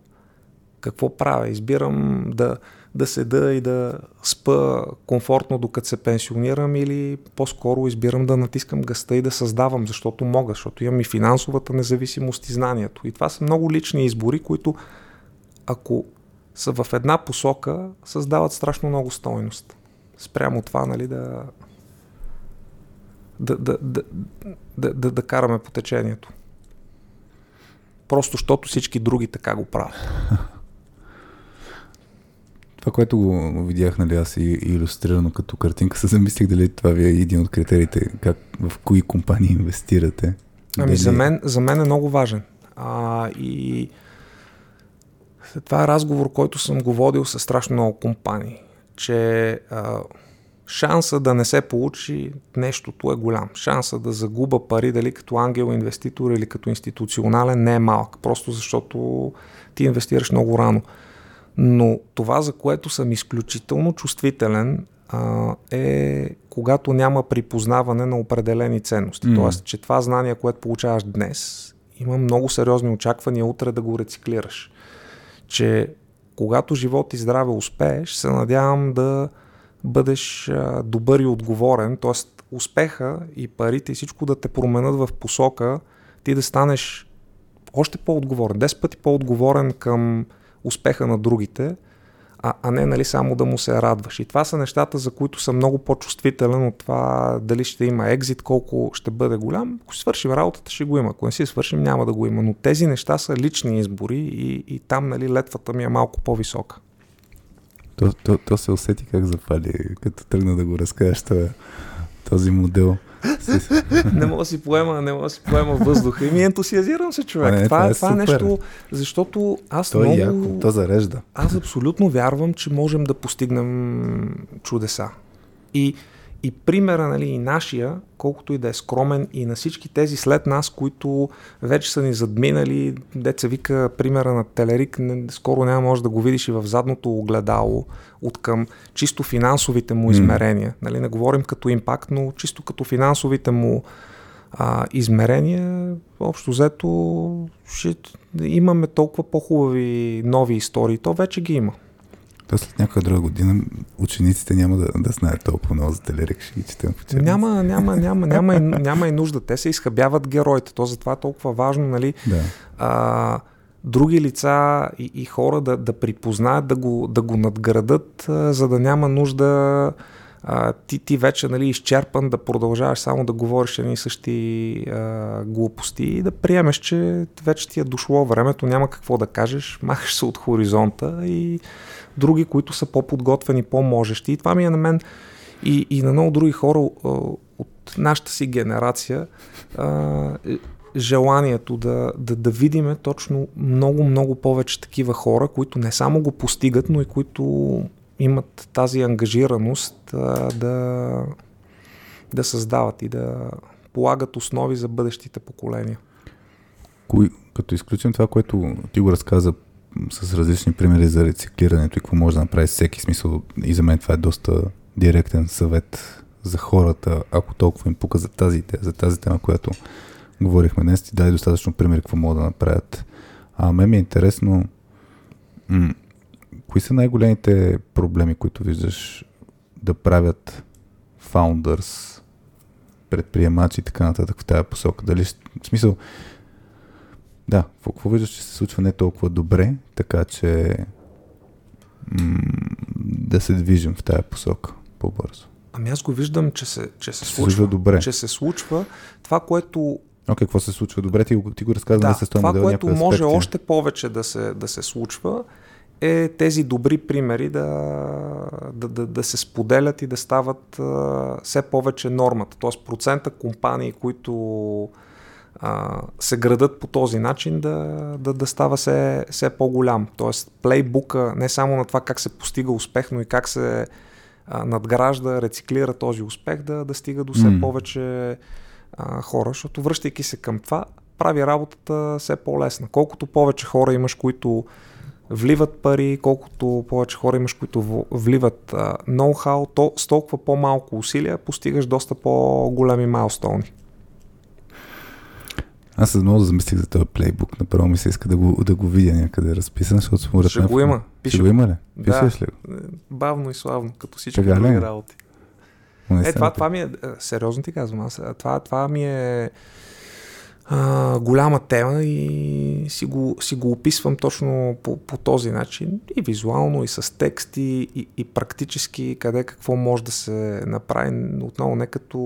какво правя? Избирам да, да седа и да спа комфортно докато се пенсионирам или по-скоро избирам да натискам гъста и да създавам, защото мога, защото имам и финансовата независимост и знанието. И това са много лични избори, които ако са в една посока, създават страшно много стойност. Спрямо това, нали, да, да, да, да, да, да, да караме по течението. Просто защото всички други така го правят. Това, което го видях, нали, аз и, иллюстрирано като картинка, се замислих дали това ви е един от критериите, как, в кои компании инвестирате. Ами дали... за, мен, за мен е много важен. А, и това е разговор, който съм го водил с страшно много компании, че а, шанса да не се получи нещото е голям. Шанса да загуба пари, дали като ангел инвеститор или като институционален, не е малък. Просто защото ти инвестираш много рано. Но това, за което съм изключително чувствителен, а, е когато няма припознаване на определени ценности. Mm. Тоест, че това знание, което получаваш днес, има много сериозни очаквания утре да го рециклираш. Че когато живот и здраве успееш, се надявам да бъдеш а, добър и отговорен, т.е. успеха и парите и всичко да те променят в посока, ти да станеш още по-отговорен, 10 пъти по-отговорен към успеха на другите, а, а не нали, само да му се радваш. И това са нещата, за които съм много по-чувствителен от това дали ще има екзит, колко ще бъде голям. Ако свършим работата, ще го има. Ако не си свършим, няма да го има. Но тези неща са лични избори и, и там нали, летвата ми е малко по-висока. То, то, то се усети как запали, като тръгна да го разкажеш този модел. Не мога да си поема, не мога да си поема въздуха. И ми ентусиазирам се, човек. не, това, това, е, това е нещо, защото аз Той много... Е яко, то зарежда. Аз абсолютно вярвам, че можем да постигнем чудеса. И и примера, нали, и нашия, колкото и да е скромен, и на всички тези след нас, които вече са ни задминали, деца вика примера на Телерик, не, скоро няма може да го видиш и в задното огледало от към чисто финансовите му измерения. Mm. Нали, не говорим като импакт, но чисто като финансовите му а, измерение, общо взето ще имаме толкова по-хубави нови истории. То вече ги има. То след някоя друга година учениците няма да, да знаят толкова много за Телерик, ще ги четем в учебници. Няма, няма, няма, няма, и, няма и нужда. Те се изхъбяват героите. То затова е толкова важно, нали? Да. А, други лица и, и хора да, да припознаят, да го, да го надградат, а, за да няма нужда а, ти, ти вече нали, изчерпан да продължаваш само да говориш едни същи а, глупости и да приемеш, че вече ти е дошло времето, няма какво да кажеш, махаш се от хоризонта и други, които са по-подготвени, по-можещи. И това ми е на мен и, и на много други хора от нашата си генерация а, желанието да, да, да видиме точно много, много повече такива хора, които не само го постигат, но и които имат тази ангажираност да, да създават и да полагат основи за бъдещите поколения. Кои, като изключим това, което ти го разказа с различни примери за рециклирането и какво може да направи всеки смисъл, и за мен това е доста директен съвет за хората, ако толкова им пука за тази идея, за тази тема, която говорихме днес, ти дай достатъчно примери какво могат да направят. А мен ми е интересно м- кои са най-големите проблеми, които виждаш да правят founders, предприемачи и така нататък в тази посока? Дали, в смисъл, да, какво виждаш, че се случва не толкова добре, така че м- да се движим в тази посока по-бързо? Ами аз го виждам, че се, че се, Се случва. случва добре. Че се случва. Това, което Окей, okay, какво се случва добре? Ти, го- ти го разказвам да, с този това, модел, което може аспекти. още повече да се, да се случва, е тези добри примери да, да, да, да се споделят и да стават а, все повече нормата. Тоест процента компании, които а, се градат по този начин, да, да, да става все, все по-голям. Тоест плейбука не само на това как се постига успех, но и как се а, надгражда, рециклира този успех, да, да стига до все М. повече а, хора, защото връщайки се към това, прави работата все по-лесна. Колкото повече хора имаш, които вливат пари, колкото повече хора имаш, които вливат а, ноу-хау, то с толкова по-малко усилия постигаш доста по-големи майлстоуни. Аз се много замислих за този плейбук. Направо ми се иска да го, да го видя някъде разписан, защото според Ще го има. Ще Пише го има ли? Да. Пишеш ли? Е, Бавно и славно, като всички ли? други работи. Не Е, това, това ми е, е, сериозно ти казвам, аз, това, това ми е а, голяма тема и си го, си го описвам точно по, по този начин и визуално, и с тексти, и, и практически къде какво може да се направи, отново не като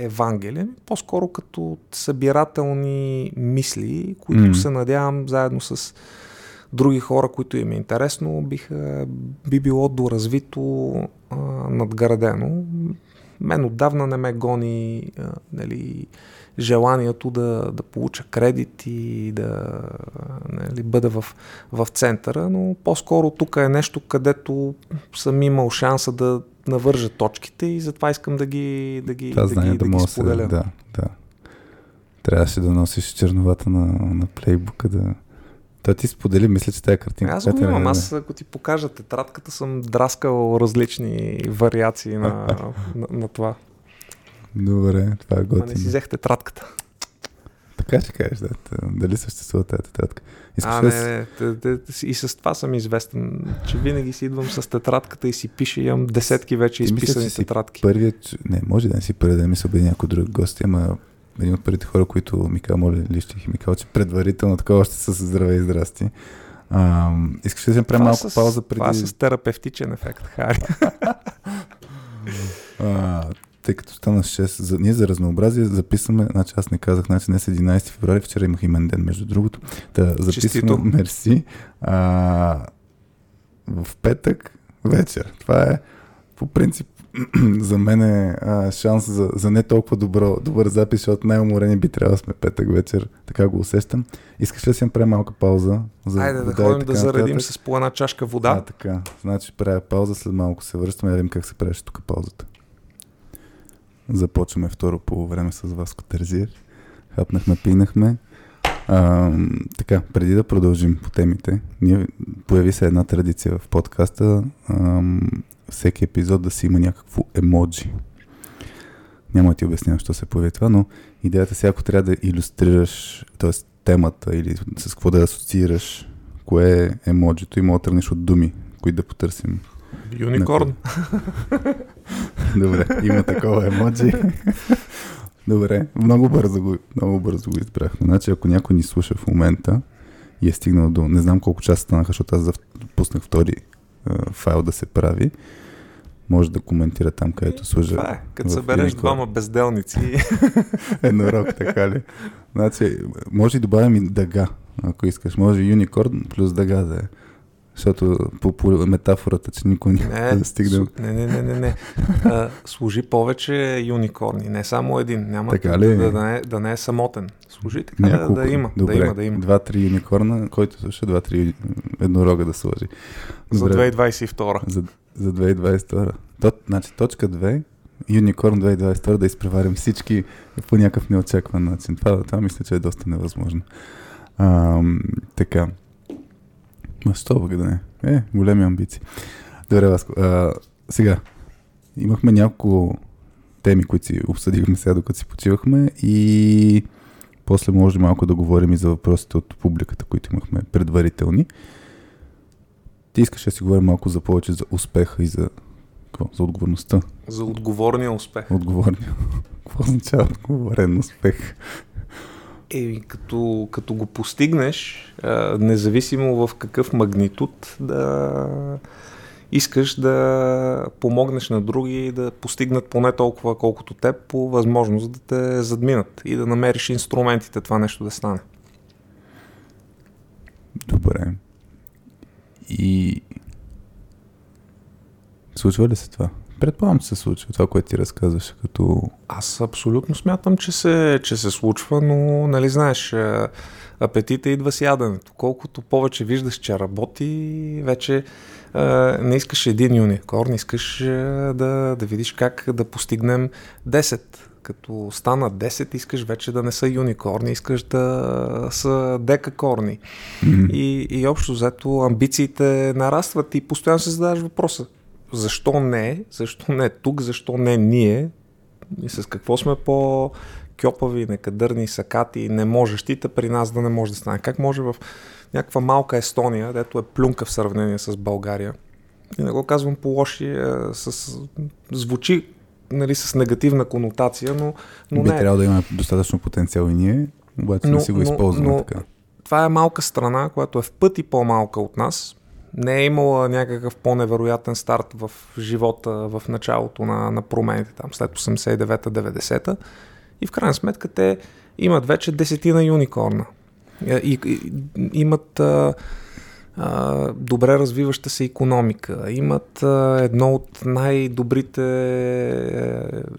Евангелие, по-скоро като събирателни мисли, които М. се надявам заедно с други хора, които им е интересно, биха, би било доразвито, а, надградено. Мен отдавна не ме гони а, нали, желанието да, да получа кредит и да нали, бъда в, в центъра, но по-скоро тук е нещо, където съм имал шанса да навържа точките и затова искам да ги, да ги, Това да знание ги, да, да ги да споделя. Да, да. Трябваше да носиш черновата на, на плейбука да... Та ти сподели, мисля, че тази картинка... Аз го е- имам. Аз ако ти покажа тетрадката, съм драскал различни вариации на, на, на това. Добре, това е Ма не си готино. взех тетрадката. Така ще кажеш, да. Дали съществува тази тетрадка? Искаш А, не, не, те- те- и с това съм известен, че винаги си идвам с тетрадката и си пиша, имам десетки вече мисля, изписани си тетрадки. Първият, не, може да не си първият да ми се обяви някой друг гост, ама един от първите хора, които ми каза, моля, лищих и ми каза, че предварително такова още с здраве и здрасти. А, искаш да си направим малко с- пауза преди... Това с терапевтичен ефект, Хари. А, тъй като стана 6, за, ние за разнообразие записваме, значи аз не казах, значи днес е 11 февруари, вчера имах имен ден, между другото. Та, записваме, мерси, а, в петък вечер. Това е по принцип за мен е а, шанс за, за не толкова добро, добър запис, защото най-уморени би трябвало да сме петък вечер, така го усещам. Искаш ли да си направим малка пауза? За Айде да и ходим така да заредим нататък? с по една чашка А, вода. така. Значи правя пауза, след малко се връщаме, да видим как се правеше тук паузата. Започваме второ по време с Васко Терзиер. Хапнахме, пинахме. А, така, преди да продължим по темите, ние, появи се една традиция в подкаста ам, всеки епизод да си има някакво емоджи. Няма да ти обяснявам, що се появи това, но идеята си, ако трябва да иллюстрираш, т.е. темата или с какво да асоциираш, кое е емоджито и мога да тръгнеш от думи, които да потърсим. Юникорн. Добре, има такова емоджи. Добре, много бързо го, много бързо го избрахме. Значи, ако някой ни слуша в момента и е стигнал до... Не знам колко часа станаха, защото аз пуснах втори а, файл да се прави. Може да коментира там, където служа. Това е, като събереш двама безделници. Еднорог, така ли? Значи, може и добавим и дъга, ако искаш. Може юникорн плюс дъга да е. Защото по, по метафората, че никой не, не да стигне. Не, не, не, не. не. А, служи повече юникорни, не само един. Няма така ли? Да, да, не, да не е самотен. Служи така Няколко, да, да има. Добре, да има, да има. Два-три юникорна, който слуша, два-три еднорога да сложи. Добре. За 2022. За, за 2022. То, значи, точка 2 Юникорн 2022 да изпреварим всички по някакъв неочакван начин. Това, това мисля, че е доста невъзможно. А, така. Ма що да не? Е, големи амбиции. Добре, Васко. А, сега, имахме няколко теми, които си обсъдихме сега, докато си почивахме и после може малко да говорим и за въпросите от публиката, които имахме предварителни. Ти искаш да си говорим малко за повече за успеха и за какво? За отговорността. За отговорния успех. Отговорния. Какво означава отговорен успех? Е, като, като го постигнеш, независимо в какъв магнитуд, да искаш да помогнеш на други да постигнат поне толкова, колкото теб, по възможност да те задминат и да намериш инструментите това нещо да стане. Добре. И случва ли се това? Предполагам, че се случва това, което ти разказваш като... Аз абсолютно смятам, че се, че се случва, но, нали знаеш, апетита идва с яденето. Колкото повече виждаш, че работи, вече не искаш един юникорн, искаш да, да видиш как да постигнем 10. Като стана 10, искаш вече да не са юникорни, искаш да са декакорни. Mm-hmm. И, и общо взето амбициите нарастват и постоянно се задаваш въпроса защо не, защо не тук, защо не ние и с какво сме по кьопави, некадърни, сакати, не можещите при нас да не може да стане. Как може в някаква малка Естония, дето е плюнка в сравнение с България, и не го казвам по лоши, с, звучи нали, с негативна конотация, но, но Би не. трябвало да има достатъчно потенциал и ние, обаче но, не си го използваме но, така. Това е малка страна, която е в пъти по-малка от нас, не е имала някакъв по-невероятен старт в живота в началото на, на промените, там след 89-90-та. И в крайна сметка те имат вече десетина юникорна. Е, и, и, имат а, а, добре развиваща се економика, имат а, едно от най-добрите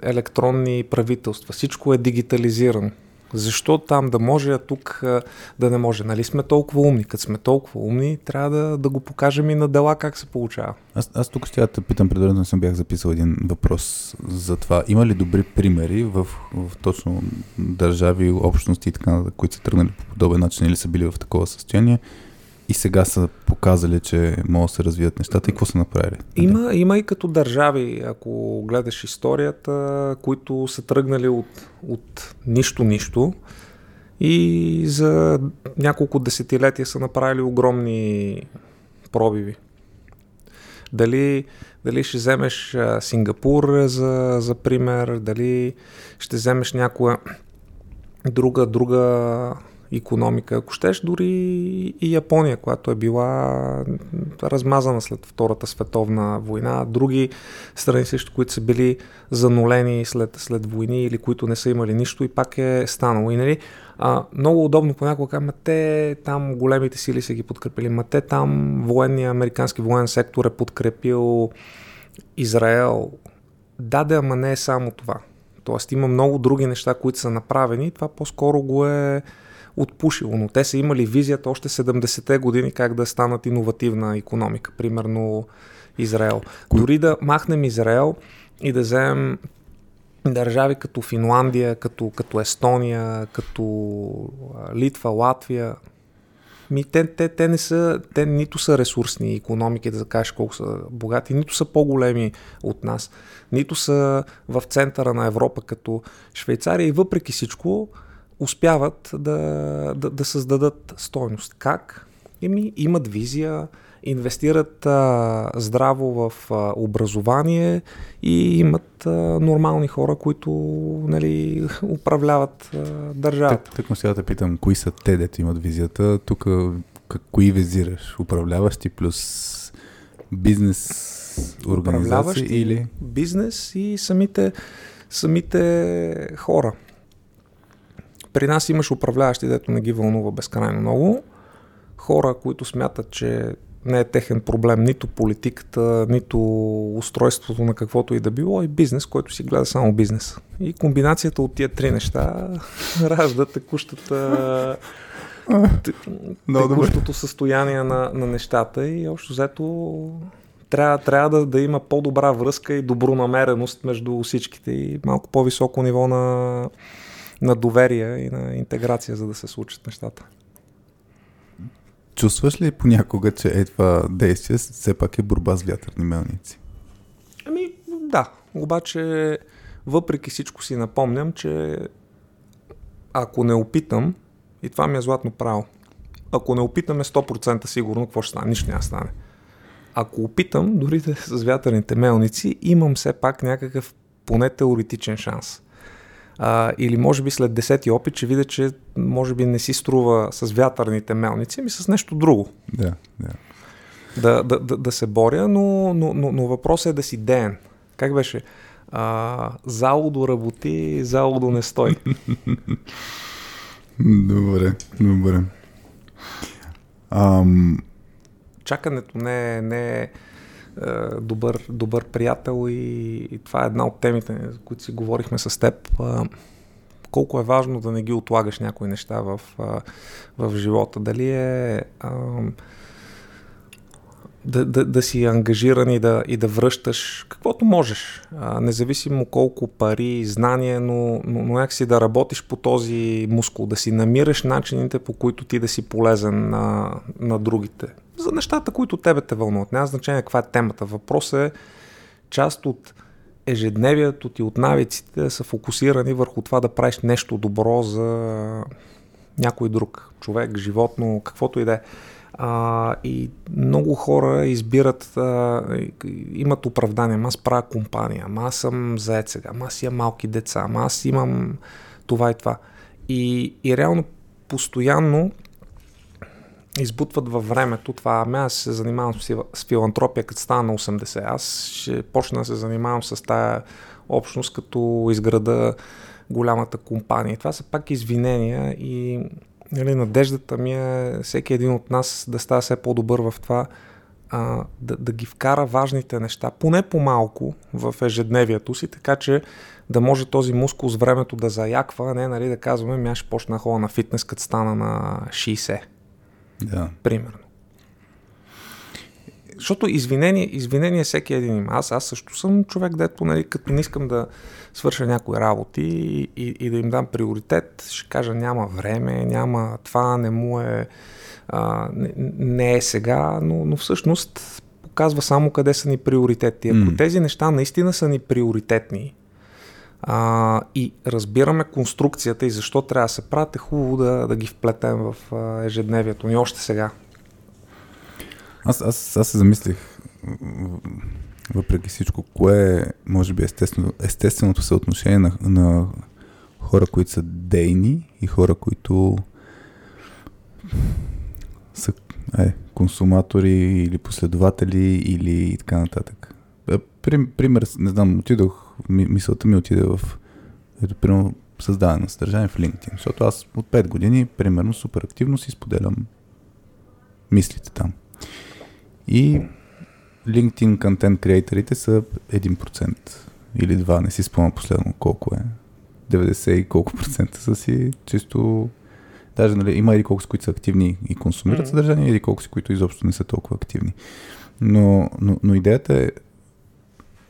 е, електронни правителства. Всичко е дигитализирано. Защо там да може, а тук да не може? Нали сме толкова умни? Като сме толкова умни, трябва да, да го покажем и на дела как се получава. Аз, аз тук ще те питам, предварително съм бях записал един въпрос за това. Има ли добри примери в, в точно държави, общности и така, които са тръгнали по подобен начин или са били в такова състояние? И сега са показали, че могат да се развият нещата и какво са направили? Има, има и като държави, ако гледаш историята, които са тръгнали от, от нищо-нищо и за няколко десетилетия са направили огромни пробиви. Дали, дали ще вземеш Сингапур за, за пример, дали ще вземеш някоя друга, друга економика, ако щеш, дори и Япония, която е била размазана след Втората световна война, други страни също, които са били занулени след, след войни или които не са имали нищо и пак е станало. И нали, а, много удобно понякога казваме, те там големите сили са ги подкрепили, ма те там военния, американски военен сектор е подкрепил Израел. Да, да, ама не е само това. Тоест има много други неща, които са направени. Това по-скоро го е отпушило, но те са имали визията още 70-те години как да станат иновативна економика, примерно Израел. Дори да махнем Израел и да вземем държави като Финландия, като, като Естония, като Литва, Латвия, Ми, те, те, те, не са, те нито са ресурсни економики, да кажеш колко са богати, нито са по-големи от нас, нито са в центъра на Европа като Швейцария и въпреки всичко успяват да, да, да създадат стойност. Как? Еми, имат визия, инвестират а, здраво в а, образование и имат а, нормални хора, които нали, управляват а, държавата. Так, так сега да питам, кои са те, дето имат визията? Тук кои визираш? Управляващи плюс бизнес организации или? Бизнес и самите, самите хора. При нас имаш управляващи, дето не ги вълнува безкрайно много. Хора, които смятат, че не е техен проблем нито политиката, нито устройството на каквото и да било, и бизнес, който си гледа само бизнес. И комбинацията от тия три неща ражда текущата текущото състояние на, на нещата и общо взето трябва, трябва да, да има по-добра връзка и добронамереност между всичките и малко по-високо ниво на, на доверие и на интеграция, за да се случат нещата. Чувстваш ли понякога, че е това действие все пак е борба с вятърни мелници? Ами, да. Обаче, въпреки всичко си напомням, че ако не опитам, и това ми е златно право, ако не опитаме 100% сигурно, какво ще стане? Нищо няма стане. Ако опитам, дори да е с вятърните мелници, имам все пак някакъв поне теоретичен шанс. А, или може би след десети опит, че видя, че може би не си струва с вятърните мелници, ами с нещо друго. Да, да. Да, да, да, да се боря, но, но, но, но въпросът е да си ден. Как беше? А, залудо работи, залудо не стой. добре, добре. Ам... Чакането не е, не е, добър, добър приятел и, и това е една от темите, за които си говорихме с теб. Колко е важно да не ги отлагаш някои неща в, в живота. Дали е да, да, да си ангажиран и да, и да връщаш каквото можеш, а, независимо колко пари, знания, но, но, но си да работиш по този мускул, да си намираш начините по които ти да си полезен на, на другите за нещата, които тебе те вълнуват. Няма значение каква е темата. Въпросът е част от ежедневието ти, от навиците са фокусирани върху това да правиш нещо добро за някой друг. Човек, животно, каквото и да е. А, и много хора избират, а, имат оправдание. Аз правя компания, ама аз съм заед сега, ама аз имам малки деца, ама аз имам това и това. И, и реално постоянно избутват във времето това, ами аз се занимавам с филантропия, като стана на 80. Аз ще почна да се занимавам с тая общност, като изграда голямата компания. Това са пак извинения и нали, надеждата ми е всеки един от нас да става все по-добър в това, а, да, да ги вкара важните неща, поне по-малко в ежедневието си, така че да може този мускул с времето да заяква, а не нали, да казваме, ми аз ще почна хора на фитнес, като стана на 60. Да. Примерно. Защото извинение, извинение всеки един има. Аз, аз също съм човек, дето нали, като не искам да свърша някои работи и, и, и да им дам приоритет, ще кажа няма време, няма това, не му е, а, не, не е сега, но, но всъщност показва само къде са ни приоритети. Ако mm. тези неща наистина са ни приоритетни, а, и разбираме конструкцията и защо трябва да се правят, е хубаво да, да ги вплетем в а, ежедневието ни още сега. Аз, аз, аз се замислих, въпреки всичко, кое е, може би, естествено, естественото съотношение на, на хора, които са дейни и хора, които са е, консуматори или последователи или така нататък. Пример, не знам, отидох мисълта ми отиде в ето, примерно, създаване на съдържание в LinkedIn. Защото аз от 5 години, примерно, супер активно си споделям мислите там. И LinkedIn контент креаторите са 1% или 2, не си спомням последно колко е. 90 и колко процента са си чисто Даже нали, има или колко си, които са активни и консумират mm-hmm. съдържание, или колко си, които изобщо не са толкова активни. Но, но, но идеята е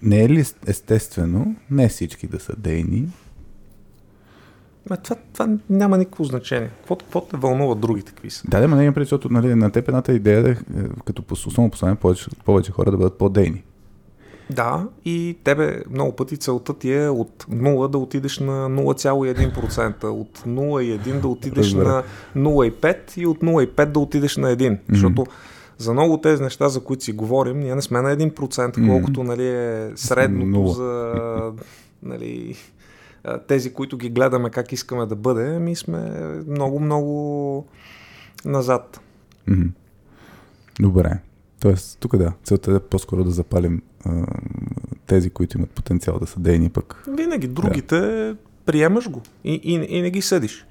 не е ли естествено не всички да са дейни? Ме, това, това няма никакво значение. Какво, какво те вълнува другите, какви са? Да, да, ма не преди, защото нали, на теб едната идея е, като основно послание, повече, повече хора да бъдат по-дейни. Да, и тебе много пъти целта ти е от 0 да отидеш на 0,1%, от 0,1 да отидеш Разбира. на 0,5 и от 0,5 да отидеш на 1. Mm-hmm. Защото за много тези неща, за които си говорим, ние не сме на 1%, mm-hmm. колкото нали, е средното за нали, тези, които ги гледаме как искаме да бъде, ми сме много-много назад. Добре. Тоест, тук да, целта е по-скоро да запалим а, тези, които имат потенциал да са дейни пък. Винаги другите да. приемаш го и, и, и не ги съдиш.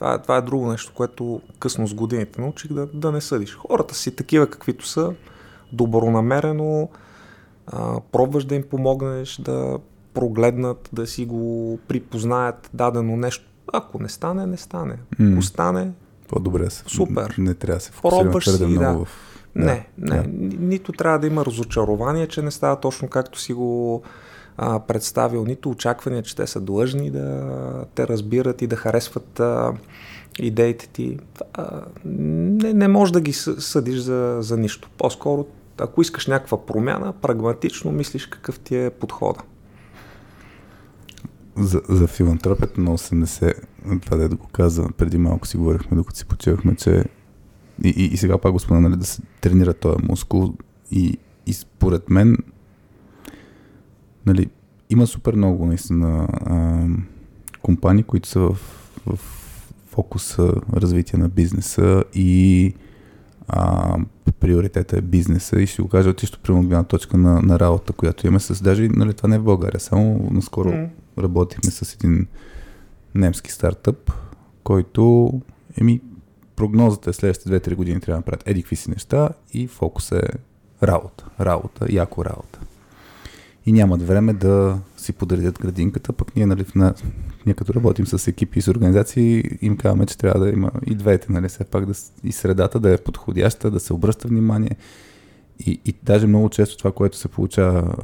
Това, това е друго нещо, което късно с годините научих да, да не съдиш. Хората си такива каквито са, добронамерено, а, пробваш да им помогнеш да прогледнат, да си го припознаят дадено нещо. Ако не стане, не стане. Mm. Ако стане, по-добре се. Супер. Не трябва да се фокусираме твърде много да. в не, не. Да. Нито трябва да има разочарование, че не става точно както си го а, представил, нито очаквания, че те са длъжни да те разбират и да харесват а, идеите ти. А, не, не можеш да ги съдиш за, за нищо. По-скоро, ако искаш някаква промяна, прагматично мислиш какъв ти е подхода. За, за филантропията на 80, това да го каза, преди малко си говорихме, докато си почивахме, че и, и, и сега пак го спомена, нали, да се тренира този мускул. И, и според мен, нали, има супер много наистина а, компании, които са в, в фокуса развитие на бизнеса и а, приоритета е бизнеса и ще го кажа от чисто примерно гледна точка на, на работа, която имаме с даже, нали, това не е в България, само наскоро mm. работихме с един немски стартъп, който еми прогнозата е следващите 2-3 години трябва да правят еди какви си неща и фокус е работа, работа, яко работа. И нямат време да си подредят градинката, пък ние, нали, на, ние като работим с екипи и с организации, им казваме, че трябва да има и двете, нали, все пак да, и средата да е подходяща, да се обръща внимание. И, и даже много често това, което се получава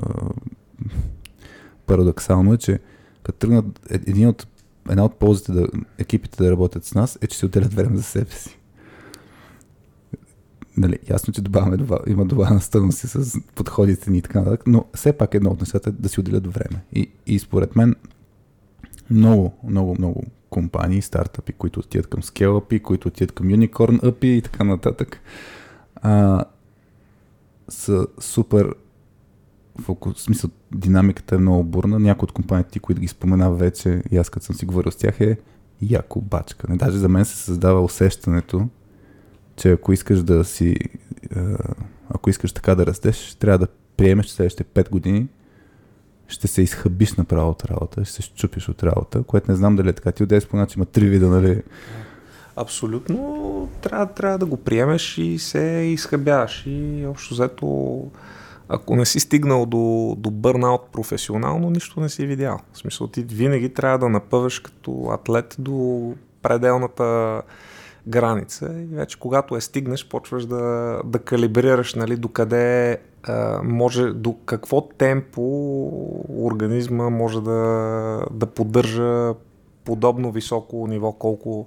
парадоксално е, че като тръгнат е, един от една от ползите да екипите да работят с нас е, че се отделят време за себе си. Нали, ясно, че добавяме, има добавена стойност с подходите ни и така нататък, но все пак едно от нещата е да си отделят време. И, и според мен много, много, много компании, стартъпи, които отиват към скелъпи, които отиват към юникорн апи и така нататък, а, са супер фокус, в смисъл, динамиката е много бурна. Някои от компаниите, които ги спомена вече, и аз като съм си говорил с тях, е яко бачка. Не, даже за мен се създава усещането, че ако искаш да си, ако искаш така да растеш, трябва да приемеш, следващите 5 години ще се изхъбиш направо от работа, ще се щупиш от работа, което не знам дали е така. Ти отдей спомена, че има три вида, нали? Абсолютно. Трябва, трябва да го приемеш и се изхъбяваш. И общо взето ако не си стигнал до, до бърнаут професионално, нищо не си видял. В смисъл, ти винаги трябва да напъваш като атлет до пределната граница и вече когато я стигнеш, почваш да, да калибрираш нали, докъде а, може, до какво темпо организма може да, да поддържа подобно високо ниво, колко,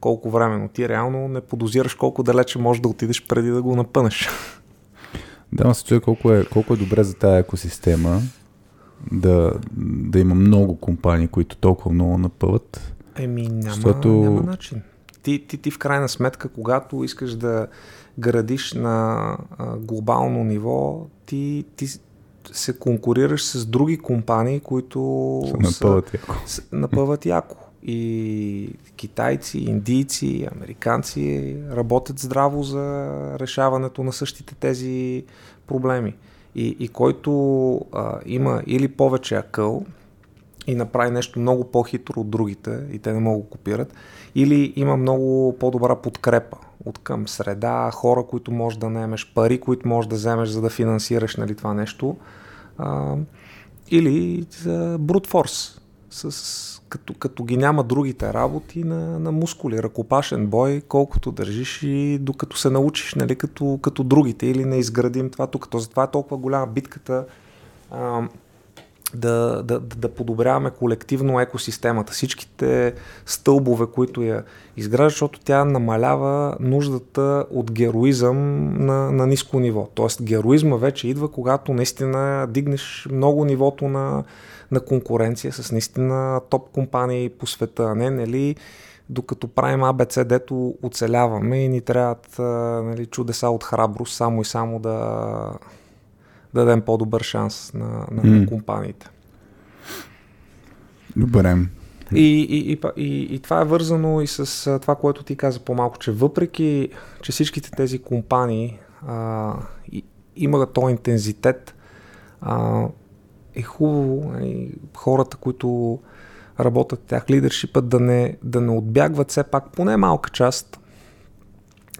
колко време. Но ти реално не подозираш колко далече можеш да отидеш преди да го напънеш. Да, се чуя колко е, колко е добре за тази екосистема да, да има много компании, които толкова много напъват. Еми, няма, защото... няма начин. Ти, ти, ти в крайна сметка, когато искаш да градиш на а, глобално ниво, ти, ти се конкурираш с други компании, които се напъват яко. С, напъват яко. И китайци, индийци, американци работят здраво за решаването на същите тези проблеми. И, и който а, има или повече акъл и направи нещо много по-хитро от другите и те не могат да копират, или има много по-добра подкрепа от към среда, хора, които можеш да наемеш, пари, които можеш да вземеш, за да финансираш нали, това нещо, а, или за брут форс, с като, като ги няма другите работи на, на мускули, ръкопашен бой, колкото държиш и докато се научиш, нали, като, като другите или не изградим това тук. Затова е толкова голяма битката а, да, да, да подобряваме колективно екосистемата, всичките стълбове, които я изграждат, защото тя намалява нуждата от героизъм на, на ниско ниво. Тоест героизма вече идва, когато наистина дигнеш много нивото на, на конкуренция с наистина топ компании по света, а не нали, докато правим ABC, дето оцеляваме и ни трябват нали, чудеса от храброст, само и само да дадем по-добър шанс на, на, mm. на компаниите. Добре. И, и, и, и, и това е вързано и с това, което ти каза по-малко, че въпреки, че всичките тези компании а, и, имат този интензитет, а, е хубаво нали, хората, които работят тях, лидершипът да не, да не отбягват все пак поне малка част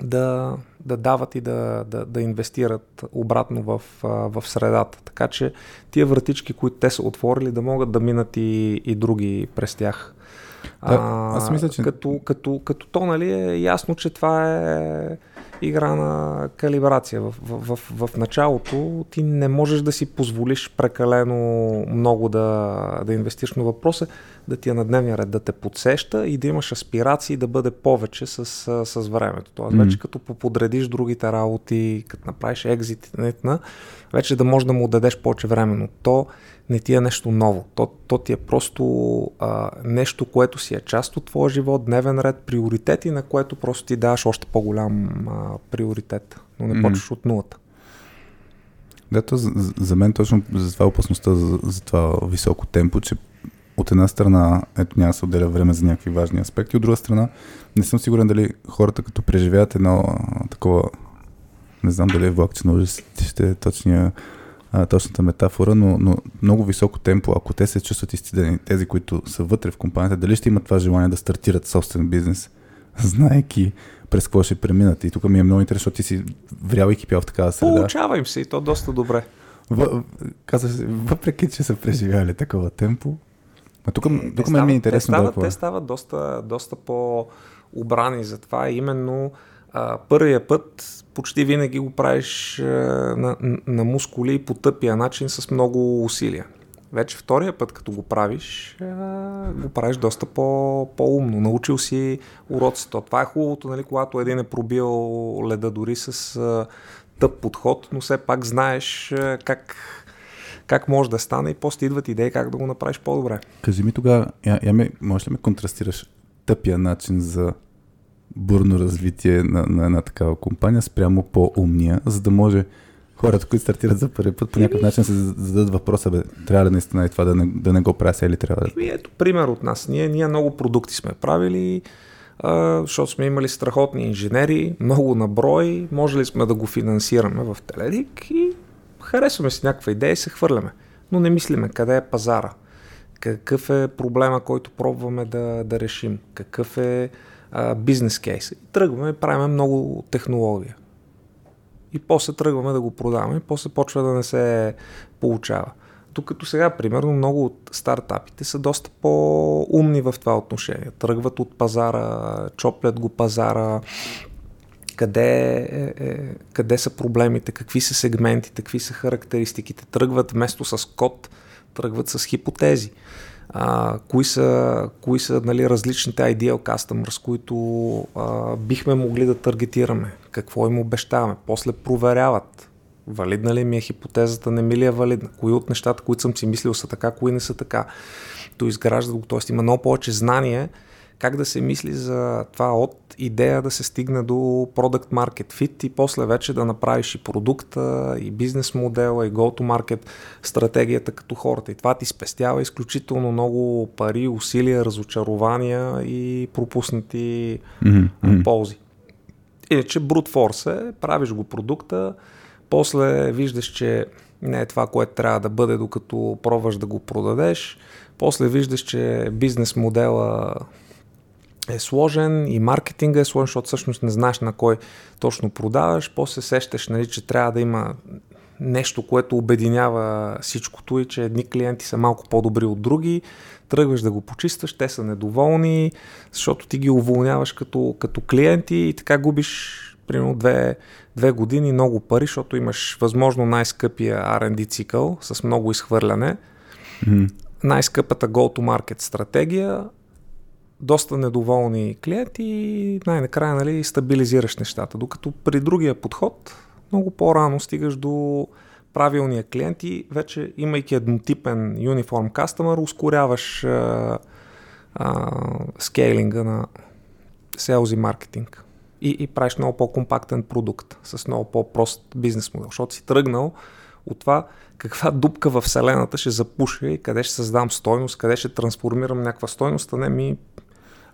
да, да дават и да, да, да инвестират обратно в, в средата. Така че тия вратички, които те са отворили, да могат да минат и, и други през тях. Да, а, аз мисля, че... Като, като, като то, нали, е ясно, че това е игра на калибрация. В, в, в, в началото ти не можеш да си позволиш прекалено много да, да инвестираш, но въпросът е да ти е на дневния ред, да те подсеща и да имаш аспирации да бъде повече с, с времето. Тоест, mm-hmm. вече като поподредиш другите работи, като направиш екзит, вече да можеш да му дадеш повече време, но то не ти е нещо ново. То, то ти е просто а, нещо, което си е част от твоя живот, дневен ред, приоритети, на което просто ти даваш още по-голям а, приоритет, но не mm-hmm. почваш от нулата. Да, то за, за мен точно за това опасността за, за това високо темпо, че от една страна, ето няма да се отделя време за някакви важни аспекти, от друга страна, не съм сигурен дали хората като преживеят едно такова, не знам дали е влакче на ще е точния а, точната метафора, но, но много високо темпо, ако те се чувстват изцедени, тези, които са вътре в компанията, дали ще имат това желание да стартират собствен бизнес, знаеки през какво ще преминат. И тук ми е много интересно, защото ти си врял и кипял в такава среда. Получава им се и то доста добре. В, казваш, въпреки, че са преживяли такова темпо, а тук, тук ме ми е интересно. Те стават, те стават доста, доста по-обрани за това. Именно а, първия път почти винаги го правиш а, на, на мускули и по тъпия начин с много усилия. Вече втория път, като го правиш, а, го правиш доста по, по-умно. Научил си уроците. Това е хубавото, нали, когато един е пробил леда дори с а, тъп подход, но все пак знаеш а, как как може да стане и после идват идеи как да го направиш по-добре. Кажи ми тогава, я, я можеш ли ме контрастираш тъпия начин за бурно развитие на, на една такава компания спрямо по-умния, за да може хората, които стартират за първи път, по някакъв начин се зададат въпроса, бе, трябва ли наистина и това да не, да не го правя или трябва да... ето пример от нас. Ние, ние много продукти сме правили, а, защото сме имали страхотни инженери, много наброй, можели сме да го финансираме в Теледик и харесваме си някаква идея и се хвърляме. Но не мислиме къде е пазара, какъв е проблема, който пробваме да, да решим, какъв е бизнес кейс. И тръгваме и правим много технология. И после тръгваме да го продаваме и после почва да не се получава. Тук като сега, примерно, много от стартапите са доста по-умни в това отношение. Тръгват от пазара, чоплят го пазара, къде, е, е, къде са проблемите, какви са сегментите, какви са характеристиките. Тръгват вместо с код, тръгват с хипотези. А, кои са, кои са нали, различните ideal customers, които а, бихме могли да таргетираме, какво им обещаваме. После проверяват. Валидна ли ми е хипотезата, не ми ли е валидна? Кои от нещата, които съм си мислил са така, кои не са така. То изгражда го, т.е. има много повече знание, как да се мисли за това от идея да се стигне до Product Market Fit и после вече да направиш и продукта, и бизнес модела, и go-to-market стратегията като хората. И това ти спестява изключително много пари, усилия, разочарования и пропуснати mm-hmm. ползи. Иначе brute force е, правиш го продукта, после виждаш, че не е това, което трябва да бъде, докато пробваш да го продадеш, после виждаш, че бизнес модела е сложен и маркетинга е сложен, защото всъщност не знаеш на кой точно продаваш. После сещаш, нали, че трябва да има нещо, което обединява всичкото и че едни клиенти са малко по-добри от други. Тръгваш да го почистваш, те са недоволни, защото ти ги уволняваш като, като клиенти и така губиш примерно две, две години много пари, защото имаш възможно най-скъпия R&D цикъл с много изхвърляне Мгм. най-скъпата go-to-market стратегия, доста недоволни клиенти и най-накрая нали, стабилизираш нещата. Докато при другия подход много по-рано стигаш до правилния клиент и вече имайки еднотипен юниформ кастомер, ускоряваш а, а, скейлинга на селз и маркетинг. И, и правиш много по-компактен продукт с много по-прост бизнес модел, защото си тръгнал от това каква дупка в вселената ще запуша и къде ще създам стойност, къде ще трансформирам някаква стойност, а не ми...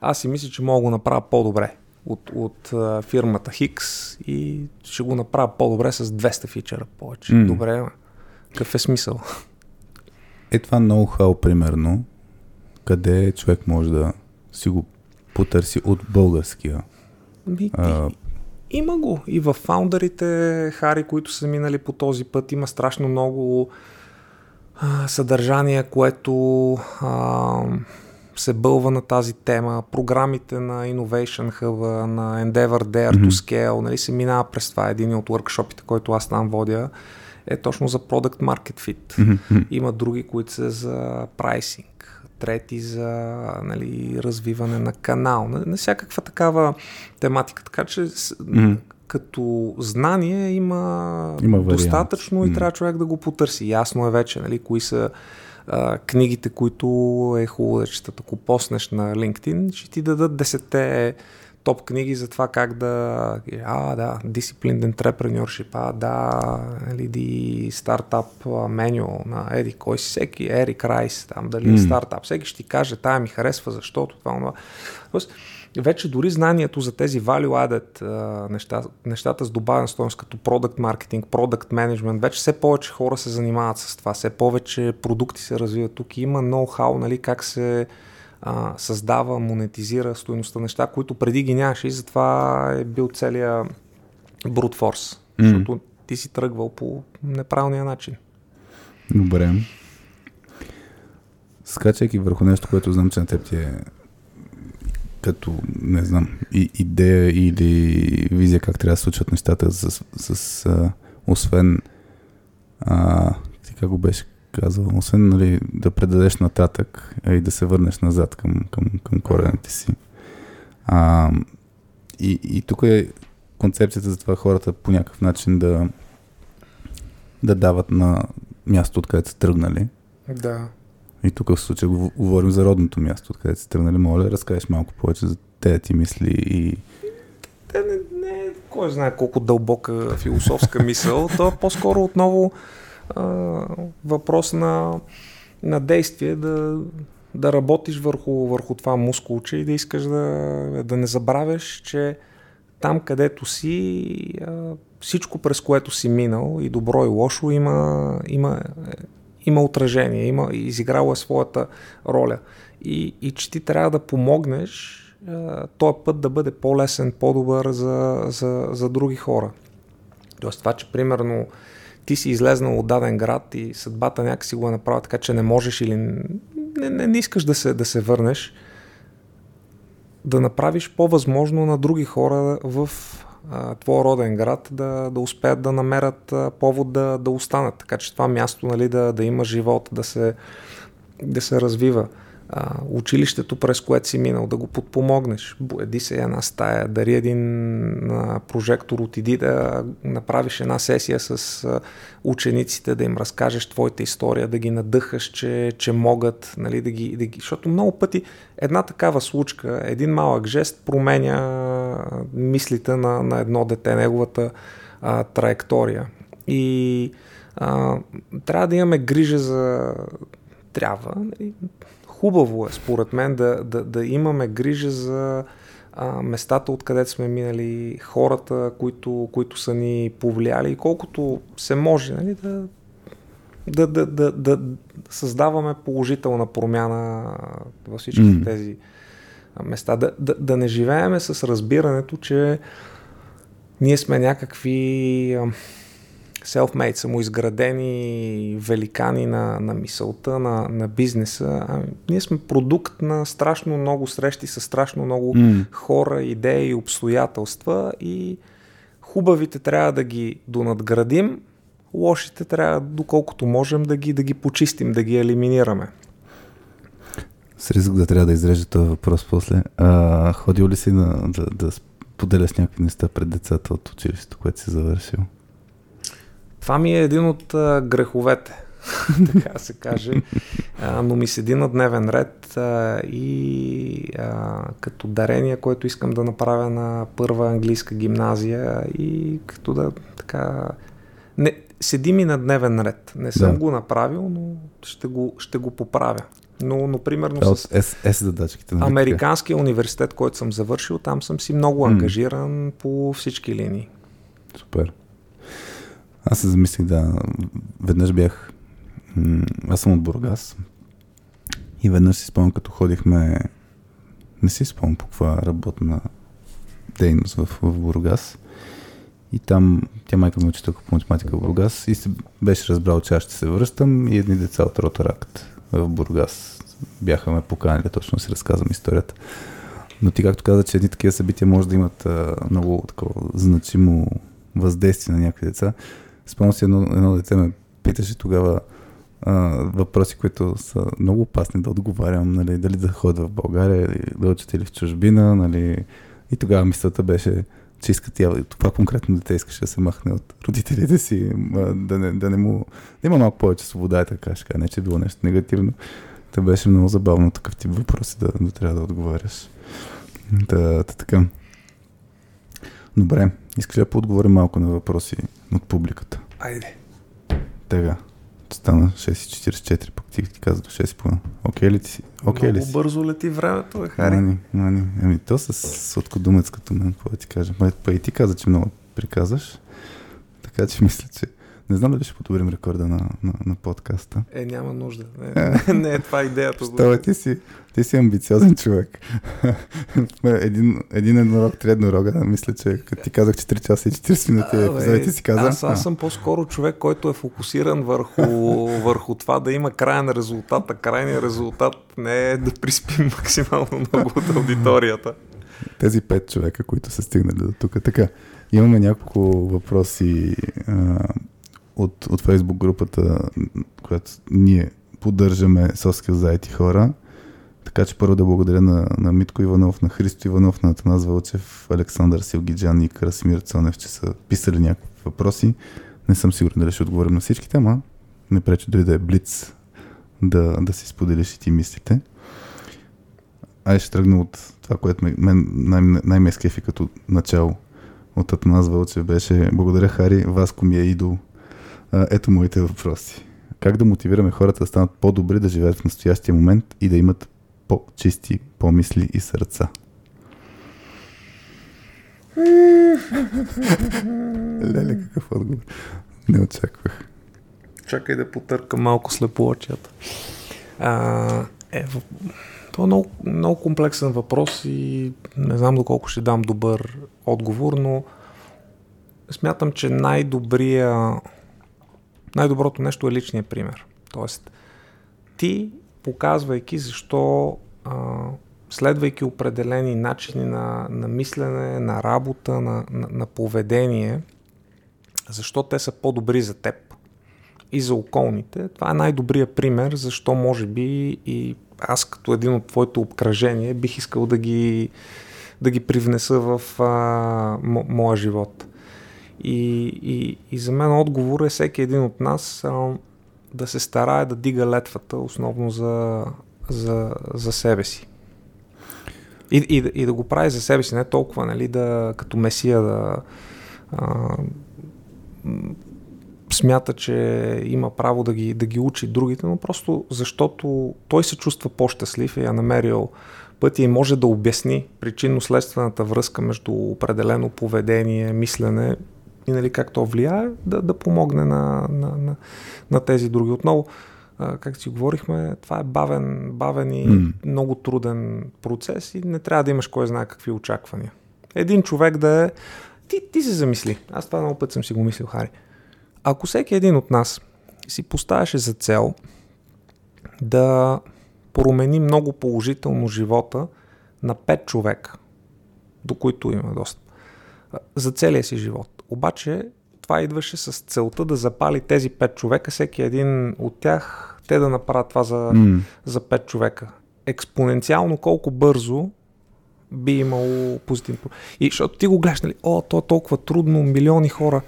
Аз си мисля, че мога да го направя по-добре от, от а, фирмата Хикс и ще го направя по-добре с 200 фичера повече. М. Добре, какъв е смисъл? Е това ноу-хау, примерно, къде човек може да си го потърси от българския. Ми, А, има го. И в фаундърите, Хари, които са минали по този път, има страшно много а, съдържание, което а, се бълва на тази тема. Програмите на Innovation Hub, на Endeavor Dare to Scale, нали, се минава през това. Един от workshopите, който аз там водя, е точно за Product Market Fit. Има други, които са за прайсинг, трети за нали, развиване на канал, на, на всякаква такава тематика. Така че Мгм. като знание има, Има вариант. достатъчно и М. трябва човек да го потърси. Ясно е вече, нали, кои са а, книгите, които е хубаво да четат. Ако поснеш на LinkedIn, ще ти дадат десете топ книги за това как да... А, да, Disciplined Entrepreneurship, а, да, нали, ди стартап менюал на Еди, кой си всеки, Ерик Райс, там, дали М. стартап. Всеки ще ти каже, тая ми харесва, защото това, това. Тоест, вече дори знанието за тези value added неща, нещата с добавена стоеност, като product marketing, product management, вече все повече хора се занимават с това, все повече продукти се развиват тук. Има ноу-хау, нали, как се а, създава, монетизира стоеността неща, които преди ги нямаше и затова е бил целият brute force, М. защото ти си тръгвал по неправилния начин. Добре. Скачайки върху нещо, което знам, че на теб ти е като, не знам, и, идея или визия как трябва да случват нещата с, с а, освен а, ти как го беше казал, освен нали, да предадеш нататък и да се върнеш назад към, към, към корените си. А, и, и тук е концепцията за това хората по някакъв начин да да дават на място, откъдето са тръгнали. Да. И тук в случая гов- говорим за родното място, откъдето са тръгнали. Моля, разкажеш малко повече за тези ти мисли и... Те не, не, кой знае колко дълбока философска мисъл, то е по-скоро отново а, въпрос на, на действие, да, да работиш върху, върху това мускулче и да искаш да, да не забравяш, че там където си, а, всичко през което си минал, и добро и лошо, има, има, има отражение, има, изиграло е своята роля. И, и че ти трябва да помогнеш този път да бъде по-лесен, по-добър за, за, за други хора. Тоест това, че примерно ти си излезнал от даден град и съдбата някакси го е направила така, че не можеш или не, не, не искаш да се, да се върнеш, да направиш по-възможно на други хора в твой роден град да, да успеят да намерят повод да, да останат. Така че това място нали, да, да има живот, да се, да се развива. А, училището, през което си минал, да го подпомогнеш. Еди се една стая, дари един а, прожектор, отиди да направиш една сесия с а, учениците, да им разкажеш твоята история, да ги надъхаш, че, че могат, нали, да ги, да ги... Защото много пъти една такава случка, един малък жест променя мислите на, на едно дете, неговата а, траектория. И а, трябва да имаме грижа за... Трябва. нали, Хубаво е, според мен, да, да, да имаме грижа за а, местата, откъдето сме минали, хората, които, които са ни повлияли и колкото се може, нали, да, да, да, да, да създаваме положителна промяна във всички М. тези места. Да, да, да не живееме с разбирането, че ние сме някакви self-made, самоизградени великани на, на мисълта, на, на бизнеса. А, ние сме продукт на страшно много срещи с страшно много М. хора, идеи и обстоятелства и хубавите трябва да ги донадградим, лошите трябва, доколкото можем, да ги, да ги почистим, да ги елиминираме. С риск да трябва да изрежа този въпрос после. А, ходил ли си на, да, да споделяш някакви неща пред децата от училището, което си завършил? Това ми е един от а, греховете, така се каже. А, но ми седи на дневен ред а, и а, като дарение, което искам да направя на първа английска гимназия и като да така... Не, седи ми на дневен ред. Не съм да. го направил, но ще го, ще го поправя. Но, но примерно да, с S, S задачките. Нали Американския университет, който съм завършил, там съм си много ангажиран mm. по всички линии. Супер. Аз се замислих да... Веднъж бях... Аз съм от Бургас. И веднъж си спомням, като ходихме... Не си спомням по каква работна дейност в, в Бургас. И там тя майка ми учи по математика в Бургас и се беше разбрал, че аз ще се връщам и едни деца от Ротаракт в Бургас бяха ме поканили точно си разказвам историята. Но ти както каза, че едни такива събития може да имат а, много такова значимо въздействие на някакви деца. Спомням си едно, едно дете ме питаше тогава а, въпроси, които са много опасни да отговарям, нали, дали да ходя в България, или да учат или в чужбина, нали. И тогава мисълта беше, че иска тя, това конкретно дете искаше да се махне от родителите си, да не, да не му, да има малко повече свобода, така ще не че е било нещо негативно. Та беше много забавно такъв тип въпроси да, да трябва да отговаряш. Да, да, така. Добре, искаш да поотговорим малко на въпроси от публиката. Айде. Тега. Стана 6.44, пък ти, ти каза до 6.30. Окей ли ти си? Окей Много ли си? бързо лети времето, е, Хари. Мани, мани. Ами то с сладкодумец като мен, какво да ти кажа. Па и ти каза, че много приказваш. Така че мисля, че не знам дали ще подобрим рекорда на, на, на подкаста. Е, няма нужда. Не, не е това идеята. Що, ти си, ти си амбициозен човек. един, един еднорог, три еднорога, мисля, че като ти казах 4 часа и 40 минути епизоди, ти си каза. Аз, аз съм по-скоро човек, който е фокусиран върху, върху това да има крайен резултат, а крайният резултат не е да приспим максимално много от аудиторията. Тези пет човека, които са стигнали до тук. Така, имаме няколко въпроси от, от Facebook групата, която ние поддържаме Соскил за IT хора. Така че първо да благодаря на, на Митко Иванов, на Христо Иванов, на Атанас Вълчев, Александър Силгиджан и Красимир Цонев, че са писали някакви въпроси. Не съм сигурен дали ще отговорим на всичките, ама не пречи дори да е блиц да, да си споделиш и ти мислите. Ай ще тръгна от това, което мен най- най-ме скефи като начало от Атанас Вълчев беше Благодаря Хари, Васко ми е идол ето моите въпроси. Как да мотивираме хората да станат по-добри, да живеят в настоящия момент и да имат по-чисти помисли и сърца? Леле, какъв отговор. Не очаквах. Чакай да потъркам малко слепоочията. А, е, това е много, много комплексен въпрос и не знам доколко ще дам добър отговор, но смятам, че най-добрия най-доброто нещо е личният пример. Тоест, ти, показвайки защо, а, следвайки определени начини на, на мислене, на работа, на, на, на поведение, защо те са по-добри за теб и за околните, това е най-добрият пример, защо може би и аз като един от твоите обкръжения бих искал да ги, да ги привнеса в а, мо, моя живот. И, и, и за мен отговор е всеки един от нас а, да се старае да дига летвата основно за, за, за себе си. И, и, и да го прави за себе си, не толкова, нали, да, като месия да а, смята, че има право да ги, да ги учи другите, но просто защото той се чувства по-щастлив и е намерил пъти и може да обясни причинно-следствената връзка между определено поведение, мислене и нали, как то влияе, да, да помогне на, на, на, на тези други. Отново, как си говорихме, това е бавен, бавен и mm. много труден процес и не трябва да имаш кой знае какви очаквания. Един човек да е... Ти, ти се замисли. Аз това много път съм си го мислил, Хари. Ако всеки един от нас си поставяше за цел да промени много положително живота на пет човека, до които има достъп, за целия си живот. Обаче това идваше с целта да запали тези пет човека, всеки един от тях, те да направят това за, mm. за пет човека. Експоненциално колко бързо би имало позитивно. И защото ти го гледаш, нали, о, то е толкова трудно, милиони хора.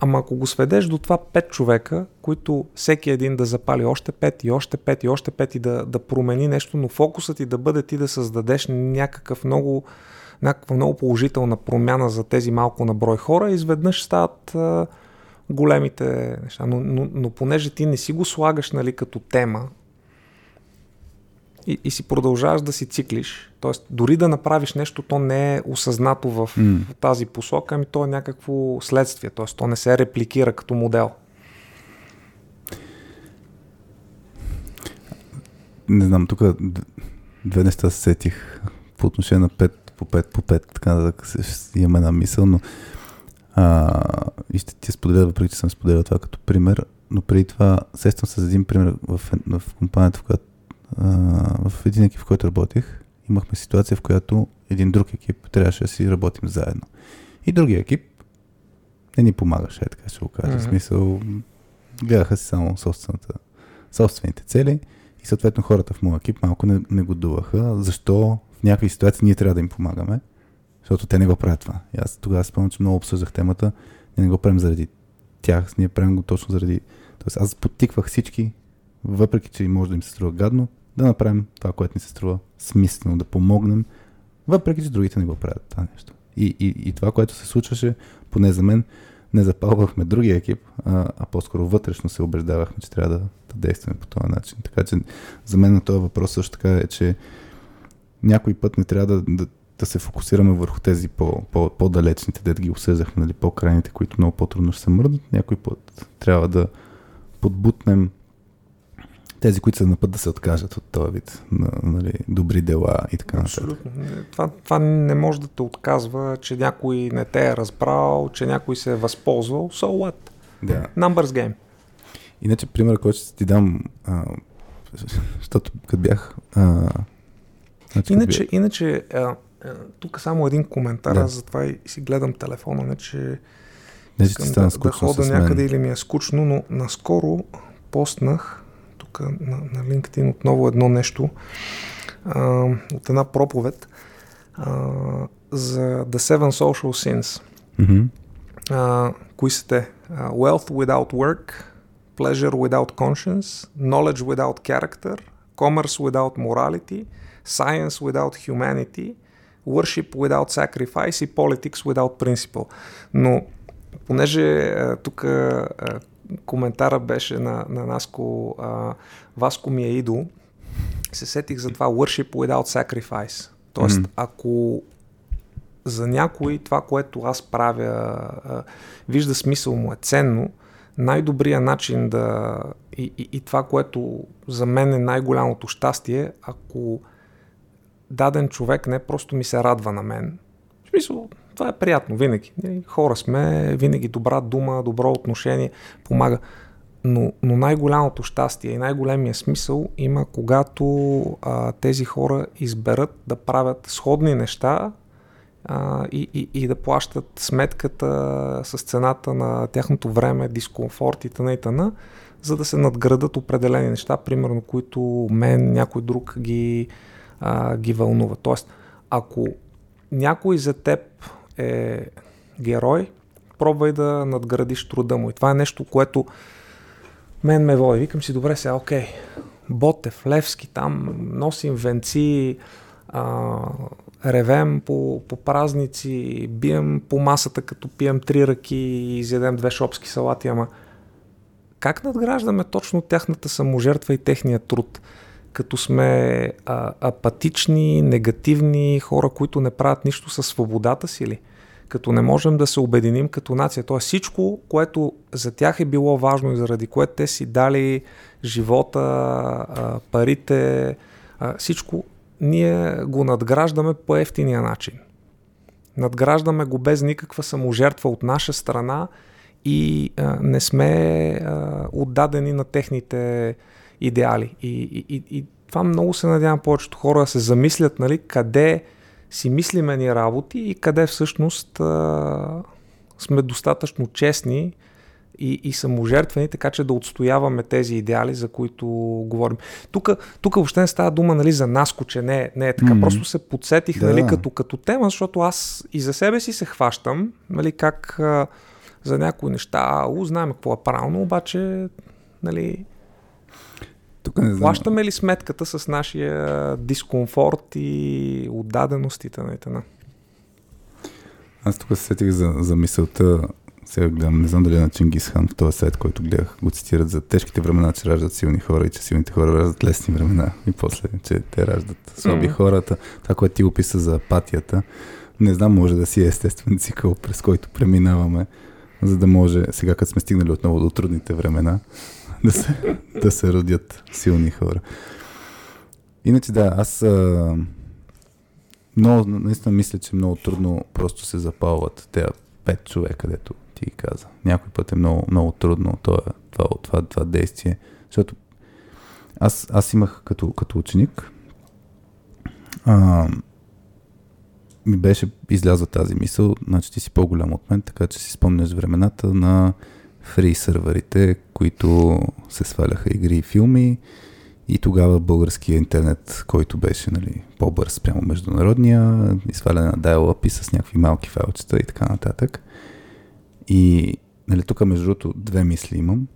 Ама ако го сведеш до това пет човека, които всеки един да запали още пет и още пет и още пет и да, да промени нещо, но фокусът ти да бъде ти да създадеш някакъв много, някаква много положителна промяна за тези малко на брой хора, изведнъж стават а, големите неща. Но, но, но понеже ти не си го слагаш нали, като тема, и, и си продължаваш да си циклиш. Тоест, дори да направиш нещо, то не е осъзнато в, mm. тази посока, ами то е някакво следствие. Тоест, то не се репликира като модел. Не знам, тук две неща сетих по отношение на 5 по 5 по 5, така да имам една мисъл, но а, и ще ти споделя, въпреки че съм споделял това като пример, но преди това сещам се за един пример в, в компанията, в която в един екип, в който работех, имахме ситуация, в която един друг екип трябваше да си работим заедно. И другия екип не ни помагаше, е така ще го кажа. Mm-hmm. В смисъл, гледаха си само собствената, собствените цели и съответно хората в моя екип малко не, не годуваха. Защо някакви ситуации ние трябва да им помагаме, защото те не го правят това. И аз тогава спомням, че много обсъждах темата. Ние не го правим заради тях, ние правим го точно заради... Тоест аз подтиквах всички, въпреки че може да им се струва гадно, да направим това, което ни се струва смислено, да помогнем, въпреки че другите не го правят това нещо. И, и, и това, което се случваше, поне за мен, не запалвахме другия екип, а, а по-скоро вътрешно се убеждавахме, че трябва да, да действаме по този начин. Така че за мен на този въпрос също така е, че някой път не трябва да, да, да се фокусираме върху тези по, по, по-далечните, да ги осъждахме, нали, по-крайните, които много по-трудно ще се мърдат. Някой път трябва да подбутнем тези, които са на път да се откажат от този вид на, нали, добри дела и така нататък. Абсолютно. Това, това не може да те отказва, че някой не те е разбрал, че някой се е възползвал. So what? Да. Numbers game. Иначе, пример, който ще ти дам, а, защото като бях... А, иначе, бях... иначе а, а, тук само един коментар, да. аз затова и си гледам телефона, не че не, че да, да хода някъде или ми е скучно, но наскоро постнах тук на, на LinkedIn отново едно нещо а, от една проповед а, за The Seven Social Sins. Mm-hmm. А, кои са те? Uh, wealth without work, pleasure without conscience, knowledge without character, commerce without morality, science without humanity, worship without sacrifice и politics without principle. Но понеже тук коментара беше на, на Наско а, Васко ми е идол, се сетих за това worship without sacrifice. Тоест, mm-hmm. ако за някой това, което аз правя, а, вижда смисъл му е ценно, най-добрият начин да... И, и, и това, което за мен е най-голямото щастие, ако даден човек не просто ми се радва на мен. В смисъл, това е приятно винаги. Хора сме, винаги добра дума, добро отношение помага. Но, но най-голямото щастие и най-големия смисъл има, когато а, тези хора изберат да правят сходни неща а, и, и, и да плащат сметката с цената на тяхното време, дискомфорт и т.н. и т.н., за да се надградат определени неща, примерно, които мен, някой друг ги, а, ги вълнува. Тоест, ако някой за теб е герой, пробвай да надградиш труда му. И това е нещо, което мен ме води. Викам си, добре сега, окей, Ботев, Левски, там носим венци, а, ревем по, по празници, бием по масата, като пием три ръки и изядем две шопски салати, ама как надграждаме точно тяхната саможертва и техния труд? Като сме а, апатични, негативни хора, които не правят нищо със свободата си ли? като не можем да се обединим като нация. Тоест всичко, което за тях е било важно и заради което те си дали живота, парите, всичко, ние го надграждаме по ефтиния начин. Надграждаме го без никаква саможертва от наша страна и а, не сме а, отдадени на техните идеали. И, и, и, и това много се надявам повечето хора да се замислят, нали, къде си мислиме ни работи и къде всъщност а, сме достатъчно честни и, и саможертвени, така че да отстояваме тези идеали, за които говорим. Тук, тук въобще не става дума нали, за нас, че не, не е така. Mm-hmm. Просто се подсетих да. нали, като, като тема, защото аз и за себе си се хващам, нали, как а, за някои неща, у, знаем какво е правилно, обаче нали, тук не знам. Плащаме ли сметката с нашия дискомфорт и отдаденостите на етана? Аз тук се сетих за, за мисълта, сега гледам, не знам дали е на Чингис Хан в този сайт, който гледах, го цитират за тежките времена, че раждат силни хора и че силните хора раждат лесни времена и после, че те раждат слаби mm-hmm. хората. Това, което ти описа за апатията, не знам, може да си е естествен цикъл, през който преминаваме, за да може, сега като сме стигнали отново до трудните времена, да се, да се родят силни хора. Иначе да, аз а, много, наистина мисля, че много трудно просто се запалват тези пет човека, където ти каза. Някой път е много, много трудно това, това, това, това действие, защото аз, аз имах като, като ученик а, ми беше излязла тази мисъл, значи ти си по-голям от мен, така че си спомняш времената на фри сървърите, които се сваляха игри и филми и тогава българския интернет, който беше нали, по-бърз прямо международния, сваляне на dial-up и с някакви малки файлчета и така нататък. И нали, тук между другото две мисли имам.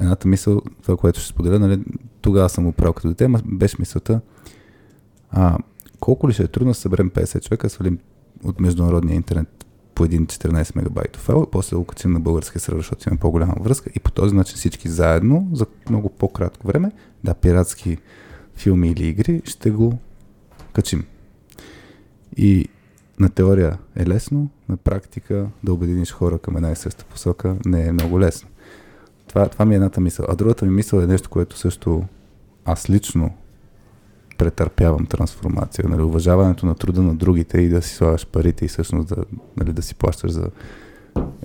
Едната мисъл, това, което ще споделя, нали, тогава съм го правил като дете, беше мисълта, а, колко ли ще е трудно да съберем 50 човека, свалим от международния интернет по един 14 мегабайтов файл, после го качим на българския сервер, защото имаме по-голяма връзка и по този начин всички заедно за много по-кратко време, да, пиратски филми или игри, ще го качим. И на теория е лесно, на практика да обединиш хора към една и съща посока не е много лесно. Това, това ми е едната мисъл. А другата ми мисъл е нещо, което също аз лично претърпявам трансформация. Нали, уважаването на труда на другите и да си слагаш парите и всъщност да, нали, да си плащаш за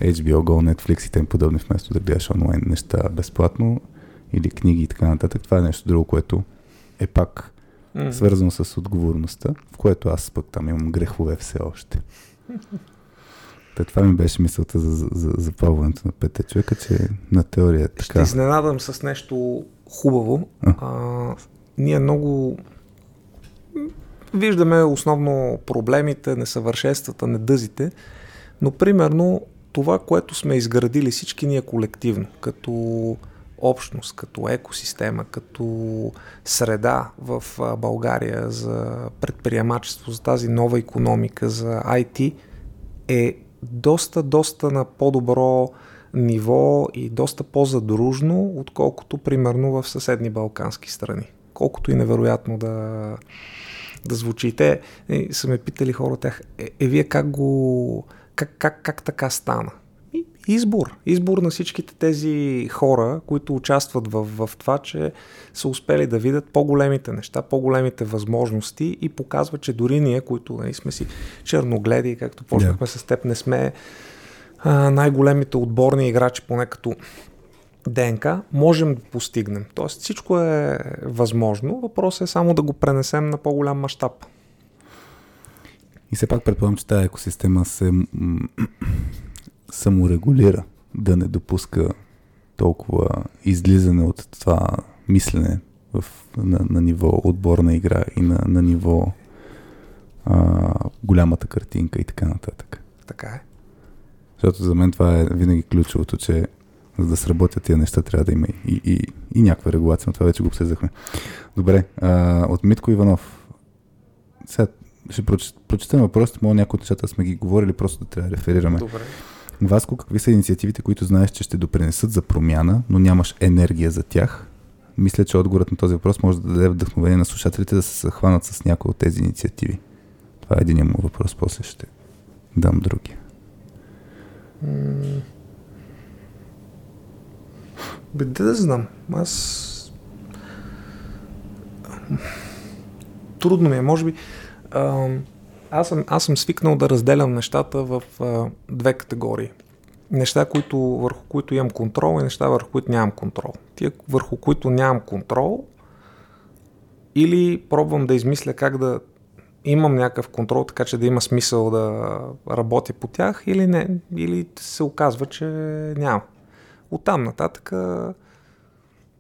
HBO Go, Netflix и тем подобни, вместо да гледаш онлайн неща безплатно или книги и така нататък. Това е нещо друго, което е пак mm. свързано с отговорността, в което аз пък там имам грехове все още. Та това ми беше мисълта за, за, за запалването на пете човека, че на теория е така. Ще изненадам с нещо хубаво. А? А, ние много виждаме основно проблемите, несъвършенствата, недъзите, но примерно това, което сме изградили всички ние колективно, като общност, като екосистема, като среда в България за предприемачество, за тази нова економика, за IT, е доста, доста на по-добро ниво и доста по-задружно, отколкото примерно в съседни балкански страни. Колкото и невероятно да, да звучи. Те е, са ме питали хора тях, е, е вие как го, как, как, как така стана? И, избор. Избор на всичките тези хора, които участват в, в това, че са успели да видят по-големите неща, по-големите възможности и показва, че дори ние, които нали, сме си черногледи, както почнахме yeah. с теб, не сме а, най-големите отборни играчи, поне като ДНК, можем да постигнем. Тоест всичко е възможно, въпросът е само да го пренесем на по-голям мащаб. И все пак предполагам, че тази екосистема се саморегулира, да не допуска толкова излизане от това мислене в, на, на ниво отборна игра и на, на ниво а, голямата картинка и така нататък. Така е. Защото за мен това е винаги ключовото, че за да сработят тия неща, трябва да има и, и, и някаква регулация, но това вече го обсъждахме. Добре, а, от Митко Иванов. Сега ще прочетем въпросите, може някои от нещата сме ги говорили, просто да трябва да реферираме. Добре. Васко, какви са инициативите, които знаеш, че ще допринесат за промяна, но нямаш енергия за тях? Мисля, че отговорът на този въпрос може да даде вдъхновение на слушателите да се захванат с някои от тези инициативи. Това е един му въпрос, после ще дам други. Бе, да знам. Аз... Трудно ми е, може би. А, аз, съм, аз съм свикнал да разделям нещата в а, две категории. Неща, които, върху които имам контрол и неща, върху които нямам контрол. Тия, върху които нямам контрол, или пробвам да измисля как да имам някакъв контрол, така че да има смисъл да работя по тях или не, или се оказва, че няма. Оттам нататък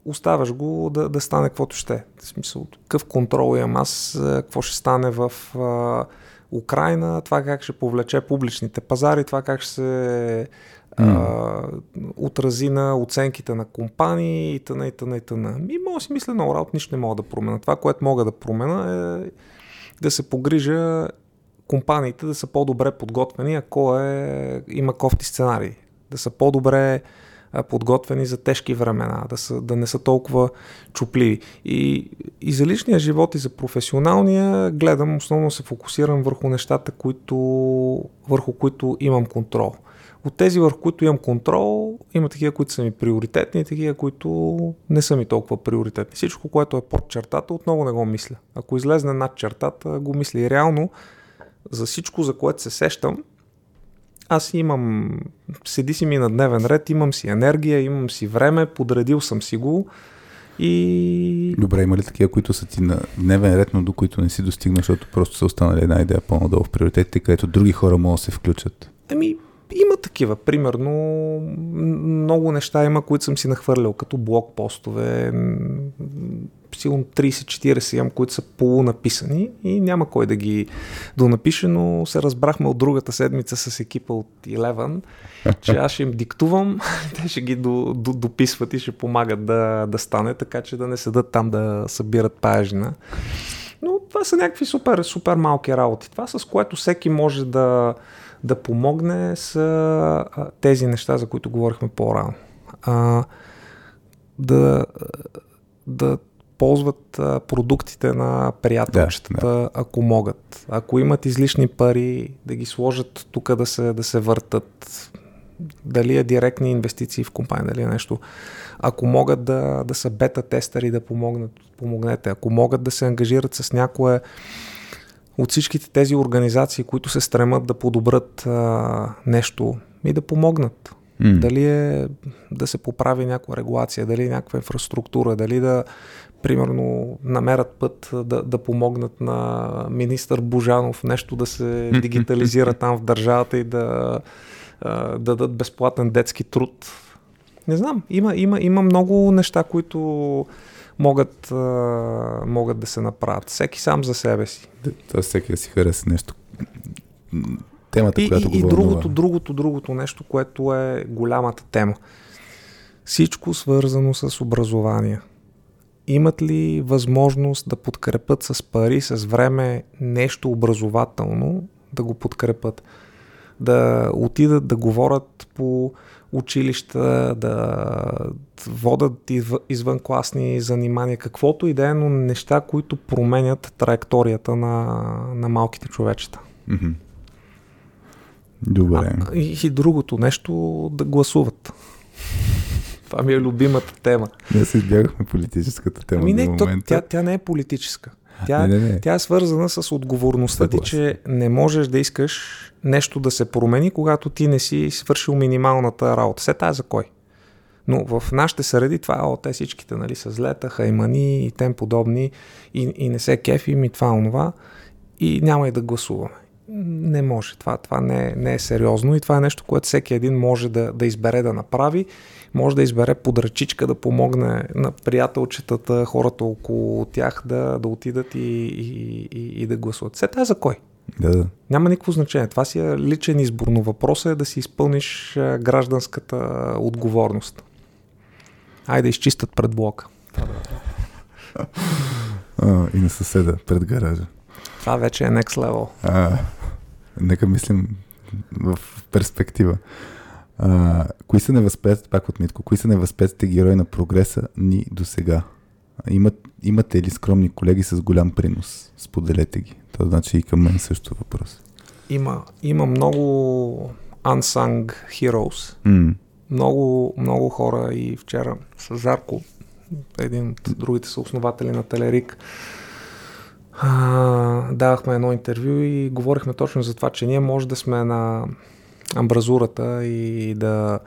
оставаш го да, да стане каквото ще. В смисъл, какъв контрол имам аз, какво ще стане в а, Украина, това как ще повлече публичните пазари, това как ще се а, отрази на оценките на компании и т.н. и т.н. и т.н. И мога си мисля много работа, нищо не мога да променя. Това, което мога да променя е да се погрижа компаниите да са по-добре подготвени, ако е, има кофти сценарии. Да са по-добре подготвени за тежки времена, да, са, да не са толкова чупливи. И, и за личния живот и за професионалния гледам, основно се фокусирам върху нещата, които, върху които имам контрол. От тези, върху които имам контрол, има такива, които са ми приоритетни и такива, които не са ми толкова приоритетни. Всичко, което е под чертата, отново не го мисля. Ако излезне над чертата, го мисля. И реално, за всичко, за което се сещам, аз имам, седи си ми на дневен ред, имам си енергия, имам си време, подредил съм си го и... Добре, има ли такива, които са ти на дневен ред, но до които не си достигнал, защото просто са останали една идея по-надолу в приоритетите, където други хора могат да се включат? Ами, има такива. Примерно, много неща има, които съм си нахвърлял, като блокпостове. Сигурно 30-40 имам, които са полунаписани и няма кой да ги донапише, но се разбрахме от другата седмица с екипа от Eleven, че аз ще им диктувам, те ще ги до, до, дописват и ще помагат да, да стане, така че да не седат там да събират паяжина. Но това са някакви супер, супер малки работи. Това с което всеки може да, да помогне с а, тези неща, за които говорихме по-рано. А, да, да ползват а, продуктите на приятелчетата, да, да. ако могат. Ако имат излишни пари, да ги сложат тук да се, да се въртат. Дали е директни инвестиции в компания, дали е нещо. Ако могат да, да са бета-тестери, да помогнат, помогнете. Ако могат да се ангажират с някое от всичките тези организации, които се стремат да подобрят а, нещо и да помогнат. Mm. Дали е да се поправи някаква регулация, дали някаква инфраструктура, дали да, примерно, намерят път да, да помогнат на министър Божанов нещо да се дигитализира там в държавата и да, да дадат безплатен детски труд. Не знам, има, има, има много неща, които могат, могат да се направят. Всеки сам за себе си. Тоест всеки да си хареса нещо. Темата, и, която и, го и другото, другото, другото нещо, което е голямата тема. Всичко свързано с образование. Имат ли възможност да подкрепят с пари, с време нещо образователно, да го подкрепят? Да отидат да говорят по училища, да водят извън класни занимания, каквото и да е, но неща, които променят траекторията на, на малките човечета. Mm-hmm. Добре. А, и, и другото нещо да гласуват. Това ми е любимата тема. Ние се избягахме политическата тема. Ами не, то, тя, тя не е политическа. Тя, не, не, не. тя е свързана с отговорността ти, че не можеш да искаш нещо да се промени, когато ти не си свършил минималната работа. Се тая за кой? Но в нашите среди това, о, те всичките нали, са злета, хаймани и тем подобни и, и не се кефим и това, онова и няма и да гласуваме. Не може. Това, това не, е, не е сериозно и това е нещо, което всеки един може да, да избере да направи. Може да избере подръчичка да помогне на приятелчетата, хората около тях да, да отидат и, и, и, и да гласуват. Се тази за кой? Да, да. Няма никакво значение. Това си е личен избор, но въпросът е да си изпълниш гражданската отговорност. Айде изчистят пред блока. А, и на съседа пред гаража. Това вече е next level. А, нека мислим в перспектива. А, кои са невъзпетите, пак от Митко, кои са невъзпетите герои на прогреса ни до сега? Имат, имате ли скромни колеги с голям принос? Споделете ги. Това значи и към мен също въпрос. Има, има много unsung heroes. Mm. Много, много хора и вчера с Зарко, един от другите са основатели на Телерик, а, давахме едно интервю и говорихме точно за това, че ние може да сме на амбразурата и да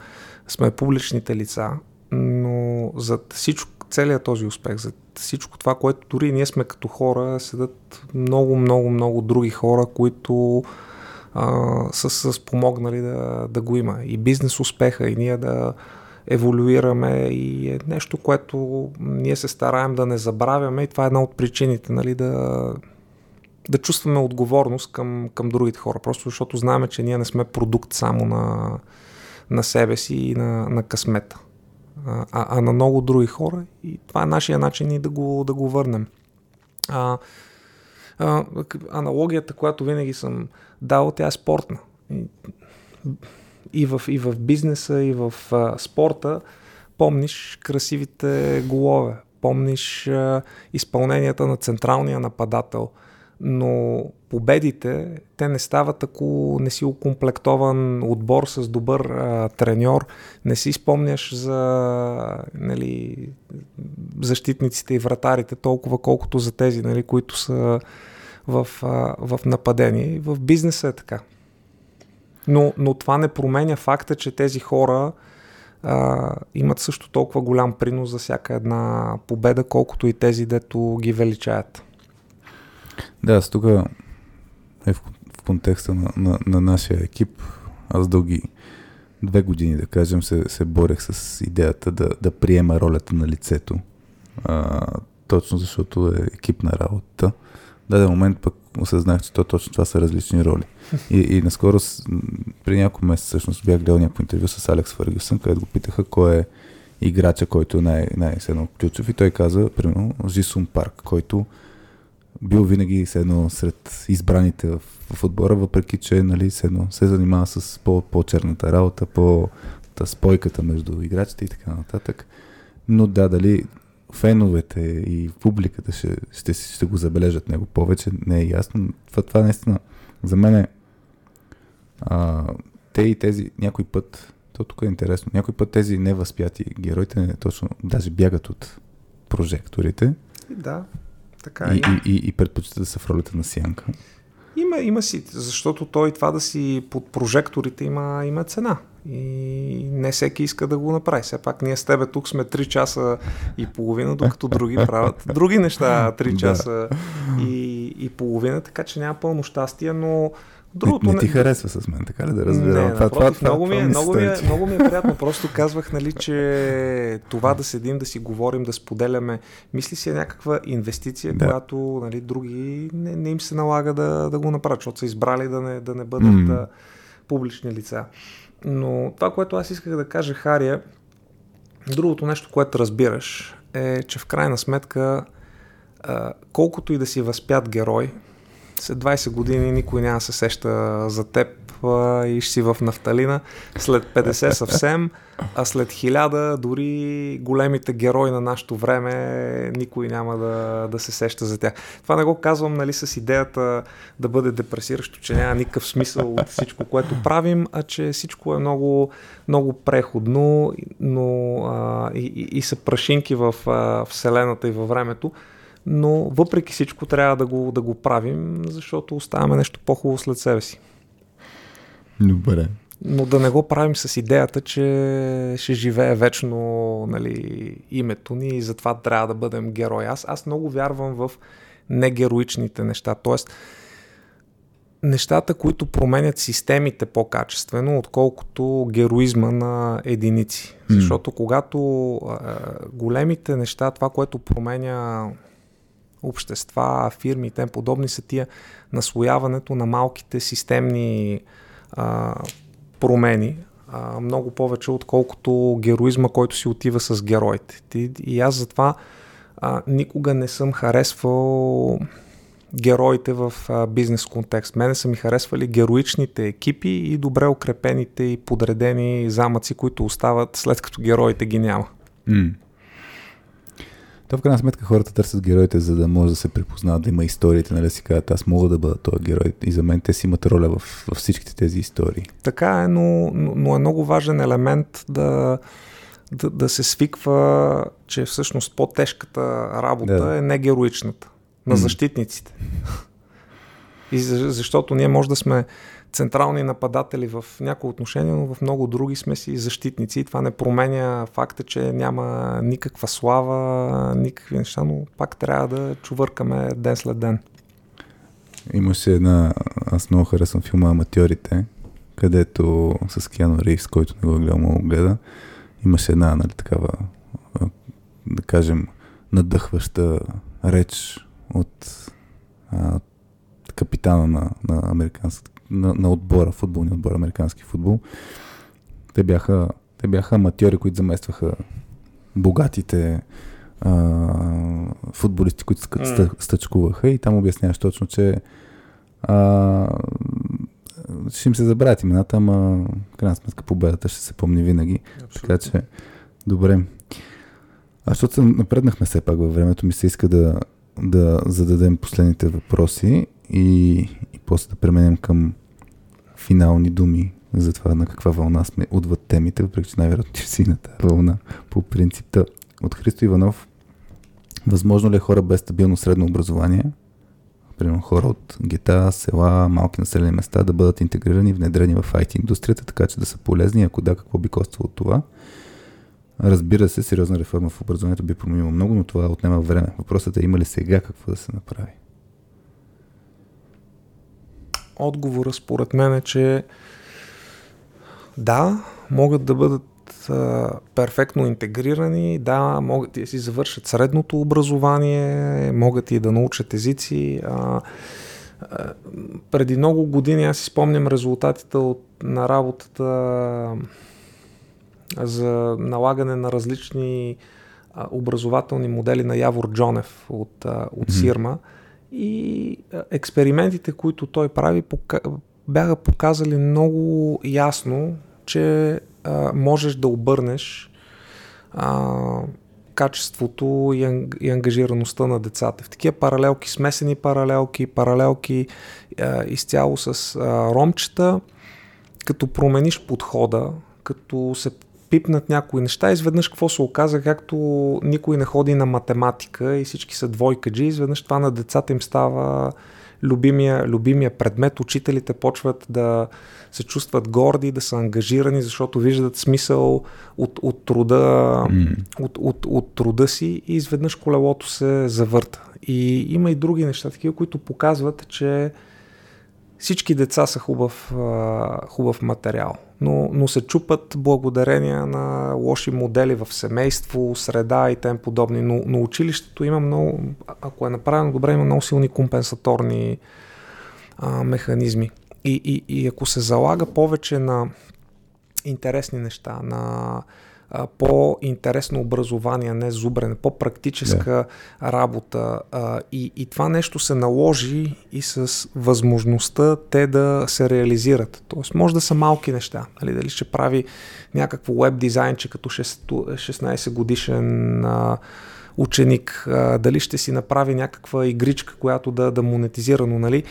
сме публичните лица, но за всичко, целият този успех, за всичко това, което дори ние сме като хора, седат много, много, много други хора, които а, са, са спомогнали да, да го има. И бизнес успеха, и ние да еволюираме и е нещо, което ние се стараем да не забравяме и това е една от причините, нали, да, да чувстваме отговорност към, към другите хора, просто защото знаем, че ние не сме продукт само на, на себе си и на, на късмета, а, а на много други хора и това е нашия начин и да го, да го върнем. А, а, аналогията, която винаги съм дал, тя е спортна. И, и, в, и в бизнеса, и в а, спорта помниш красивите голове, помниш а, изпълненията на централния нападател – но победите, те не стават ако не си окомплектован отбор с добър а, треньор, не си спомняш за нали, защитниците и вратарите толкова колкото за тези, нали, които са в, а, в нападение. В бизнеса е така. Но, но това не променя факта, че тези хора а, имат също толкова голям принос за всяка една победа, колкото и тези, дето ги величаят. Да, аз тук е в, в контекста на, на, на нашия екип. Аз дълги две години, да кажем, се, се борех с идеята да, да приема ролята на лицето. А, точно защото е екипна работа. В даден момент пък осъзнах, че то точно това са различни роли. И, и наскоро, при няколко месеца, всъщност бях гледал някакво интервю с Алекс Фъргюсън, където го питаха кой е играча, който е най- най- ключов. И той каза, примерно, Жисун Парк, който бил винаги едно сред избраните в, в отбора, въпреки че нали, едно, се занимава с по, по-черната работа, по спойката между играчите и така нататък. Но да, дали феновете и публиката ще, ще, ще го забележат него повече, не е ясно. Това, това наистина за мен е а, те и тези някой път, то тук е интересно, някой път тези невъзпяти героите не точно, даже бягат от прожекторите. Да. Така и, и, и, и предпочита да са в ролята на сянка. Има, има си, защото той това да си под прожекторите има, има цена. И не всеки иска да го направи. Все пак ние с тебе тук сме 3 часа и половина, докато други правят други неща 3 часа да. и, и половина, така че няма пълно щастие, но Другото, не, не ти не... харесва с мен, така ли да разбирам? Не, това, напротив, това, много, това, ми е, много, ми е, много ми е приятно. Просто казвах, нали, че това да седим, да си говорим, да споделяме, мисли си е някаква инвестиция, да. която нали, други не, не им се налага да, да го направят, защото са избрали да не, да не бъдат mm. публични лица. Но това, което аз исках да кажа, Хария, другото нещо, което разбираш, е, че в крайна сметка, колкото и да си възпят герой, след 20 години никой няма се сеща за теб и ще си в нафталина. След 50 съвсем, а след 1000 дори големите герои на нашето време никой няма да, да се сеща за тях. Това не го казвам нали, с идеята да бъде депресиращо, че няма никакъв смисъл от всичко, което правим, а че всичко е много, много преходно но, а, и, и, и са прашинки в а, Вселената и във времето но въпреки всичко трябва да го, да го правим, защото оставяме нещо по-хубаво след себе си. Добре. Но да не го правим с идеята, че ще живее вечно нали, името ни и затова трябва да бъдем герой. Аз, аз много вярвам в негероичните неща. Тоест, нещата, които променят системите по-качествено, отколкото героизма на единици. Mm. Защото когато а, големите неща, това, което променя общества, фирми и тем подобни са тия наслояването на малките системни а, промени, а, много повече отколкото героизма, който си отива с героите. И аз затова а, никога не съм харесвал героите в а, бизнес контекст. Мене са ми харесвали героичните екипи и добре укрепените и подредени замъци, които остават след като героите ги няма. Mm. То в крайна сметка хората търсят героите, за да може да се припознават, да има историите, нали си казват, аз мога да бъда този герой. И за мен те си имат роля в, в всичките тези истории. Така е, но, но е много важен елемент да, да, да се свиква, че всъщност по-тежката работа да. е не героичната, на защитниците. И защото ние може да сме централни нападатели в някои отношения, но в много други сме си защитници. И това не променя факта, че няма никаква слава, никакви неща, но пак трябва да чувъркаме ден след ден. Имаше една, аз много харесвам филма Аматьорите, където с Киано Ривс, който не го е гледал, гледа, имаше една, нали, такава, да кажем, надъхваща реч от а, капитана на, на, американски, на, на отбора, футболния отбор, американски футбол. Те бяха, те бяха аматьори, които заместваха богатите а, футболисти, които mm. стъчкуваха и там обясняваш точно, че а, ще им се забравят имената, ама в крайна сметка победата ще се помни винаги. Абсолютно. Така че, добре. А защото се напреднахме все пак във времето, ми се иска да, да зададем последните въпроси и, и после да преминем към финални думи за това на каква вълна сме отвъд темите, въпреки че най-вероятно ще си на тази вълна по принципта. От Христо Иванов, възможно ли е хора без стабилно средно образование, примерно хора от гета, села, малки населени места да бъдат интегрирани внедрени в IT индустрията, така че да са полезни, ако да, какво би коствало това? Разбира се, сериозна реформа в образованието би променила много, но това отнема време. Въпросът е има ли сега какво да се направи? Отговора според мен е, че да, могат да бъдат а, перфектно интегрирани, да, могат и да си завършат средното образование, могат и да научат езици. А, а, преди много години аз си спомням резултатите от, на работата за налагане на различни а, образователни модели на Явор Джонев от, а, от mm-hmm. Сирма. И експериментите, които той прави, бяха показали много ясно, че можеш да обърнеш качеството и, анг, и ангажираността на децата. В такива паралелки, смесени паралелки, паралелки изцяло с ромчета, като промениш подхода, като се пипнат някои неща, изведнъж какво се оказа, както никой не ходи на математика и всички са двойкаджи, изведнъж това на децата им става любимия, любимия предмет. Учителите почват да се чувстват горди, да са ангажирани, защото виждат смисъл от, от, труда, mm. от, от, от труда си и изведнъж колелото се завърта. И има и други неща, такива, които показват, че всички деца са хубав, хубав материал, но, но се чупат благодарение на лоши модели в семейство, среда и тем подобни. Но, но училището има много, ако е направено добре, има много силни компенсаторни а, механизми. И, и, и ако се залага повече на интересни неща, на а, по-интересно образование, не зубрене, по-практическа yeah. работа. А, и, и това нещо се наложи и с възможността те да се реализират. Тоест, може да са малки неща. Нали, дали ще прави някакво веб дизайнче като 16 годишен а, ученик, а, дали ще си направи някаква игричка, която да, да монетизира, но нали,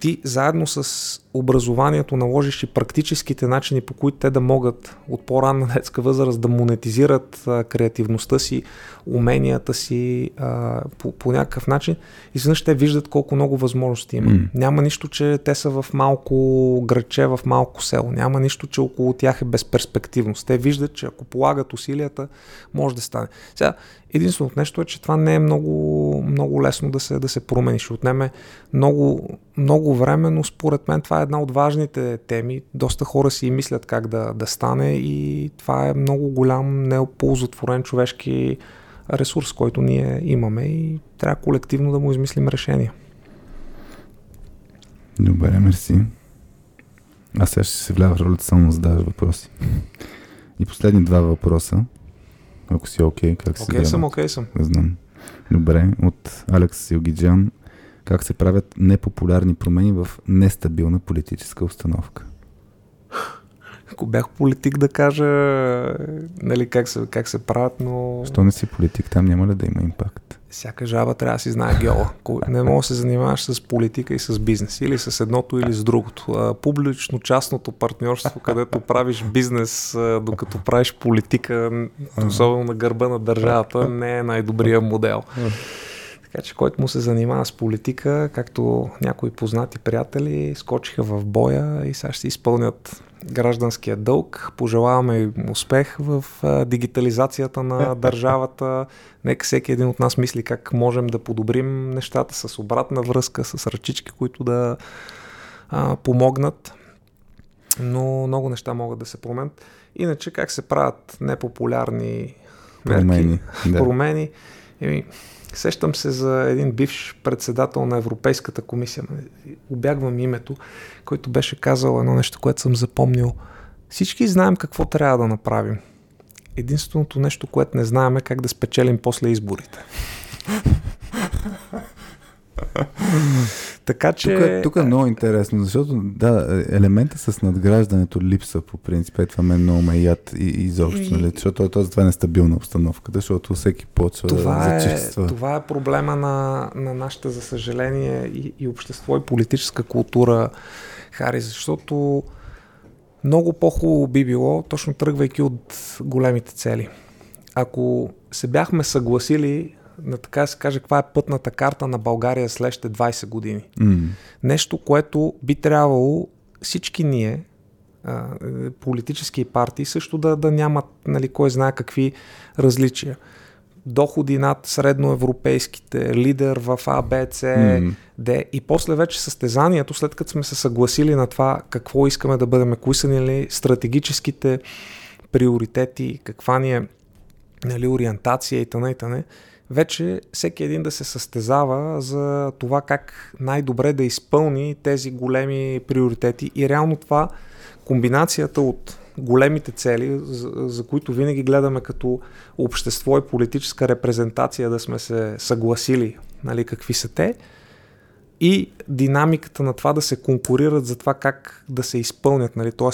ти заедно с образованието наложиш и практическите начини, по които те да могат от по-ранна детска възраст да монетизират а, креативността си, уменията си а, по, по някакъв начин, изведнъж те виждат колко много възможности има. Mm. Няма нищо, че те са в малко градче, в малко село. Няма нищо, че около тях е безперспективност. Те виждат, че ако полагат усилията, може да стане. Сега, единственото нещо е, че това не е много, много лесно да се, да се промени. Ще отнеме много, много време, но според мен това е една от важните теми. Доста хора си мислят как да, да стане и това е много голям неоползотворен човешки ресурс, който ние имаме и трябва колективно да му измислим решение. Добре, мерси. Аз сега ще се влява в ролята само да задаваш въпроси. И последни два въпроса, ако си окей, okay, как се Окей okay, съм, окей okay, съм. знам. Добре, от Алекс Силгиджан как се правят непопулярни промени в нестабилна политическа установка. Ако бях политик да кажа нали, как, се, как се правят, но... Що не си политик, там няма ли да има импакт? Всяка жаба трябва да си знае геола. Не мога да се занимаваш с политика и с бизнес. Или с едното, или с другото. Публично-частното партньорство, където правиш бизнес, докато правиш политика, особено на гърба на държавата, не е най-добрия модел. Така че който му се занимава с политика, както някои познати приятели, скочиха в боя и сега ще изпълнят гражданския дълг. Пожелаваме им успех в а, дигитализацията на държавата. Нека всеки един от нас мисли как можем да подобрим нещата с обратна връзка, с ръчички, които да а, помогнат. Но много неща могат да се променят. Иначе как се правят непопулярни мерки, Промени, да. промени. Еми, сещам се за един бивш председател на Европейската комисия, обягвам името, който беше казал едно нещо, което съм запомнил. Всички знаем какво трябва да направим. Единственото нещо, което не знаем е как да спечелим после изборите. така че... Тук, тук е много интересно, защото да, елемента с надграждането липса по принцип, е това мен много ме яд и, и изобщо, нали? защото то, това е нестабилна обстановката, защото всеки почва Това да е, зачиства. това е проблема на, на нашата, за съжаление, и, и общество, и политическа култура, Хари, защото много по-хубаво би било, точно тръгвайки от големите цели. Ако се бяхме съгласили на така се каже, каква е пътната карта на България следващите 20 години. М. Нещо, което би трябвало всички ние, политически партии, също да, да нямат нали, кой знае какви различия. Доходи над средноевропейските, лидер в А, Б, С, М. Д. И после вече състезанието, след като сме се съгласили на това какво искаме да бъдем, кои са ни нали, стратегическите приоритети, каква ни е нали, ориентация и т.н. и т.н. Вече всеки един да се състезава за това как най-добре да изпълни тези големи приоритети и реално това комбинацията от големите цели, за, за които винаги гледаме като общество и политическа репрезентация да сме се съгласили нали, какви са те и динамиката на това да се конкурират за това как да се изпълнят, нали, т.е.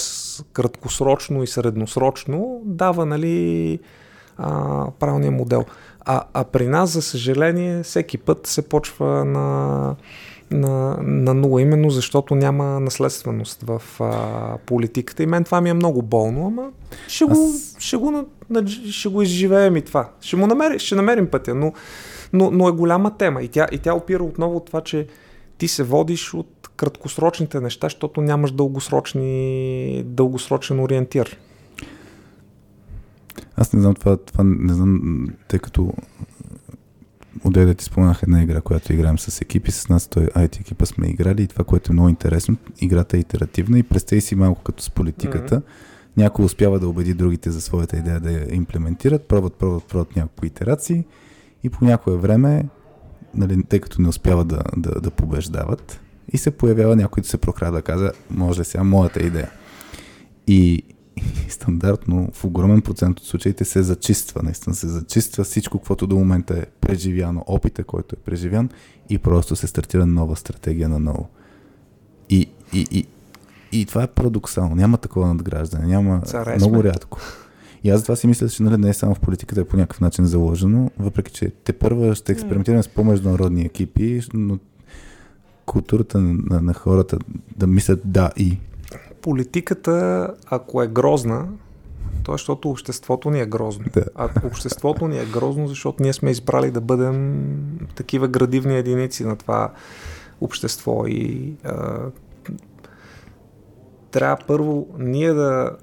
краткосрочно и средносрочно дава нали, а, правилния модел. А, а при нас, за съжаление, всеки път се почва на, на, на нула, именно защото няма наследственост в а, политиката. И мен това ми е много болно, ама ще го, Аз- ще го, ще го изживеем и това. Ще, му намери, ще намерим пътя, но, но, но е голяма тема. И тя, и тя опира отново от това, че ти се водиш от краткосрочните неща, защото нямаш дългосрочни, дългосрочен ориентир. Аз не знам това, това не знам, тъй като отде да ти споменах една игра, която играем с екипи, с нас той IT екипа сме играли и това, което е много интересно, играта е итеративна и представи си малко като с политиката. Mm-hmm. Някой успява да убеди другите за своята идея да я имплементират, пробват, пробват, пробват няколко итерации и по някое време, нали, тъй като не успяват да, да, да побеждават, и се появява някой да се прокрада да каза, може ли сега моята идея. И, и стандартно в огромен процент от случаите се зачиства, наистина се зачиства всичко, което до момента е преживяно, опита, който е преживян и просто се стартира нова стратегия на ново. И, и, и, и това е парадоксално. Няма такова надграждане. Няма Царе много сме. рядко. И аз затова си мисля, че нали, не е само в политиката, е по някакъв начин заложено, въпреки че те първа ще експериментираме с по-международни екипи, но културата на, на, на хората да мислят да и. Политиката, ако е грозна, то е защото обществото ни е грозно. Да. А обществото ни е грозно, защото ние сме избрали да бъдем такива градивни единици на това общество и а, трябва първо ние да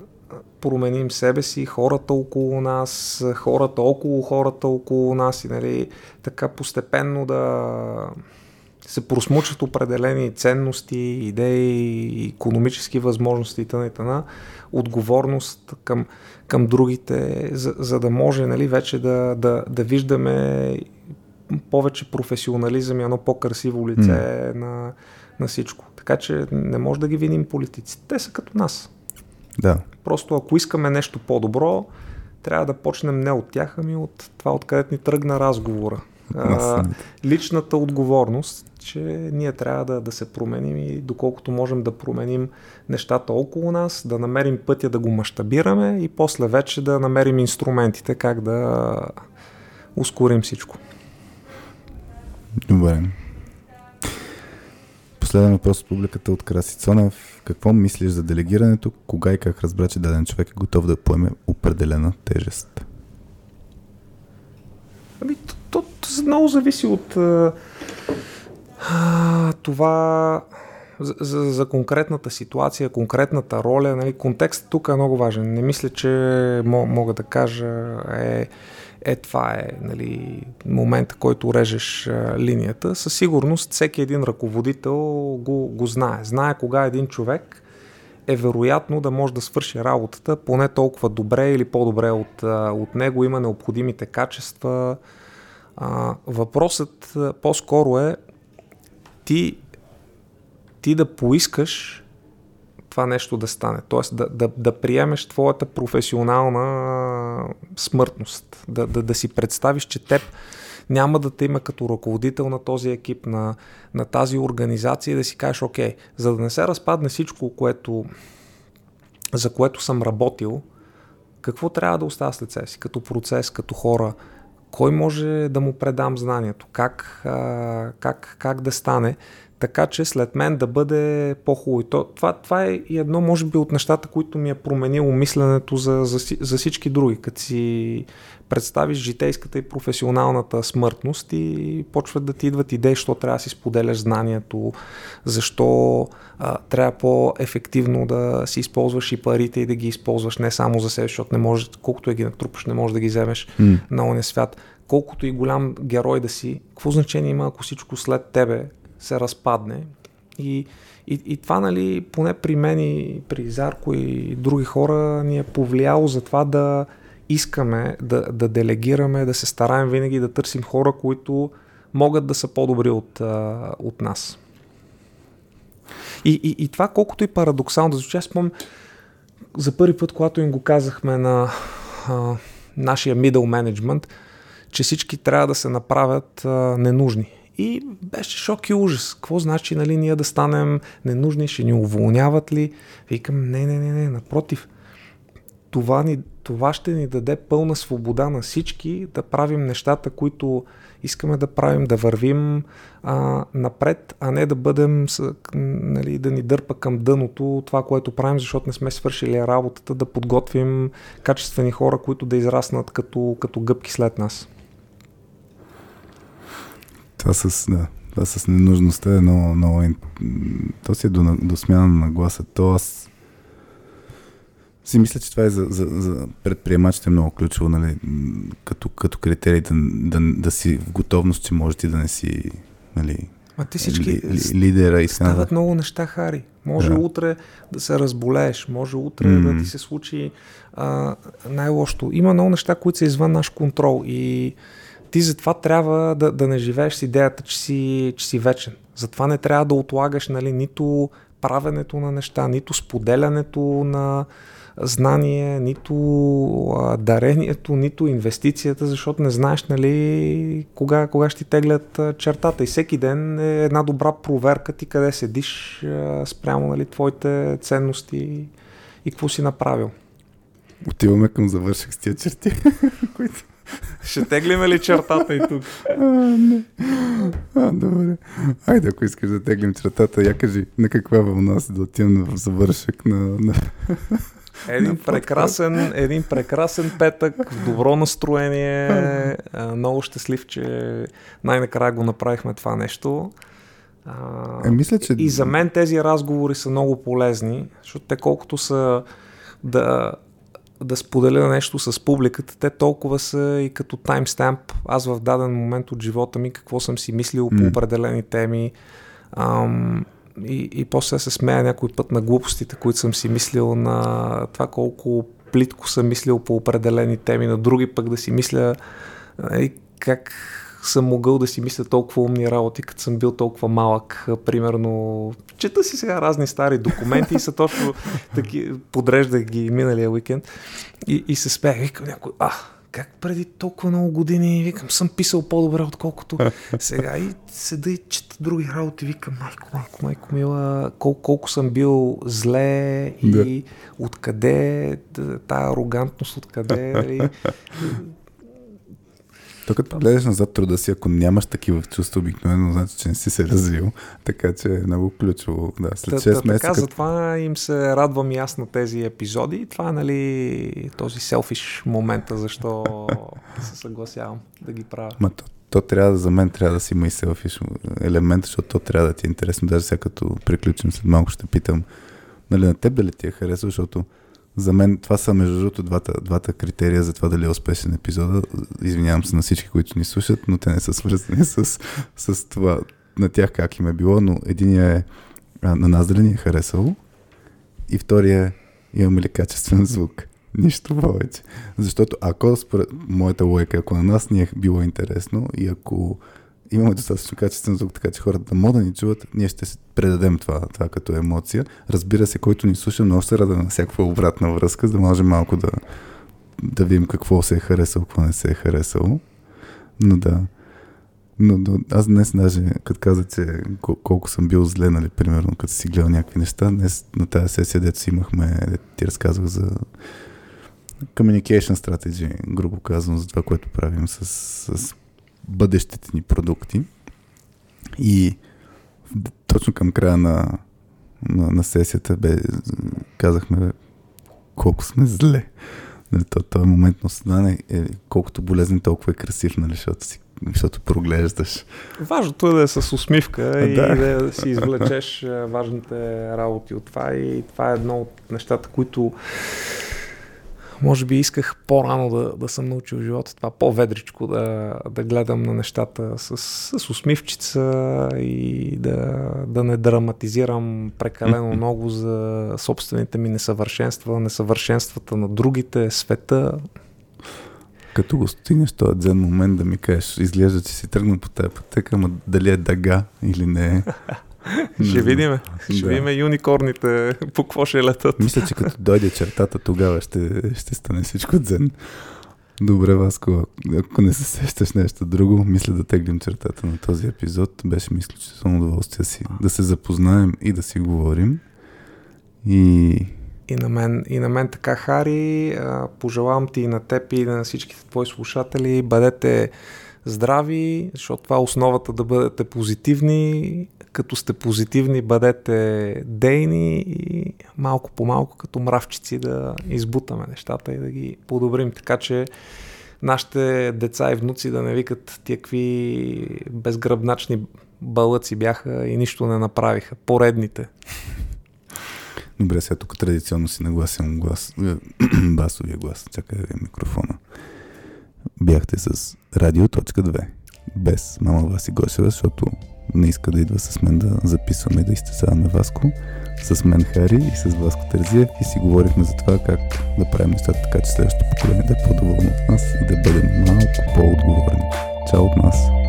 променим себе си, хората около нас, хората около хората около нас и нали, така постепенно да се просмучат определени ценности, идеи, економически възможности и т.н. отговорност към, към другите, за, за да може нали, вече да, да, да виждаме повече професионализъм и едно по-красиво лице mm. на, на всичко. Така че не може да ги виним политиците. Те са като нас. Да. Просто ако искаме нещо по-добро, трябва да почнем не от тях, ами от това, откъдето ни тръгна разговора. А, личната отговорност, че ние трябва да, да се променим и доколкото можем да променим нещата около нас, да намерим пътя да го мащабираме и после вече да намерим инструментите как да ускорим всичко. Добре. Последен въпрос от публиката от Краси Цонев. Какво мислиш за делегирането? Кога и как разбра, че даден човек е готов да поеме определена тежест? Ами, то, то, много зависи от това за, за, за конкретната ситуация, конкретната роля. Нали, контекст тук е много важен. Не мисля, че мога да кажа е, е това е нали, момента, който режеш а, линията. Със сигурност всеки един ръководител го, го знае. Знае кога един човек е вероятно да може да свърши работата поне толкова добре или по-добре от, от него, има необходимите качества. А, въпросът по-скоро е ти, ти да поискаш това нещо да стане. Тоест да, да, да приемеш твоята професионална смъртност. Да, да, да си представиш, че теб няма да те има като ръководител на този екип, на, на тази организация и да си кажеш, окей, за да не се разпадне всичко, което, за което съм работил, какво трябва да оставя след себе си, като процес, като хора, кой може да му предам знанието, как, а, как, как да стане, така че след мен да бъде по-хубаво. То, това, това е и едно, може би, от нещата, които ми е променило мисленето за, за, за всички други, като си представиш житейската и професионалната смъртност и почват да ти идват идеи, защо трябва да си споделяш знанието, защо а, трябва по-ефективно да си използваш и парите и да ги използваш не само за себе, защото не може, колкото е ги натрупаш, не можеш да ги вземеш mm. на ония свят. Колкото и голям герой да си, какво значение има, ако всичко след тебе се разпадне и и, и това, нали, поне при мен и при Зарко и други хора ни е повлияло за това да, искаме да, да делегираме, да се стараем винаги да търсим хора, които могат да са по-добри от, от нас. И, и, и това колкото и парадоксално да звучи, аз спомням за първи път, когато им го казахме на а, нашия middle management, че всички трябва да се направят а, ненужни. И беше шок и ужас. Какво значи, нали, ние да станем ненужни, ще ни уволняват ли? Викам, не, не, не, не, напротив. Това ни това ще ни даде пълна свобода на всички да правим нещата, които искаме да правим, да вървим а, напред, а не да бъдем, нали, да ни дърпа към дъното това, което правим, защото не сме свършили работата, да подготвим качествени хора, които да израснат като, като гъбки след нас. Това с, да, това с ненужността е много, много... То си е до, до смяна на гласа. То аз си мисля, че това е за, за, за предприемачите много ключово, нали, като, като критерий да, да, да си в готовност, че може ти да не си нали, а ти всички ли, ли, лидера и стават много неща, Хари. Може да. утре да се разболееш, може утре mm. да ти се случи а, най-лошото. Има много неща, които са извън наш контрол и ти затова трябва да, да не живееш с идеята, че си, че си вечен. Затова не трябва да отлагаш нали, нито правенето на неща, нито споделянето на, знание, нито а, дарението, нито инвестицията, защото не знаеш нали, кога, кога ще ти теглят а, чертата. И всеки ден е една добра проверка ти къде седиш а, спрямо нали, твоите ценности и какво си направил. Отиваме към завърших с тия черти, които... Ще теглиме ли чертата и тук? А, не. А, добре. Айде, ако искаш да теглим чертата, я кажи на каква вълна си да отивам в завършък на... на... Един прекрасен, един прекрасен петък, в добро настроение, много щастлив, че най-накрая го направихме това нещо. Е, мисля, че... И за мен тези разговори са много полезни, защото те колкото са да, да споделя нещо с публиката, те толкова са и като таймстамп. Аз в даден момент от живота ми какво съм си мислил mm. по определени теми. Ам, и, и после се смея някой път на глупостите, които съм си мислил, на това колко плитко съм мислил по определени теми, на други пък да си мисля и как съм могъл да си мисля толкова умни работи, като съм бил толкова малък. Примерно, чета си сега разни стари документи и са точно таки, подреждах ги миналия уикенд и, и се спех. Викам някой, а, как преди толкова много години, викам, съм писал по-добре, отколкото сега и седа и чета други работи, викам, майко, майко, майко мила, колко, колко съм бил зле и да. откъде, тая арогантност, откъде, нали? То като гледаш назад труда си, ако нямаш такива чувства, обикновено значи, че не си се развил. Така че е много ключово. Да, след 6 месеца. Така, като... затова им се радвам и аз на тези епизоди. Това е нали, този селфиш момента, защо се съгласявам да ги правя. Ма то, то трябва, за мен трябва да си има и селфиш елемент, защото то трябва да ти е интересно. Даже сега като приключим след малко ще питам, нали, на теб дали ти е харесва, защото за мен това са между другото двата, двата критерия за това дали е успешен епизода. Извинявам се на всички, които ни слушат, но те не са свързани с, с това на тях как им е било, но единия е а, на нас дали ни е харесало и втория е имаме ли качествен звук. Нищо повече. Защото ако според моята лойка, ако на нас ни е било интересно и ако имаме достатъчно качествен звук, така че хората да могат да ни чуват, ние ще предадем това, това като емоция. Разбира се, който ни слуша, много се рада на всякаква обратна връзка, за да може малко да, да видим какво се е харесало, какво не се е харесало. Но да. Но, но аз днес даже, като каза, че колко съм бил зле, нали, примерно, като си гледал някакви неща, днес на тази сесия, дето си имахме, ти разказвах за communication strategy, грубо казвам, за това, което правим с, с бъдещите ни продукти. И точно към края на, на, на сесията бе, казахме колко сме зле. То, този момент на осъзнание е колкото болезнен, толкова е красив, нали, защото, си, защото проглеждаш. Важното е да е с усмивка и да. да си извлечеш важните работи от това и това е едно от нещата, които може би исках по-рано да, да съм научил живота това, по-ведричко да, да гледам на нещата с, с усмивчица и да, да не драматизирам прекалено много за собствените ми несъвършенства, несъвършенствата на другите, света. Като го стигнеш този дзен момент да ми кажеш, изглежда, че си тръгна по тази пътека, ама дали е дъга или не е. ще видим. Ще да. видим юникорните по какво ще летат. Мисля, че като дойде чертата, тогава ще, ще стане всичко дзен. Добре, Васко, ако не се сещаш нещо друго, мисля да теглим чертата на този епизод. Беше ми изключително удоволствие си да се запознаем и да си говорим. И... И на мен, и на мен така, Хари. Пожелавам ти и на теб и на всичките твои слушатели. Бъдете здрави, защото това е основата да бъдете позитивни като сте позитивни, бъдете дейни и малко по малко като мравчици да избутаме нещата и да ги подобрим. Така че нашите деца и внуци да не викат тия безгръбначни бълъци бяха и нищо не направиха. Поредните. Добре, сега тук традиционно си нагласям глас, басовия глас. Чакай да микрофона. Бяхте с Радио.2 без мама Васи Гошева, защото не иска да идва с мен да записваме и да изтезаваме Васко. С мен Хари и с Васко Терзиев и си говорихме за това как да правим нещата така, че следващото поколение да е по-доволно от нас и да бъдем малко по-отговорни. Чао от нас!